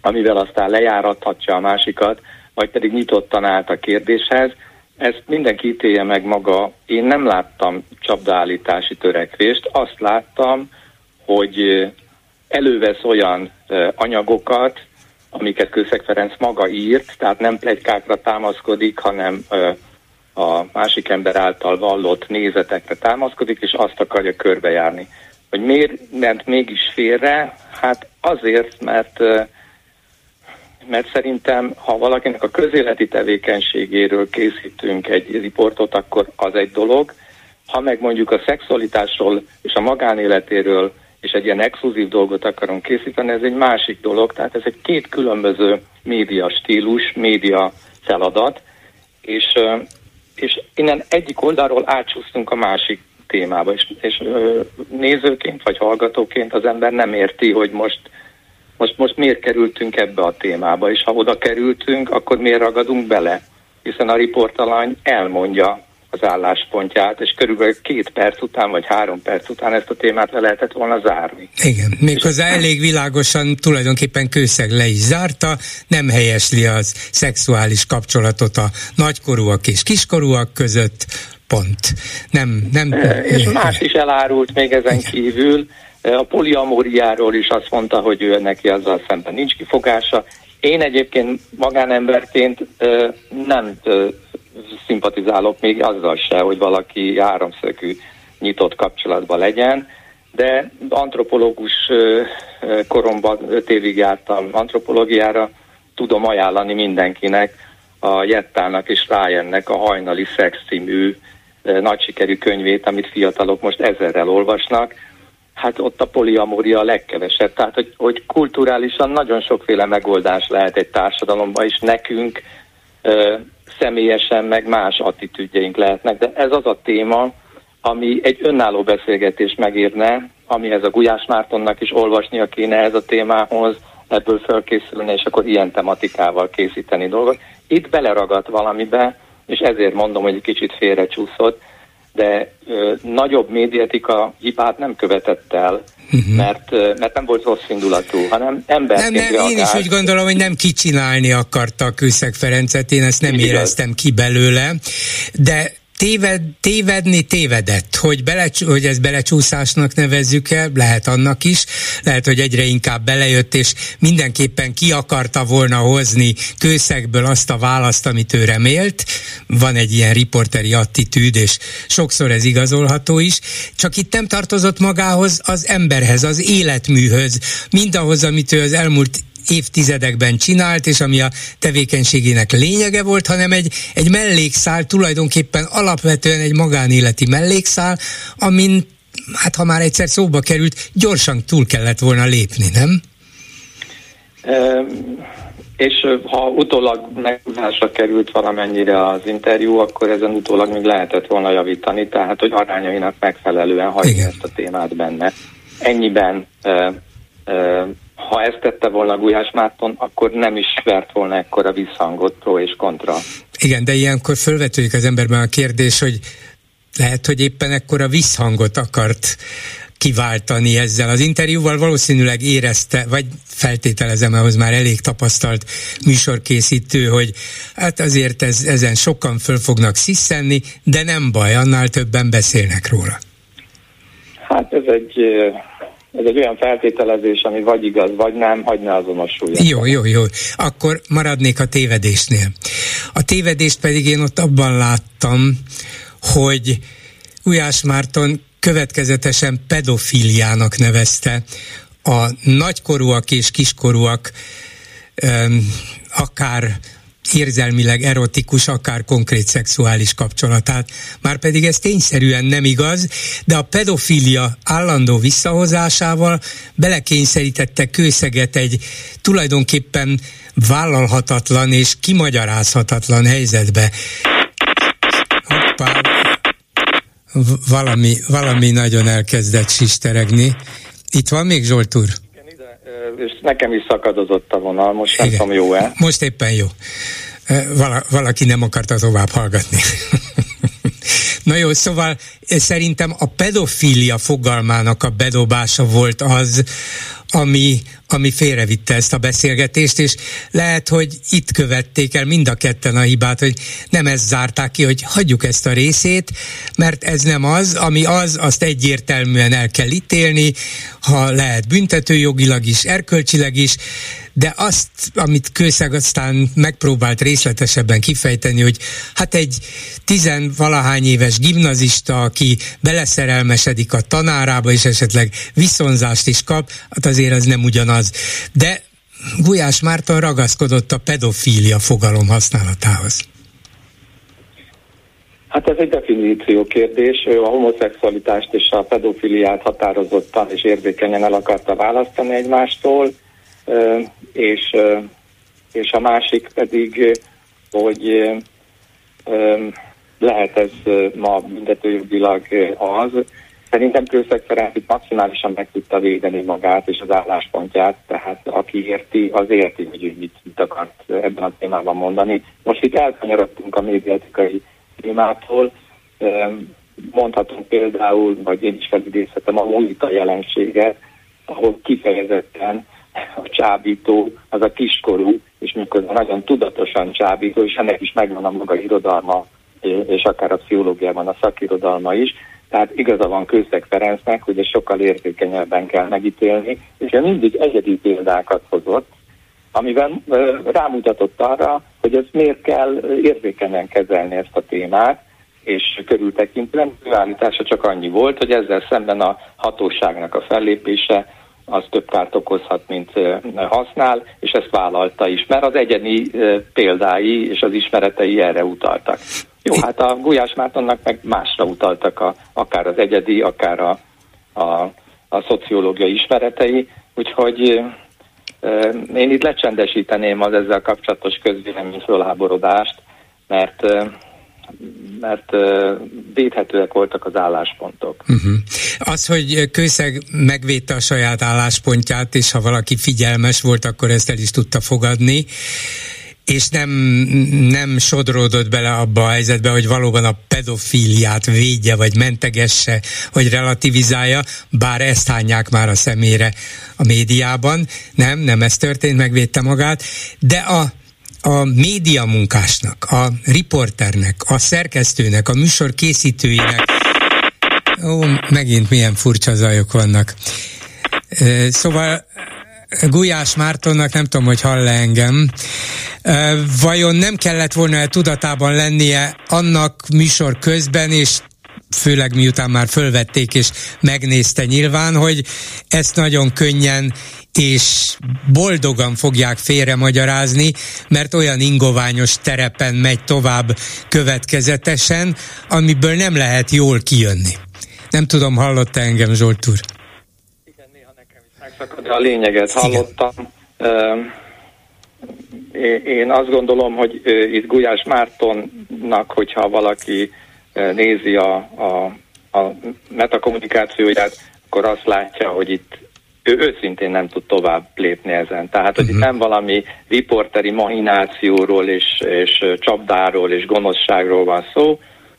amivel aztán lejárathatja a másikat, vagy pedig nyitottan állt a kérdéshez. Ezt mindenki ítélje meg maga. Én nem láttam csapdaállítási törekvést, azt láttam, hogy elővesz olyan anyagokat, amiket Kőszeg Ferenc maga írt, tehát nem plegykákra támaszkodik, hanem a másik ember által vallott nézetekre támaszkodik, és azt akarja körbejárni. Hogy miért ment mégis félre, Hát azért, mert mert szerintem, ha valakinek a közéleti tevékenységéről készítünk egy riportot, akkor az egy dolog. Ha meg mondjuk a szexualitásról és a magánéletéről és egy ilyen exkluzív dolgot akarunk készíteni, ez egy másik dolog. Tehát ez egy két különböző média stílus, média feladat, és, és innen egyik oldalról átsúsztunk a másik témába, és, és nézőként vagy hallgatóként az ember nem érti, hogy most, most, most miért kerültünk ebbe a témába, és ha oda kerültünk, akkor miért ragadunk bele? Hiszen a riportalany elmondja az álláspontját, és körülbelül két perc után, vagy három perc után ezt a témát le lehetett volna zárni. Igen, méghozzá elég világosan tulajdonképpen kőszeg le is zárta, nem helyesli az szexuális kapcsolatot a nagykorúak és kiskorúak között, pont. Nem, nem... És más is elárult még ezen Igen. kívül. A poliamóriáról is azt mondta, hogy ő neki azzal szemben nincs kifogása. Én egyébként magánemberként nem szimpatizálok még azzal se, hogy valaki háromszögű nyitott kapcsolatban legyen, de antropológus koromban öt évig jártam antropológiára, tudom ajánlani mindenkinek, a Jettának és Ryannek a Hajnali Szex című nagy sikerű könyvét, amit fiatalok most ezerrel olvasnak. Hát ott a poliamória a legkevesebb. Tehát, hogy, hogy kulturálisan nagyon sokféle megoldás lehet egy társadalomban, és nekünk ö, személyesen meg más attitűdjeink lehetnek, de ez az a téma, ami egy önálló beszélgetés megírne, amihez a Gulyás Mártonnak is olvasnia kéne ez a témához, ebből fölkészülni, és akkor ilyen tematikával készíteni dolgot. Itt beleragadt valamibe, és ezért mondom, hogy egy kicsit félrecsúszott, de ö, nagyobb médiatika hibát nem követett el, uh-huh. mert, ö, mert nem volt rossz indulatú, hanem emberként nem, nem, Én is úgy gondolom, hogy nem kicsinálni akarta a Kőszeg Ferencet, én ezt nem Így éreztem igaz. ki belőle, de téved, tévedni tévedett, hogy, bele, hogy ezt belecsúszásnak nevezzük el, lehet annak is, lehet, hogy egyre inkább belejött, és mindenképpen ki akarta volna hozni kőszegből azt a választ, amit ő remélt, van egy ilyen riporteri attitűd, és sokszor ez igazolható is, csak itt nem tartozott magához az emberhez, az életműhöz, mindahhoz, amit ő az elmúlt évtizedekben csinált, és ami a tevékenységének lényege volt, hanem egy, egy mellékszál, tulajdonképpen alapvetően egy magánéleti mellékszál, amin, hát ha már egyszer szóba került, gyorsan túl kellett volna lépni, nem? És ha utólag meghúzásra került valamennyire az interjú, akkor ezen utólag még lehetett volna javítani, tehát hogy arányainak megfelelően hagyni ezt a témát benne. Ennyiben ha ezt tette volna Gulyás Márton, akkor nem is vert volna ekkora visszhangot pro és kontra. Igen, de ilyenkor fölvetődik az emberben a kérdés, hogy lehet, hogy éppen ekkora visszhangot akart kiváltani ezzel az interjúval, valószínűleg érezte, vagy feltételezem, ahhoz már elég tapasztalt műsorkészítő, hogy hát azért ez, ezen sokan föl fognak sziszenni, de nem baj, annál többen beszélnek róla. Hát ez egy ez egy olyan feltételezés, ami vagy igaz, vagy nem, vagy ne azonosulja. Jó, jó, jó. Akkor maradnék a tévedésnél. A tévedést pedig én ott abban láttam, hogy Ujás Márton következetesen pedofiliának nevezte a nagykorúak és kiskorúak akár érzelmileg erotikus, akár konkrét szexuális kapcsolatát. Már pedig ez tényszerűen nem igaz, de a pedofília állandó visszahozásával belekényszerítette kőszeget egy tulajdonképpen vállalhatatlan és kimagyarázhatatlan helyzetbe. Hoppá, valami, valami nagyon elkezdett sisteregni. Itt van még Zsolt úr? És nekem is szakadozott a vonal, most nem tudom jó-e. Most éppen jó. Vala, valaki nem akarta tovább hallgatni. Na jó, szóval szerintem a pedofília fogalmának a bedobása volt az, ami, ami félrevitte ezt a beszélgetést, és lehet, hogy itt követték el mind a ketten a hibát, hogy nem ezt zárták ki, hogy hagyjuk ezt a részét, mert ez nem az, ami az, azt egyértelműen el kell ítélni, ha lehet büntetőjogilag is, erkölcsileg is, de azt, amit Kőszeg aztán megpróbált részletesebben kifejteni, hogy hát egy tizenvalahány éves gimnazista, aki beleszerelmesedik a tanárába, és esetleg viszonzást is kap, hát azért az nem ugyanaz. De Gulyás Márton ragaszkodott a pedofília fogalom használatához. Hát ez egy definíció kérdés. Ő a homoszexualitást és a pedofiliát határozottan és érzékenyen el akarta választani egymástól és, és a másik pedig, hogy lehet ez ma büntetőjogilag az. Szerintem Kőszeg Ferenc itt maximálisan meg tudta védeni magát és az álláspontját, tehát aki érti, az érti, hogy ő mit, mit akart ebben a témában mondani. Most itt elkanyarodtunk a médiatikai témától, mondhatunk például, vagy én is felidézhetem a monita jelenséget, ahol kifejezetten a csábító az a kiskorú, és mikor nagyon tudatosan csábító, és ennek is megvan a maga irodalma, és akár a pszichológiában a szakirodalma is. Tehát igaza van Kőszeg Ferencnek, hogy ezt sokkal érzékenyebben kell megítélni, és ő mindig egyedi példákat hozott, amivel rámutatott arra, hogy ez miért kell érzékenyen kezelni ezt a témát, és körültekintően állítása csak annyi volt, hogy ezzel szemben a hatóságnak a fellépése az több kárt okozhat, mint használ, és ezt vállalta is, mert az egyedi példái és az ismeretei erre utaltak. Jó, hát a Gulyás Mártonnak meg másra utaltak, a, akár az egyedi, akár a, a, a szociológiai ismeretei, úgyhogy én itt lecsendesíteném az ezzel kapcsolatos közvélemény fölháborodást, mert mert védhetőek voltak az álláspontok. Uh-huh. Az, hogy Kőszeg megvédte a saját álláspontját, és ha valaki figyelmes volt, akkor ezt el is tudta fogadni, és nem, nem sodródott bele abba a helyzetbe, hogy valóban a pedofíliát védje, vagy mentegesse, vagy relativizálja, bár ezt hányják már a szemére a médiában. Nem, nem ez történt, megvédte magát, de a a média munkásnak, a riporternek, a szerkesztőnek, a műsor készítőinek, ó, megint milyen furcsa zajok vannak. Szóval Gulyás Mártonnak, nem tudom, hogy hall engem, vajon nem kellett volna tudatában lennie annak műsor közben, és főleg miután már fölvették és megnézte nyilván, hogy ezt nagyon könnyen és boldogan fogják félremagyarázni, mert olyan ingoványos terepen megy tovább következetesen, amiből nem lehet jól kijönni. Nem tudom, hallotta engem Zsolt úr? Igen, néha nekem is megszakad, a lényeget hallottam. Igen. Én azt gondolom, hogy itt Gulyás Mártonnak, hogyha valaki nézi a, a, a metakommunikációját, akkor azt látja, hogy itt ő őszintén nem tud tovább lépni ezen. Tehát, hogy uh-huh. itt mhm. nem valami riporteri mahinációról és, és csapdáról és gonoszságról van szó,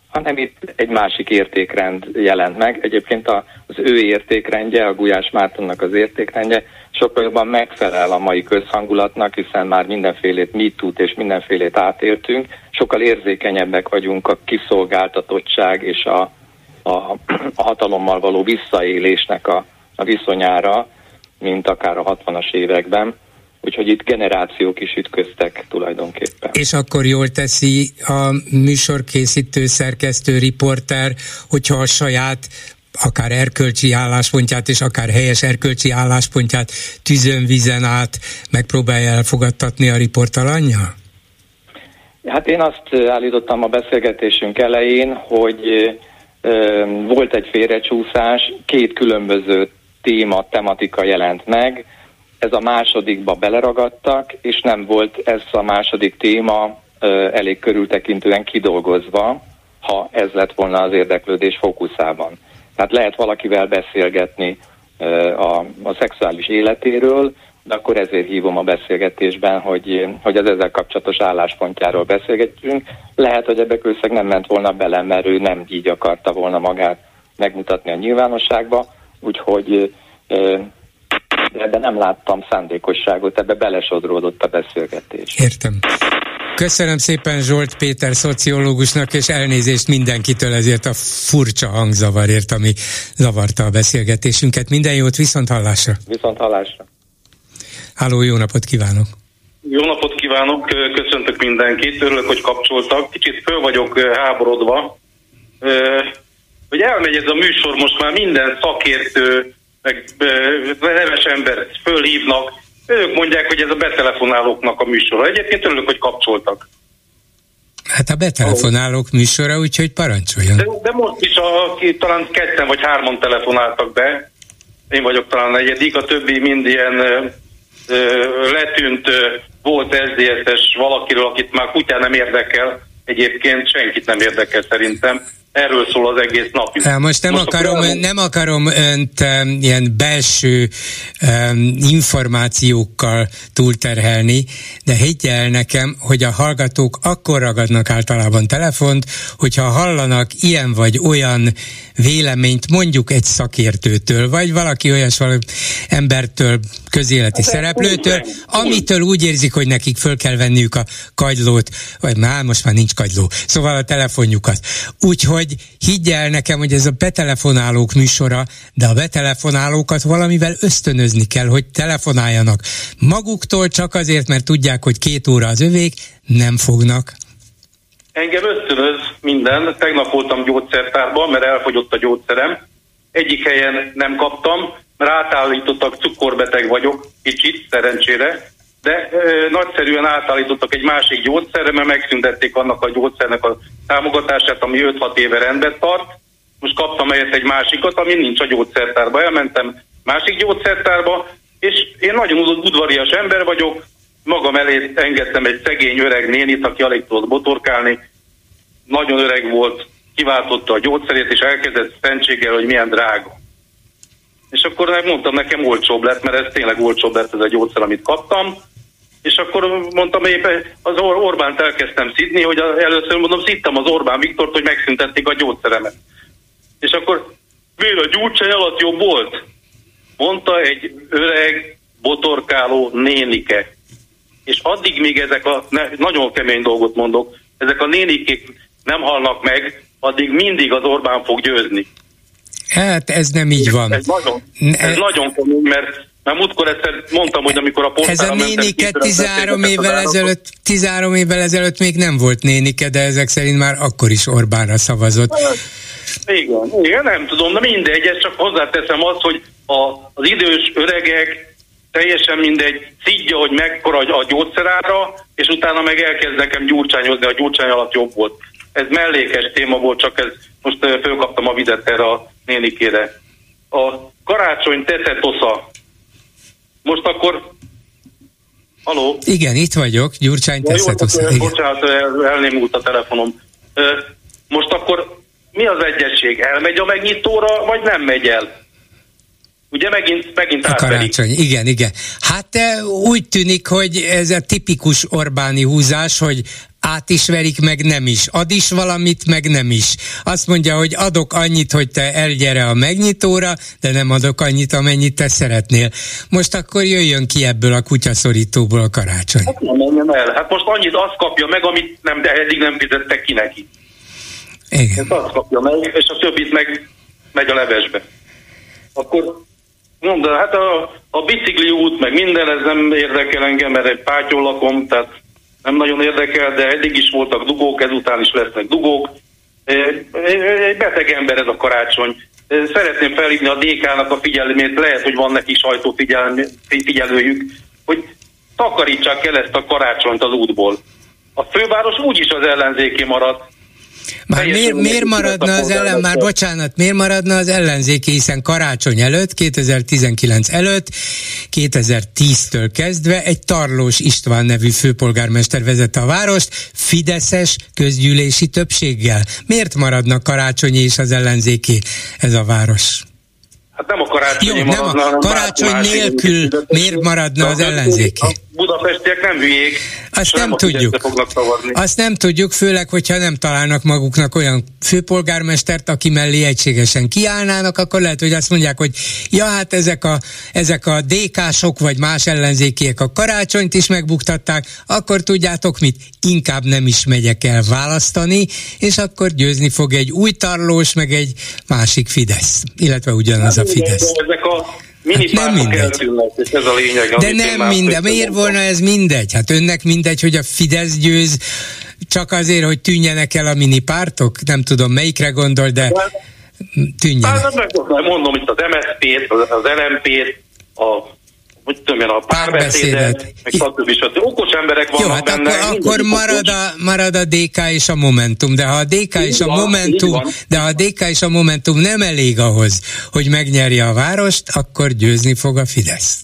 hanem itt egy másik értékrend jelent meg. Egyébként az ő értékrendje, a Gulyás Mártonnak az értékrendje sokkal jobban megfelel a mai közhangulatnak, hiszen már mindenfélét mit tud és mindenfélét átértünk. Sokkal érzékenyebbek vagyunk a kiszolgáltatottság és a, a, a hatalommal való visszaélésnek a, a viszonyára, mint akár a 60-as években. Úgyhogy itt generációk is ütköztek tulajdonképpen. És akkor jól teszi a műsorkészítő, szerkesztő, riporter, hogyha a saját akár erkölcsi álláspontját és akár helyes erkölcsi álláspontját tűzön, vízen át megpróbálja elfogadtatni a riportalanya? Hát én azt állítottam a beszélgetésünk elején, hogy volt egy félrecsúszás, két különböző téma, tematika jelent meg, ez a másodikba beleragadtak, és nem volt ez a második téma elég körültekintően kidolgozva, ha ez lett volna az érdeklődés fókuszában. Tehát lehet valakivel beszélgetni a, a szexuális életéről, de akkor ezért hívom a beszélgetésben, hogy, hogy az ezzel kapcsolatos álláspontjáról beszélgetjünk. Lehet, hogy ebbe kőszeg nem ment volna bele, mert ő nem így akarta volna magát megmutatni a nyilvánosságba, úgyhogy ebben nem láttam szándékosságot, ebbe belesodródott a beszélgetés. Értem. Köszönöm szépen Zsolt Péter szociológusnak, és elnézést mindenkitől ezért a furcsa hangzavarért, ami zavarta a beszélgetésünket. Minden jót, viszont hallásra! Viszont hallásra! Háló, jó napot kívánok! Jó napot kívánok, köszöntök mindenkit, örülök, hogy kapcsoltak. Kicsit föl vagyok háborodva, hogy elmegy ez a műsor, most már minden szakértő, meg neves embert fölhívnak, ők mondják, hogy ez a betelefonálóknak a műsora. Egyébként örülök, hogy kapcsoltak. Hát a betelefonálók műsora, úgyhogy parancsoljon. De, de most is a, talán ketten vagy hárman telefonáltak be. Én vagyok talán negyedik, a többi mind ilyen ö, letűnt ö, volt SZDSZ-es valakiről, akit már kutyán nem érdekel. Egyébként senkit nem érdekel szerintem erről szól az egész nap. Most nem most akarom, a... nem akarom önt um, ilyen belső um, információkkal túlterhelni, de higgy el nekem, hogy a hallgatók akkor ragadnak általában telefont, hogyha hallanak ilyen vagy olyan véleményt mondjuk egy szakértőtől, vagy valaki olyas valami embertől, közéleti hát, szereplőtől, amitől úgy érzik, hogy nekik föl kell venniük a kagylót, vagy már most már nincs kagyló, szóval a telefonjukat. Úgyhogy higgy el nekem, hogy ez a betelefonálók műsora, de a betelefonálókat valamivel ösztönözni kell, hogy telefonáljanak. Maguktól csak azért, mert tudják, hogy két óra az övék, nem fognak. Engem ösztönöz minden. Tegnap voltam gyógyszertárban, mert elfogyott a gyógyszerem. Egyik helyen nem kaptam, mert átállítottak, cukorbeteg vagyok, kicsit, szerencsére, de ö, nagyszerűen átállítottak egy másik gyógyszerre, mert megszüntették annak a gyógyszernek a támogatását, ami 5-6 éve rendben tart, most kaptam helyett egy másikat, ami nincs a gyógyszertárba. Elmentem másik gyógyszertárba, és én nagyon udvarias ember vagyok, magam elé engedtem egy szegény öreg nénit, aki alig tudott botorkálni, nagyon öreg volt, kiváltotta a gyógyszerét, és elkezdett szentséggel, hogy milyen drága. És akkor mondtam, nekem olcsóbb lett, mert ez tényleg olcsóbb lett ez a gyógyszer, amit kaptam. És akkor mondtam, éppen az Or- Orbánt elkezdtem szidni, hogy először mondom, szittem az Orbán Viktort, hogy megszüntették a gyógyszeremet. És akkor miért a gyurcsány alatt jobb volt? Mondta egy öreg, botorkáló nénike. És addig még ezek a, ne, nagyon kemény dolgot mondok, ezek a nénikék nem halnak meg, addig mindig az Orbán fog győzni. Hát ez nem így van. Ez nagyon, ez e... nagyon komoly, mert mert múltkor egyszer mondtam, hogy amikor a Ez a nénike 13 évvel ezelőtt, 13 évvel ezelőtt még nem volt nénike, de ezek szerint már akkor is Orbánra szavazott. Igen, igen, nem tudom, de mindegy, ezt csak hozzáteszem azt, hogy a, az idős öregek teljesen mindegy, szidja, hogy mekkora a gyógyszerára, és utána meg elkezd nekem gyurcsányozni, a gyurcsány alatt jobb volt. Ez mellékes téma volt, csak ez most fölkaptam a vizet erre a nénikére. A karácsony tetosza. Most akkor Haló? Igen, itt vagyok, Gyurcsány ja, Teszetosza. Bocsánat, elnémult a telefonom. Most akkor mi az egyesség? Elmegy a megnyitóra, vagy nem megy el? Ugye megint, megint a karácsony, igen, igen. Hát úgy tűnik, hogy ez a tipikus Orbáni húzás, hogy át is verik, meg nem is. Ad is valamit, meg nem is. Azt mondja, hogy adok annyit, hogy te elgyere a megnyitóra, de nem adok annyit, amennyit te szeretnél. Most akkor jöjjön ki ebből a kutyaszorítóból a karácsony. Hát nem menjen el. Hát most annyit azt kapja meg, amit nem, de eddig nem fizettek ki neki. Igen. Hát azt kapja meg, és a többit meg megy a levesbe. Akkor mondom, de hát a, a bicikli út, meg minden, ez nem érdekel engem, mert egy pátyon lakom, tehát nem nagyon érdekel, de eddig is voltak dugók, ezután is lesznek dugók. Egy beteg ember ez a karácsony. Szeretném felhívni a DK-nak a figyelmét, lehet, hogy van neki sajtófigyelőjük, hogy takarítsák el ezt a karácsonyt az útból. A főváros úgyis az ellenzéki marad, már miért, miért maradna az ellen, már bocsánat, miért maradna az ellenzéki, hiszen karácsony előtt, 2019 előtt, 2010-től kezdve egy Tarlós István nevű főpolgármester vezette a várost, Fideszes közgyűlési többséggel. Miért maradna karácsonyi és az ellenzéki ez a város? Hát nem a karácsony Jó, nem a karácsony nélkül miért maradna az ellenzéki? A budapestiek nem hülyék. Azt nem, nem tudjuk. Azt nem tudjuk, főleg, hogyha nem találnak maguknak olyan főpolgármestert, aki mellé egységesen kiállnának, akkor lehet, hogy azt mondják, hogy ja, hát ezek a, ezek a DK-sok vagy más ellenzékiek a karácsonyt is megbuktatták, akkor tudjátok mit, inkább nem is megyek el választani, és akkor győzni fog egy új tarlós, meg egy másik Fidesz, illetve ugyanaz a Fidesz. Ezek a mini hát nem mindegy. Eltűnnek, és ez a lényeg. De nem mindegy. Miért volna ez mindegy? Hát önnek mindegy, hogy a Fidesz győz, csak azért, hogy tűnjenek el a mini pártok? Nem tudom, melyikre gondol, de tűnjenek. Hát, mondom itt az MSZP-t, az LMP-t, a hogy tudom én, a párbeszédet, meg stb. stb. Okos emberek vannak Jó, hát benne. Akkor, akkor marad, a, marad a DK és a Momentum, de ha a DK így és a van, Momentum, de ha a DK és a Momentum nem elég ahhoz, hogy megnyerje a várost, akkor győzni fog a Fidesz.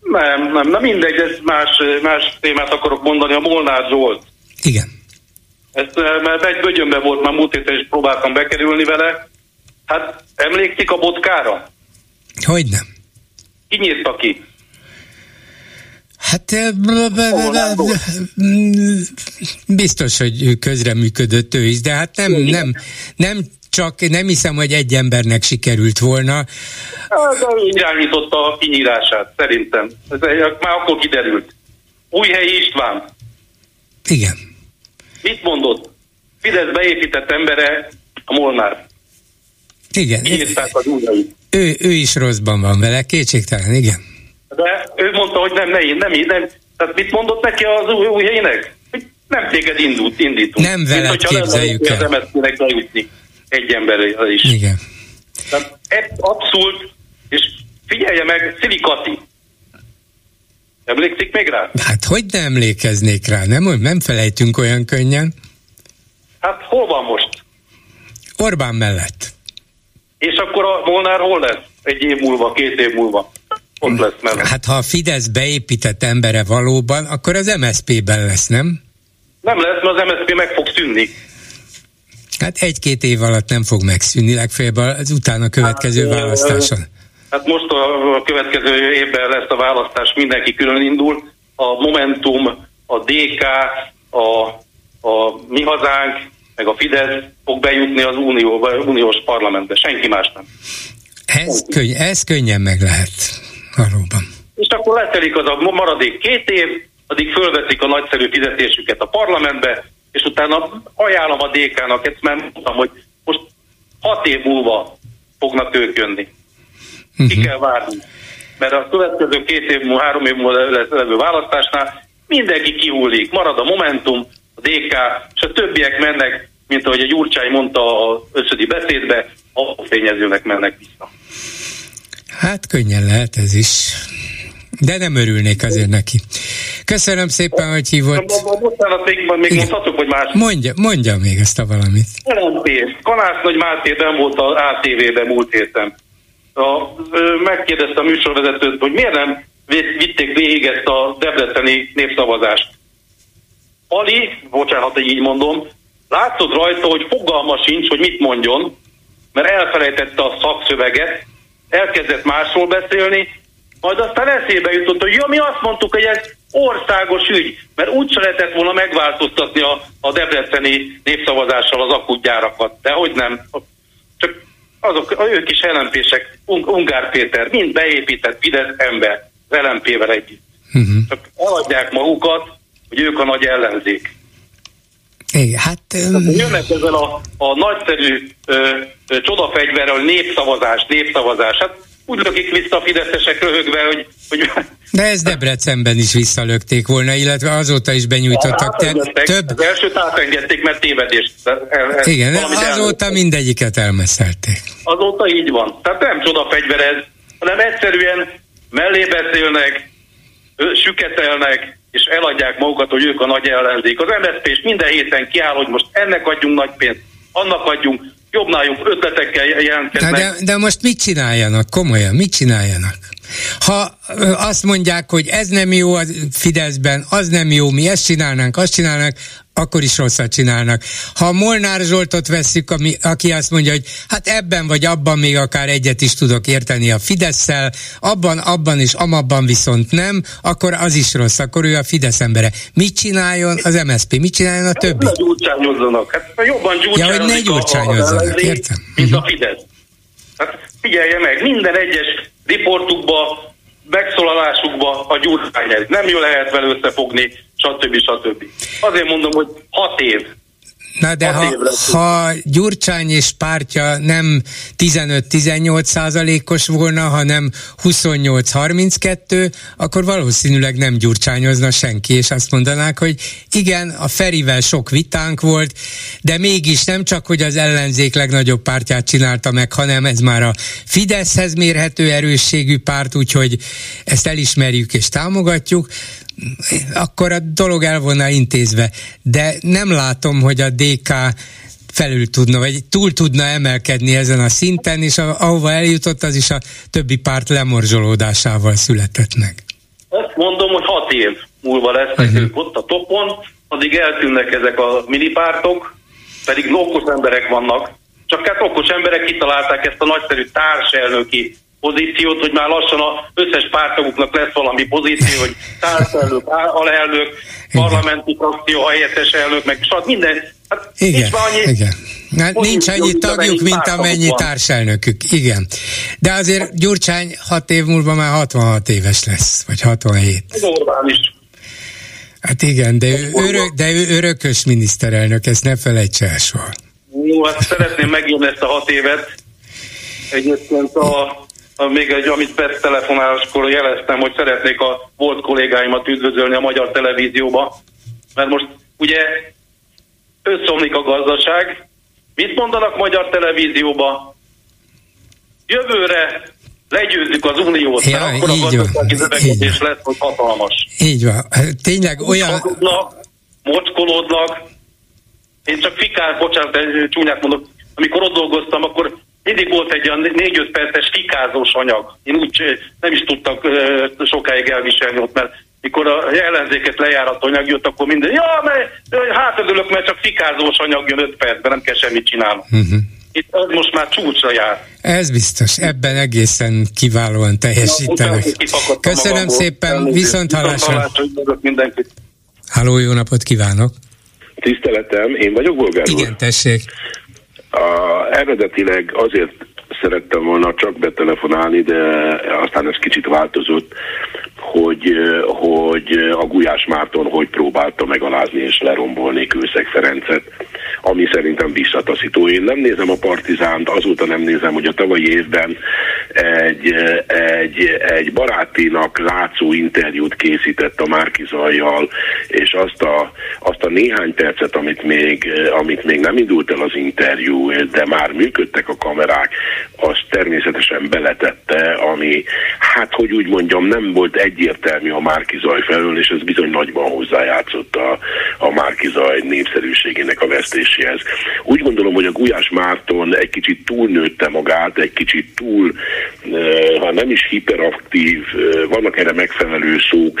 Nem, nem, na mindegy, ez más, más témát akarok mondani, a Molnár Zsolt. Igen. Ezt, mert egy bögyönbe volt már múlt héten, és próbáltam bekerülni vele. Hát emlékszik a botkára? Hogy nem. Ki nyírta ki? Hát biztos, hogy közreműködött ő is, de hát nem, nem, nem csak nem hiszem, hogy egy embernek sikerült volna. De irányította a kinyírását, szerintem. Ez már akkor kiderült. Újhelyi István. Igen. Mit mondott? Fidesz beépített embere a Molnár. Igen. az Ő, ő is rosszban van vele, kétségtelen, igen. De ő mondta, hogy nem, nem, nem, nem. Tehát mit mondott neki az új, új helyének? Hogy nem téged indult, indítunk. Nem veled Mint, képzeljük el. Nem bejutni egy emberre is. Igen. Tehát abszolút, és figyelje meg, Szilikati. Emlékszik még rá? Hát hogy nem emlékeznék rá? Nem, nem felejtünk olyan könnyen. Hát hol van most? Orbán mellett. És akkor a Molnár hol lesz? Egy év múlva, két év múlva. Ott lesz mert... Hát ha a Fidesz beépített embere valóban, akkor az MSZP-ben lesz, nem? Nem lesz, mert az MSZP meg fog szűnni. Hát egy-két év alatt nem fog megszűnni, legfeljebb az utána következő hát, választáson. Hát most a következő évben lesz a választás, mindenki külön indul. A Momentum, a DK, a, a Mi Hazánk, meg a Fidesz fog bejutni az unió, uniós parlamentbe, senki más nem. Ez, könny, ez könnyen meg lehet, valóban. És akkor letelik az a maradék két év, addig fölveszik a nagyszerű fizetésüket a parlamentbe, és utána ajánlom a DK-nak, ezt már mondtam, hogy most hat év múlva fognak ők jönni. Uh-huh. Ki mhm. kell várni. Mert a következő két év múlva, három év múlva levő választásnál mindenki kihullik. Marad a Momentum, a DK, és a többiek mennek, mint ahogy a Gyurcsány mondta a összödi beszédbe, a fényezőnek mennek vissza. Hát könnyen lehet ez is. De nem örülnék azért neki. Köszönöm szépen, hogy hívott. Bocsánat, még, még mondhatok, hogy más. Mondja, mondja még ezt a valamit. Jelentés. Kanász Nagy Máté nem volt az ATV-ben múlt héten. A, megkérdezte a műsorvezetőt, hogy miért nem vitték végig ezt a debreceni népszavazást. Ali, bocsánat, hogy így mondom, látszott rajta, hogy fogalma sincs, hogy mit mondjon, mert elfelejtette a szakszöveget, elkezdett másról beszélni, majd aztán eszébe jutott, hogy ja, mi azt mondtuk, hogy ez országos ügy, mert úgy se lehetett volna megváltoztatni a, a debreceni népszavazással az akutgyárakat, de hogy nem. Csak azok, ők is ellenpések, Ungár Péter, mind beépített Fidesz ember az LMP-vel együtt. Uh-huh. Csak eladják magukat, hogy ők a nagy ellenzék. Igen, hát... Um... Jönnek ezzel a, a nagyszerű ö, ö, csodafegyverrel, népszavazás, népszavazás. Hát úgy lökik vissza a fideszesek röhögve, hogy, hogy... De ez Debrecenben is visszalökték volna, illetve azóta is benyújtottak. Te, több... Az elsőt átengedték, mert tévedést. Igen, azóta elmondták. mindegyiket elmeszelték. Azóta így van. Tehát nem csodafegyver ez, hanem egyszerűen mellé beszélnek, süketelnek, és eladják magukat, hogy ők a nagy ellenzék. Az MSZP is minden héten kiáll, hogy most ennek adjunk nagy pénzt, annak adjunk, jobbnál jobb ötletekkel jelentkeznek. De, de most mit csináljanak? Komolyan, mit csináljanak? Ha azt mondják, hogy ez nem jó a Fideszben, az nem jó, mi ezt csinálnánk, azt csinálnánk, akkor is rosszat csinálnak. Ha Molnár Zsoltot veszük, ami, aki azt mondja, hogy hát ebben vagy abban még akár egyet is tudok érteni a Fideszsel, abban, abban és amabban viszont nem, akkor az is rossz, akkor ő a Fidesz embere. Mit csináljon az MSZP, mit csináljon a többi? Ne gyurcsányozzanak, hát jobban gyurcsányozik. Ja, hogy ne gyurcsányozzanak, értem. Mint a Fidesz. Hát figyelje meg, minden egyes riportukba, megszólalásukba a gyurcsány Nem jól lehet vele összefogni, stb. stb. Azért mondom, hogy hat év Na de ha, ha Gyurcsány és pártja nem 15-18 százalékos volna, hanem 28-32, akkor valószínűleg nem gyurcsányozna senki, és azt mondanák, hogy igen, a Ferivel sok vitánk volt, de mégis nem csak, hogy az ellenzék legnagyobb pártját csinálta meg, hanem ez már a Fideszhez mérhető erősségű párt, úgyhogy ezt elismerjük és támogatjuk akkor a dolog el volna intézve. De nem látom, hogy a DK felül tudna, vagy túl tudna emelkedni ezen a szinten, és a, ahova eljutott, az is a többi párt lemorzsolódásával született meg. Azt mondom, hogy hat év múlva lesznek uh-huh. ők ott a topon, addig eltűnnek ezek a minipártok, pedig okos emberek vannak, csak hát okos emberek kitalálták ezt a nagyszerű társelnöki pozíciót, hogy már lassan az összes pártaguknak lesz valami pozíció, hogy társelnök, alelnök, parlamenti frakció, helyettes elnök, meg stb. minden. Hát igen, nincs annyi igen. Hát nincs annyi tagjuk, mint amennyi van. társelnökük. Igen. De azért Gyurcsány hat év múlva már 66 éves lesz, vagy 67. Az Orbán is. Hát igen, de ő, örök, de ő örökös miniszterelnök, ezt ne felejts el soha. Jó, hát szeretném megírni ezt a hat évet. Egyébként a még egy, amit telefonáláskor jeleztem, hogy szeretnék a volt kollégáimat üdvözölni a magyar televízióba, mert most ugye összeomlik a gazdaság. Mit mondanak magyar televízióba? Jövőre legyőzzük az uniót, ja, mert akkor a gazdasági növekedés lesz, hogy hatalmas. Így van. Tényleg olyan... Mocskolódnak, mocskolódnak. Én csak fikál, bocsánat, csúnyát mondok, amikor ott dolgoztam, akkor mindig volt egy olyan 4-5 perces fikázós anyag. Én úgy nem is tudtak sokáig elviselni ott, mert mikor a ellenzéket lejárat anyag jött, akkor minden, ja, mert hátadülök, mert csak fikázós anyag jön 5 percben, nem kell semmit csinálni. Uh-huh. Itt most már csúcsra jár. Ez biztos, ebben egészen kiválóan teljesítenek. Köszönöm magamból. szépen, viszont hallásra. Háló, jó napot kívánok! Tiszteletem, én vagyok bolgár Igen, tessék. A, eredetileg azért szerettem volna csak betelefonálni, de aztán ez kicsit változott, hogy, hogy a Gulyás Márton hogy próbálta megalázni és lerombolni Kőszeg Ferencet, ami szerintem visszataszító. Én nem nézem a Partizánt, azóta nem nézem, hogy a tavalyi évben egy, egy, egy barátinak látszó interjút készített a Márkizajjal, és azt a, azt a néhány percet, amit még, amit még nem indult el az interjú, de már működtek a kamerák, azt természetesen beletette, ami, hát hogy úgy mondjam, nem volt egyértelmű a Márkizaj felől, és ez bizony nagyban hozzájátszott a, a Márkizaj népszerűségének a vesztéséhez. Úgy gondolom, hogy a Gulyás Márton egy kicsit túlnőtte magát, egy kicsit túl, ha nem is hiperaktív, vannak erre megfelelő szók,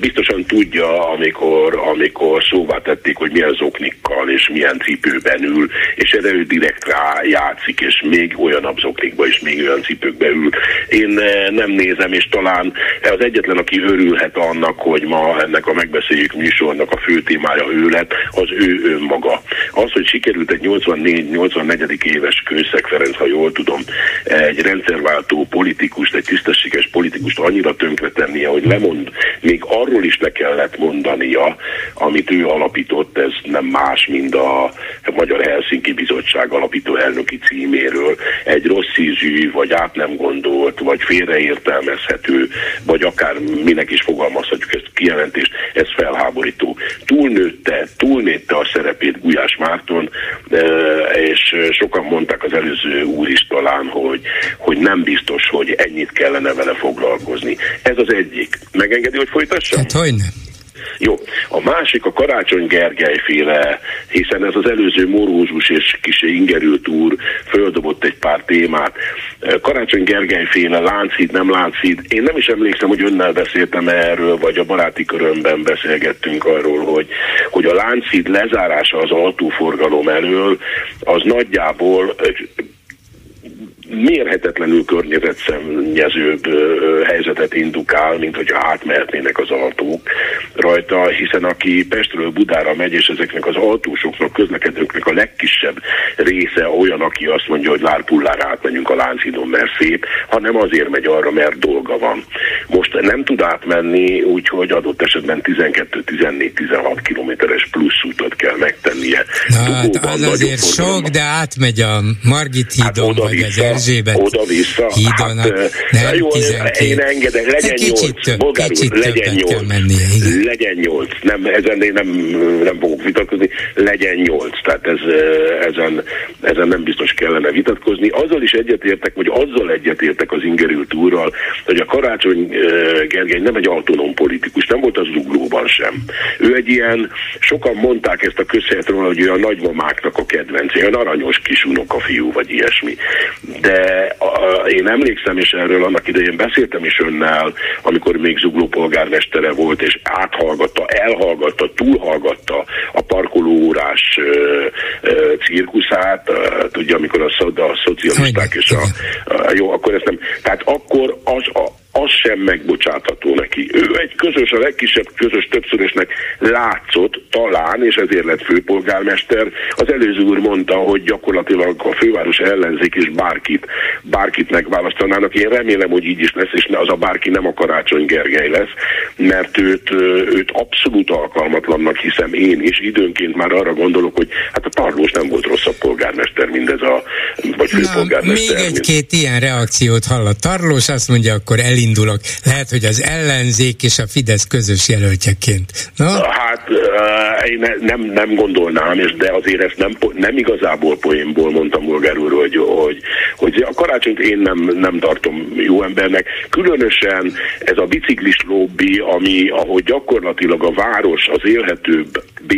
biztosan tudja, amikor, amikor szóvá tették, hogy milyen zoknikkal és milyen cipőben ül, és erre ő direkt rá játszik, és még olyan zoknikba és még olyan cipőkbe ül. Én eh, nem nézem, és talán az egyetlen, aki örülhet annak, hogy ma ennek a megbeszéljük műsornak a fő témája ő lett, az ő önmaga. Az, hogy sikerült egy 84-84 éves Kőszeg Ferenc, ha jól tudom, egy rendszerváltó politikust, egy tisztességes politikust annyira tönkretennie, hogy lemond, még arról is le kellett mondania, amit ő alapított, ez nem más, mint a Magyar Helsinki Bizottság alapító elnöki címéről. Egy rossz ízű, vagy át nem gondolt, vagy félreértelmezhető, vagy akár minek is fogalmazhatjuk ezt a kijelentést, ez felháborító. Túlnőtte, túlnőtte a szerepét Gulyás Márton, és sokan mondták az előző úr is talán, hogy, hogy nem biztos, hogy ennyit kellene vele foglalkozni. Ez az egyik. Megengedi, hogy folytassam? Hát hogy nem. Jó, a másik a Karácsony Gergely féle, hiszen ez az előző morózus és kise ingerült úr földobott egy pár témát. Karácsony Gergely féle Lánchíd, nem Lánchíd. Én nem is emlékszem, hogy önnel beszéltem erről, vagy a baráti körömben beszélgettünk arról, hogy, hogy a Lánchíd lezárása az autóforgalom elől, az nagyjából mérhetetlenül környezetszennyezőbb helyzetet indukál, mint hogyha átmehetnének az autók rajta, hiszen aki Pestről Budára megy, és ezeknek az autósoknak, közlekedőknek a legkisebb része olyan, aki azt mondja, hogy lárpullára átmenjünk a Lánchidon, mert szép, hanem azért megy arra, mert dolga van. Most nem tud átmenni, úgyhogy adott esetben 12-14-16 kilométeres plusz utat kell megtennie. Na, hát az azért sok, de átmegy a Margit hídon, hát vagy az Erzsébet oda-vissza. Hídon, hát, nem jó, 12. Én engedek, legyen kicsit 8. Több, Bolgár kicsit úr, legyen 8. Kell mennie, igen. Legyen 8. Nem, ezen én nem, nem fogok vitatkozni. Legyen 8. Tehát ez, ezen, ezen nem biztos kellene vitatkozni. Azzal is egyetértek, vagy azzal egyetértek az ingerült úrral, hogy a Karácsony Gergely nem egy autonóm politikus, nem volt az zuglóban sem. Ő egy ilyen, sokan mondták ezt a közhelyet róla, hogy ő a nagymamáknak a kedvence, olyan aranyos kis unokafiú, vagy ilyesmi de a, én emlékszem, és erről annak idején beszéltem is önnel, amikor még Zugló polgármestere volt, és áthallgatta, elhallgatta, túlhallgatta a parkolóórás ö, ö, cirkuszát, ö, tudja, amikor a, a szocialisták és a, a, jó, akkor ezt nem, tehát akkor az a, az sem megbocsátható neki. Ő egy közös, a legkisebb közös többszörösnek látszott talán, és ezért lett főpolgármester. Az előző úr mondta, hogy gyakorlatilag a főváros ellenzék és bárkit, bárkit megválasztanának. Én remélem, hogy így is lesz, és az a bárki nem a Karácsony Gergely lesz, mert őt, őt abszolút alkalmatlannak hiszem én is. Időnként már arra gondolok, hogy hát a Tarlós nem volt rosszabb polgármester, mindez a, vagy főpolgármester. Na, még egy-két ilyen reakciót hall a Tarlós, azt mondja, akkor elindul indulok. Lehet, hogy az ellenzék és a Fidesz közös jelöltjeként. Na? Hát én nem, nem gondolnám, és de azért ezt nem, nem igazából poénból mondtam Bolgár úr, hogy, hogy, hogy a karácsonyt én nem, nem tartom jó embernek. Különösen ez a biciklis lobby, ami, ahogy gyakorlatilag a város az élhetőbb B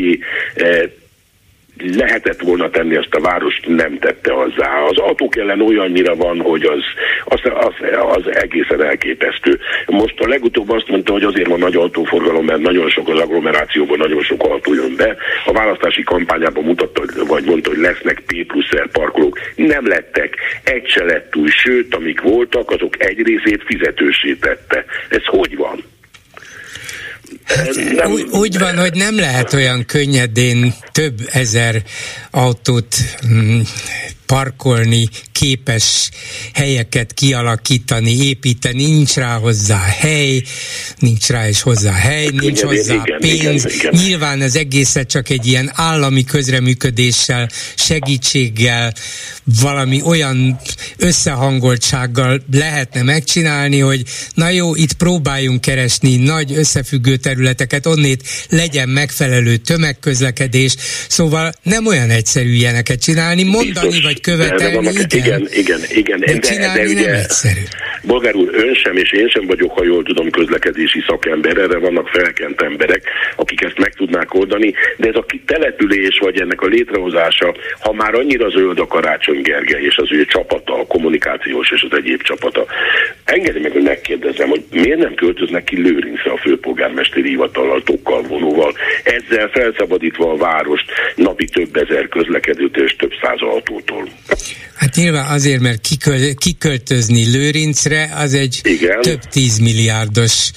lehetett volna tenni, azt a város nem tette hozzá. Az autók ellen olyannyira van, hogy az, az, az, az egészen elképesztő. Most a legutóbb azt mondta, hogy azért van nagy autóforgalom, mert nagyon sok az agglomerációban, nagyon sok autó jön be. A választási kampányában mutatta, vagy mondta, hogy lesznek P plusz parkolók. Nem lettek. Egy se lett új, sőt, amik voltak, azok egy részét fizetősé tette. Ez hogy van? Hát, nem, úgy, úgy van, hogy nem lehet olyan könnyedén több ezer autót mm, parkolni képes helyeket kialakítani, építeni, nincs rá hozzá hely, nincs rá is hozzá hely, nincs hozzá igen, pénz. Igen, igen. Nyilván az egészet csak egy ilyen állami közreműködéssel, segítséggel, valami olyan összehangoltsággal lehetne megcsinálni, hogy na jó, itt próbáljunk keresni nagy összefüggő területeket, onnét legyen megfelelő tömegközlekedés, szóval nem olyan egyszerű ilyeneket csinálni, mondani Biztos, vagy követelni, igen. igen, igen, igen. De, de, de ugye, nem egyszerű. Bolgár úr, ön sem és én sem vagyok, ha jól tudom, közlekedési szakember, erre vannak felkent emberek, akik ezt meg tudnák oldani, de ez a település vagy ennek a létrehozása, ha már annyira zöld a Karácsony Gergely és az ő csapata, a kommunikációs és az egyéb csapata, engedj meg, hogy megkérdezem, hogy miért nem költöznek ki Lőrincre a főpolgármesteri hivatallal, tokkal, vonóval, ezzel felszabadítva a várost napi több ezer közlekedőtől és több száz autótól. Hát nyilván azért, mert kiköl, kiköltözni Lőrincre az egy Igen. több tízmilliárdos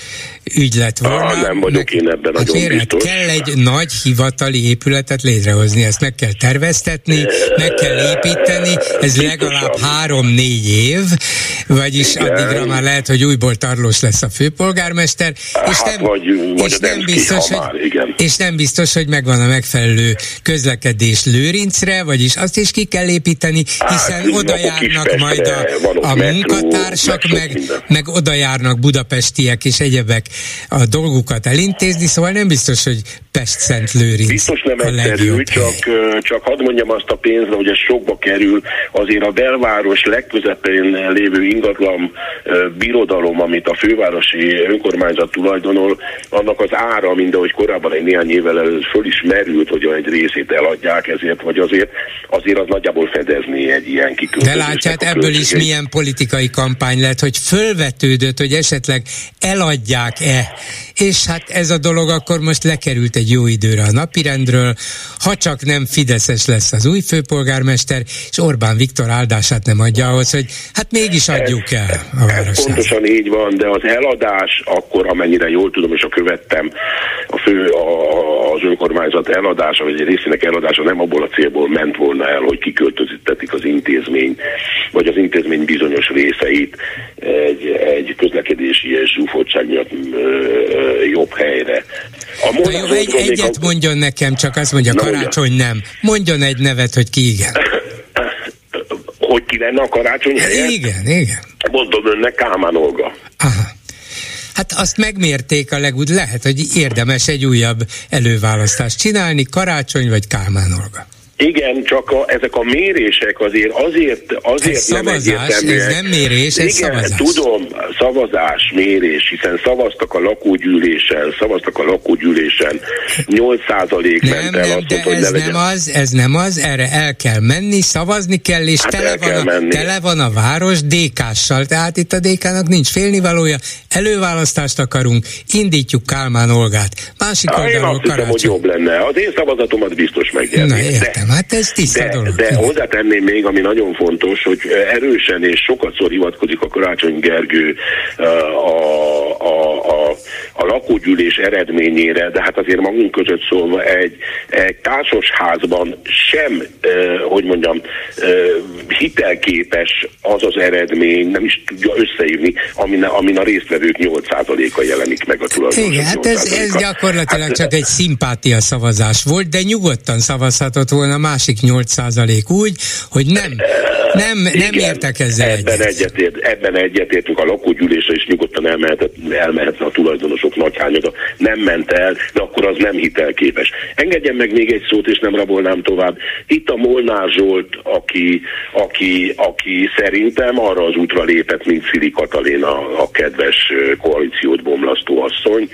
ügylet volna. Ah, nem vagyok meg, én ebben hát nagyon hát biztos. kell egy nagy hivatali épületet létrehozni, ezt meg kell terveztetni, meg kell építeni, ez legalább három-négy év, vagyis Igen. addigra már lehet, hogy újból tarlós lesz a főpolgármester, hát, és nem, vagy, és nem biztos, hogy, igen. és nem biztos, hogy megvan a megfelelő közlekedés Lőrincre, vagyis azt is ki kell építeni, hát, hiszen hát, oda járnak majd a, a munkatársak, meg, meg oda járnak budapestiek és egyebek a dolgukat elintézni, szóval nem biztos, hogy Pest-Szent Lőrinc Biztos nem egyszerű, csak, csak hadd mondjam azt a pénzre, hogy ez sokba kerül, azért a belváros legközepén lévő ingatlan birodalom, amit a fővárosi önkormányzat tulajdonol, annak az ára, mint ahogy korábban egy néhány évvel előtt föl is merült, hogy egy részét eladják ezért, vagy azért, azért az nagyjából fedezni egy ilyen kiköltözést. De látját, ebből is milyen politikai kampány lett, hogy fölvetődött, hogy esetleg eladják-e. És hát ez a dolog akkor most lekerült egy jó időre a napirendről, ha csak nem Fideszes lesz az új főpolgármester, és Orbán Viktor áldását nem adja ahhoz, hogy hát mégis adjuk el a városát. Pontosan így van, de az eladás akkor, amennyire jól tudom, és a követtem, a fő, a, az önkormányzat eladása, vagy egy részének eladása nem abból a célból ment volna el, hogy kiköltözítetik az intézmény, vagy az intézmény bizonyos részeit egy, egy közlekedési és zsúfoltság miatt ö, jobb helyre. A Na jó, egy, egyet a... mondjon nekem, csak azt mondja, Na, karácsony ugye? nem. Mondjon egy nevet, hogy ki igen. hogy ki lenne a karácsony helye? Igen, igen. Mondom önnek Kálmán Olga. Aha. Hát azt megmérték a legúd, lehet, hogy érdemes egy újabb előválasztást csinálni, karácsony vagy Kálmán Olga. Igen, csak a, ezek a mérések azért azért, azért ez nem szavazás, egyértelműek. Ez nem mérés, ez Igen, szavazás. tudom, szavazás, mérés, hiszen szavaztak a lakógyűlésen, szavaztak a lakógyűlésen, 8% nem, ment el nem, azt de hogy ez ne nem az, ez nem az, erre el kell menni, szavazni kell, és hát tele, van a, tele van a város DK-ssal, tehát itt a DK-nak nincs félnivalója, előválasztást akarunk, indítjuk Kálmán Olgát. Másik Há, oldalról Én azt hiszem, hogy jobb lenne. Az én szavazatomat biztos megnyerni. Na, értem. Hát ez tiszta de, dolog. De hozzátenném még, ami nagyon fontos, hogy erősen és sokat szor hivatkozik a Karácsony Gergő a, a, a, a lakógyűlés eredményére, de hát azért magunk között szólva egy, egy társasházban sem, hogy mondjam, hitelképes az az eredmény, nem is tudja összeívni, amin, amin a résztvevők 8%-a jelenik meg a tulajdonosok Igen, hát ez, ez gyakorlatilag hát, csak egy szimpátia szavazás volt, de nyugodtan szavazhatott volna másik 8% úgy, hogy nem, nem, nem igen, értek ezzel ebben egyet. egyetért, ebben egyetértünk a lakógyűlésre is nyugodtan elmehetett, elmehetne a tulajdonosok nagyhányada. Nem ment el, de akkor az nem hitelképes. Engedjen meg még egy szót, és nem rabolnám tovább. Itt a Molnár Zsolt, aki, aki, aki szerintem arra az útra lépett, mint Szili Katalin, a, a kedves koalíciót bomlasztó asszony,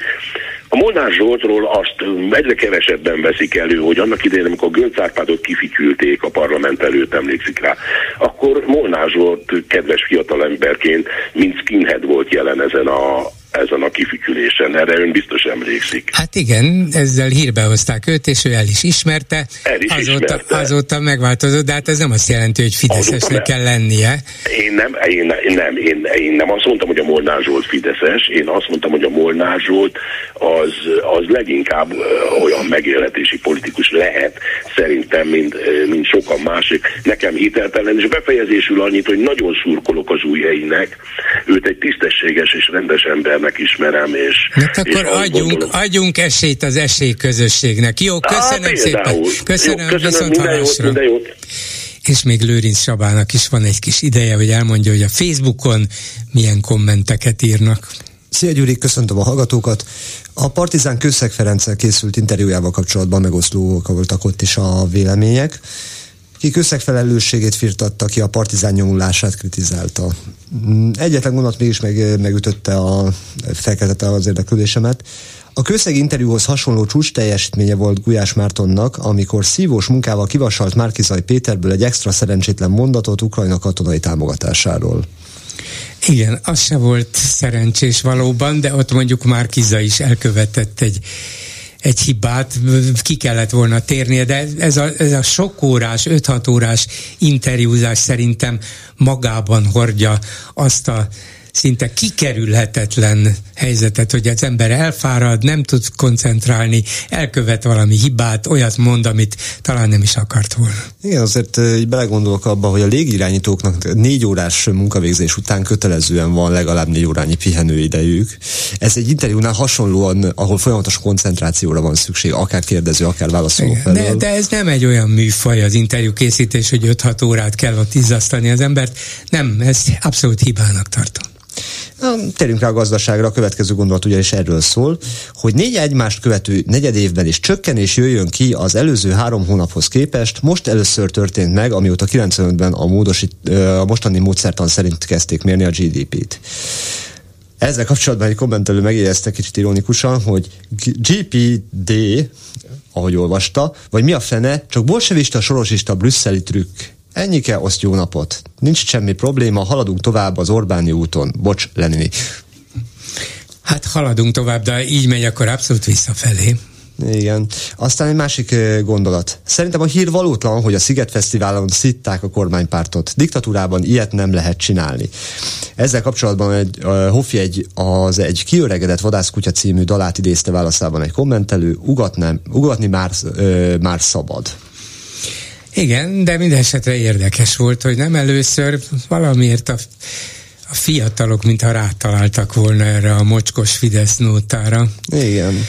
A Molnár Zsoltról azt egyre kevesebben veszik elő, hogy annak idején, amikor Gönc Árpádot kifityülték a parlament előtt, emlékszik rá, akkor Molnár Zsolt kedves fiatalemberként, mint skinhead volt jelen ezen a, ezen a kifütyülésen. Erre ön biztos emlékszik. Hát igen, ezzel hírbe hozták őt, és ő el is ismerte. El is azóta, ismerte. azóta megváltozott, de hát ez nem azt jelenti, hogy Fideszesnek kell lennie. Én nem, én, én nem, én, én nem azt mondtam, hogy a Molnár Zsolt Fideszes, én azt mondtam, hogy a Molnár Zsolt az, az leginkább olyan megélhetési politikus lehet, szerintem, mint, mint sokan másik. Nekem hiteltelen, és befejezésül annyit, hogy nagyon szurkolok az új helynek. Őt egy tisztességes és rendes embernek embernek ismerem, és... Hát akkor és adjunk, gondolom, adjunk esélyt az esélyközösségnek. Jó, köszönöm Á, szépen. Köszönöm, Jó, köszönöm minden jót, minden jót. És még Lőrinc Sabának is van egy kis ideje, hogy elmondja, hogy a Facebookon milyen kommenteket írnak. Szia Gyuri, köszöntöm a hallgatókat. A Partizán Kőszeg Ferenccel készült interjújával kapcsolatban megosztóak voltak ott is a vélemények ki összegfelelősségét firtatta, ki a partizán nyomulását kritizálta. Mm, egyetlen gondot mégis meg, megütötte a, felkeltette az érdeklődésemet. A kőszeg interjúhoz hasonló csúcs teljesítménye volt Gulyás Mártonnak, amikor szívós munkával kivasalt Márkizaj Péterből egy extra szerencsétlen mondatot Ukrajna katonai támogatásáról. Igen, az se volt szerencsés valóban, de ott mondjuk Márkiza is elkövetett egy egy hibát, ki kellett volna térnie, de ez a, ez a sok órás, 5-6 órás interjúzás szerintem magában hordja azt a szinte kikerülhetetlen helyzetet, hogy az ember elfárad, nem tud koncentrálni, elkövet valami hibát, olyat mond, amit talán nem is akart volna. Igen, azért így belegondolok abba, hogy a légirányítóknak négy órás munkavégzés után kötelezően van legalább négy órányi pihenőidejük. Ez egy interjúnál hasonlóan, ahol folyamatos koncentrációra van szükség, akár kérdező, akár válaszoló felől. De, de ez nem egy olyan műfaj az interjú készítés, hogy 5-6 órát kell ott izzasztani az embert. Nem, ezt abszolút hibának tartom. Na, térjünk rá a gazdaságra, a következő gondolat ugyanis erről szól, hogy négy egymást követő negyed évben is csökkenés jöjjön ki az előző három hónaphoz képest. Most először történt meg, amióta 95-ben a, módosít, a mostani módszertan szerint kezdték mérni a GDP-t. Ezzel kapcsolatban egy kommentelő megjegyezte kicsit ironikusan, hogy GPD, ahogy olvasta, vagy mi a fene, csak bolsevista, sorosista, brüsszeli trükk. Ennyike, azt jó napot. Nincs semmi probléma, haladunk tovább az Orbáni úton. Bocs, Lenini. Hát haladunk tovább, de így megy, akkor abszolút visszafelé. Igen. Aztán egy másik gondolat. Szerintem a hír valótlan, hogy a Sziget Fesztiválon szitták a kormánypártot. Diktatúrában ilyet nem lehet csinálni. Ezzel kapcsolatban egy, uh, Hoffi egy, az egy kiöregedett vadászkutya című dalát idézte válaszában egy kommentelő, ugatni, ugatni már, uh, már szabad. Igen, de minden esetre érdekes volt, hogy nem először valamiért a, a fiatalok, mintha rátaláltak volna erre a mocskos Fidesz nótára. Igen.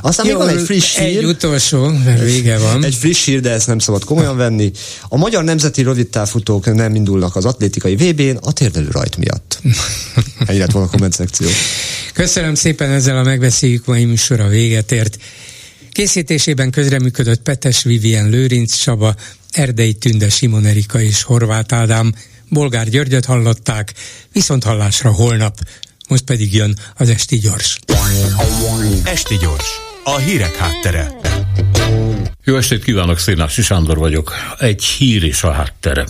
Aztán Jó, még van egy friss hír. Egy utolsó, mert vége van. Egy friss hír, de ezt nem szabad komolyan venni. A magyar nemzeti rövidtávfutók nem indulnak az atlétikai VB-n a térdelő rajt miatt. Ennyi lett volna a komment szekció. Köszönöm szépen, ezzel a megbeszéljük mai műsora véget ért. Készítésében közreműködött Petes Vivien Lőrinc Csaba, Erdei Tünde Simon Erika és Horváth Ádám, Bolgár Györgyöt hallották, viszont hallásra holnap. Most pedig jön az Esti Gyors. Esti Gyors, a hírek háttere. Jó estét kívánok, Szénási Sándor vagyok. Egy hír is a háttere.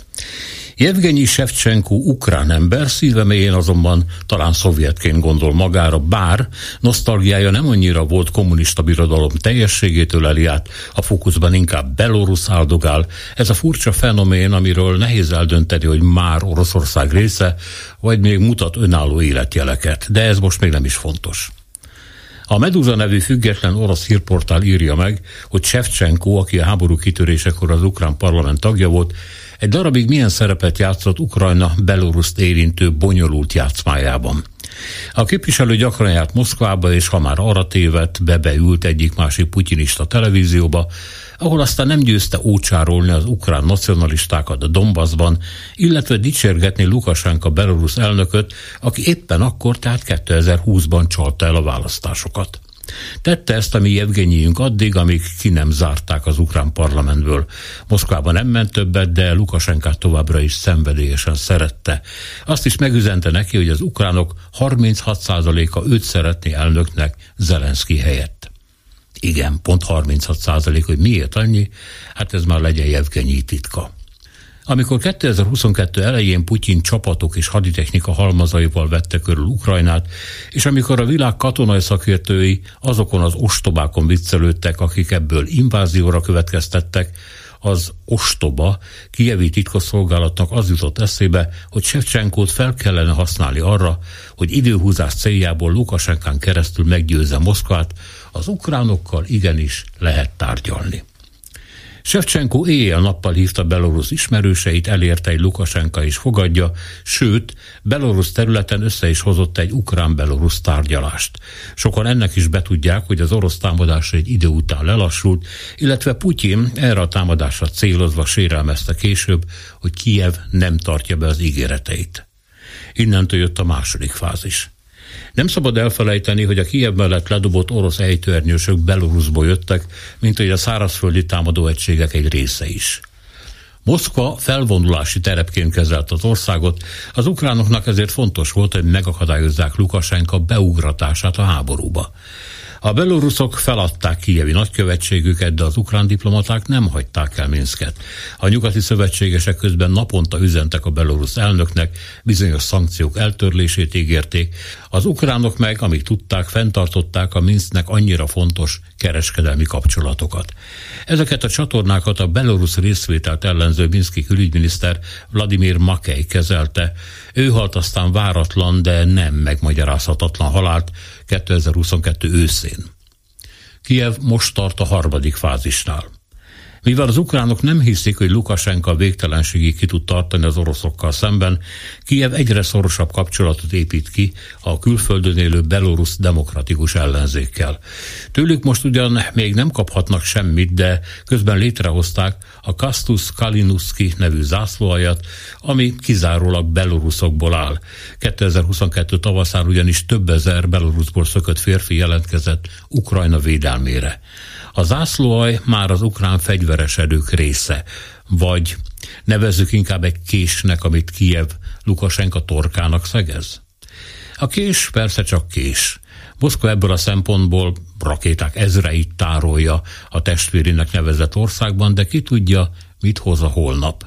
Jevgenyi Shevchenko ukrán ember, szíve mélyén azonban talán szovjetként gondol magára, bár nosztalgiája nem annyira volt kommunista birodalom teljességétől eliát, a fókuszban inkább Belarus áldogál. Ez a furcsa fenomén, amiről nehéz eldönteni, hogy már Oroszország része, vagy még mutat önálló életjeleket, de ez most még nem is fontos. A Meduza nevű független orosz hírportál írja meg, hogy Shevchenko, aki a háború kitörésekor az ukrán parlament tagja volt, egy darabig milyen szerepet játszott Ukrajna Beloruszt érintő bonyolult játszmájában. A képviselő gyakran járt Moszkvába, és ha már arra tévedt, bebeült egyik-másik putinista televízióba, ahol aztán nem győzte ócsárolni az ukrán nacionalistákat a Donbassban, illetve dicsérgetni Lukasenka belorusz elnököt, aki éppen akkor, tehát 2020-ban csalta el a választásokat. Tette ezt a mi Evgenyijünk addig, amíg ki nem zárták az ukrán parlamentből. Moszkvában nem ment többet, de Lukasenkát továbbra is szenvedélyesen szerette. Azt is megüzente neki, hogy az ukránok 36%-a őt szeretné elnöknek Zelenszky helyett. Igen, pont 36 százalék, hogy miért annyi, hát ez már legyen Jevgenyi titka. Amikor 2022 elején Putyin csapatok és haditechnika halmazaival vette körül Ukrajnát, és amikor a világ katonai szakértői azokon az ostobákon viccelődtek, akik ebből invázióra következtettek, az ostoba kievi titkosszolgálatnak az jutott eszébe, hogy Shevchenkót fel kellene használni arra, hogy időhúzás céljából Lukasenkán keresztül meggyőzze Moszkvát, az ukránokkal igenis lehet tárgyalni. Shevchenko éjjel-nappal hívta Belarus ismerőseit, elérte egy Lukasenka is fogadja, sőt, Belarus területen össze is hozott egy ukrán-belarus tárgyalást. Sokan ennek is betudják, hogy az orosz támadásra egy idő után lelassult, illetve Putyin erre a támadásra célozva sérelmezte később, hogy Kiev nem tartja be az ígéreteit. Innentől jött a második fázis. Nem szabad elfelejteni, hogy a Kiev mellett ledobott orosz ejtőernyősök Belarusból jöttek, mint hogy a szárazföldi támadó egységek egy része is. Moszkva felvonulási terepként kezelt az országot, az ukránoknak ezért fontos volt, hogy megakadályozzák Lukasenka beugratását a háborúba. A beloruszok feladták Kijevi nagykövetségüket, de az ukrán diplomaták nem hagyták el Minsket. A nyugati szövetségesek közben naponta üzentek a belorusz elnöknek, bizonyos szankciók eltörlését ígérték, az ukránok meg, amíg tudták, fenntartották a Minsknek annyira fontos kereskedelmi kapcsolatokat. Ezeket a csatornákat a belorusz részvételt ellenző Minszki külügyminiszter Vladimir Makej kezelte. Ő halt aztán váratlan, de nem megmagyarázhatatlan halált 2022 őszén. Kiev most tart a harmadik fázisnál. Mivel az ukránok nem hiszik, hogy Lukasenka végtelenségig ki tud tartani az oroszokkal szemben, Kiev egyre szorosabb kapcsolatot épít ki a külföldön élő belorusz demokratikus ellenzékkel. Tőlük most ugyan még nem kaphatnak semmit, de közben létrehozták a Kastus Kalinuski nevű zászlóajat, ami kizárólag beloruszokból áll. 2022 tavaszán ugyanis több ezer beloruszból szökött férfi jelentkezett Ukrajna védelmére. A zászlóaj már az ukrán fegyveresedők része, vagy nevezzük inkább egy késnek, amit Kiev Lukasenka torkának szegez? A kés persze csak kés. Moszkva ebből a szempontból rakéták ezreit tárolja a testvérinek nevezett országban, de ki tudja, mit hoz a holnap.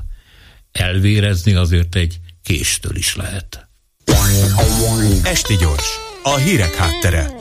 Elvérezni azért egy késtől is lehet. Esti gyors, a hírek háttere.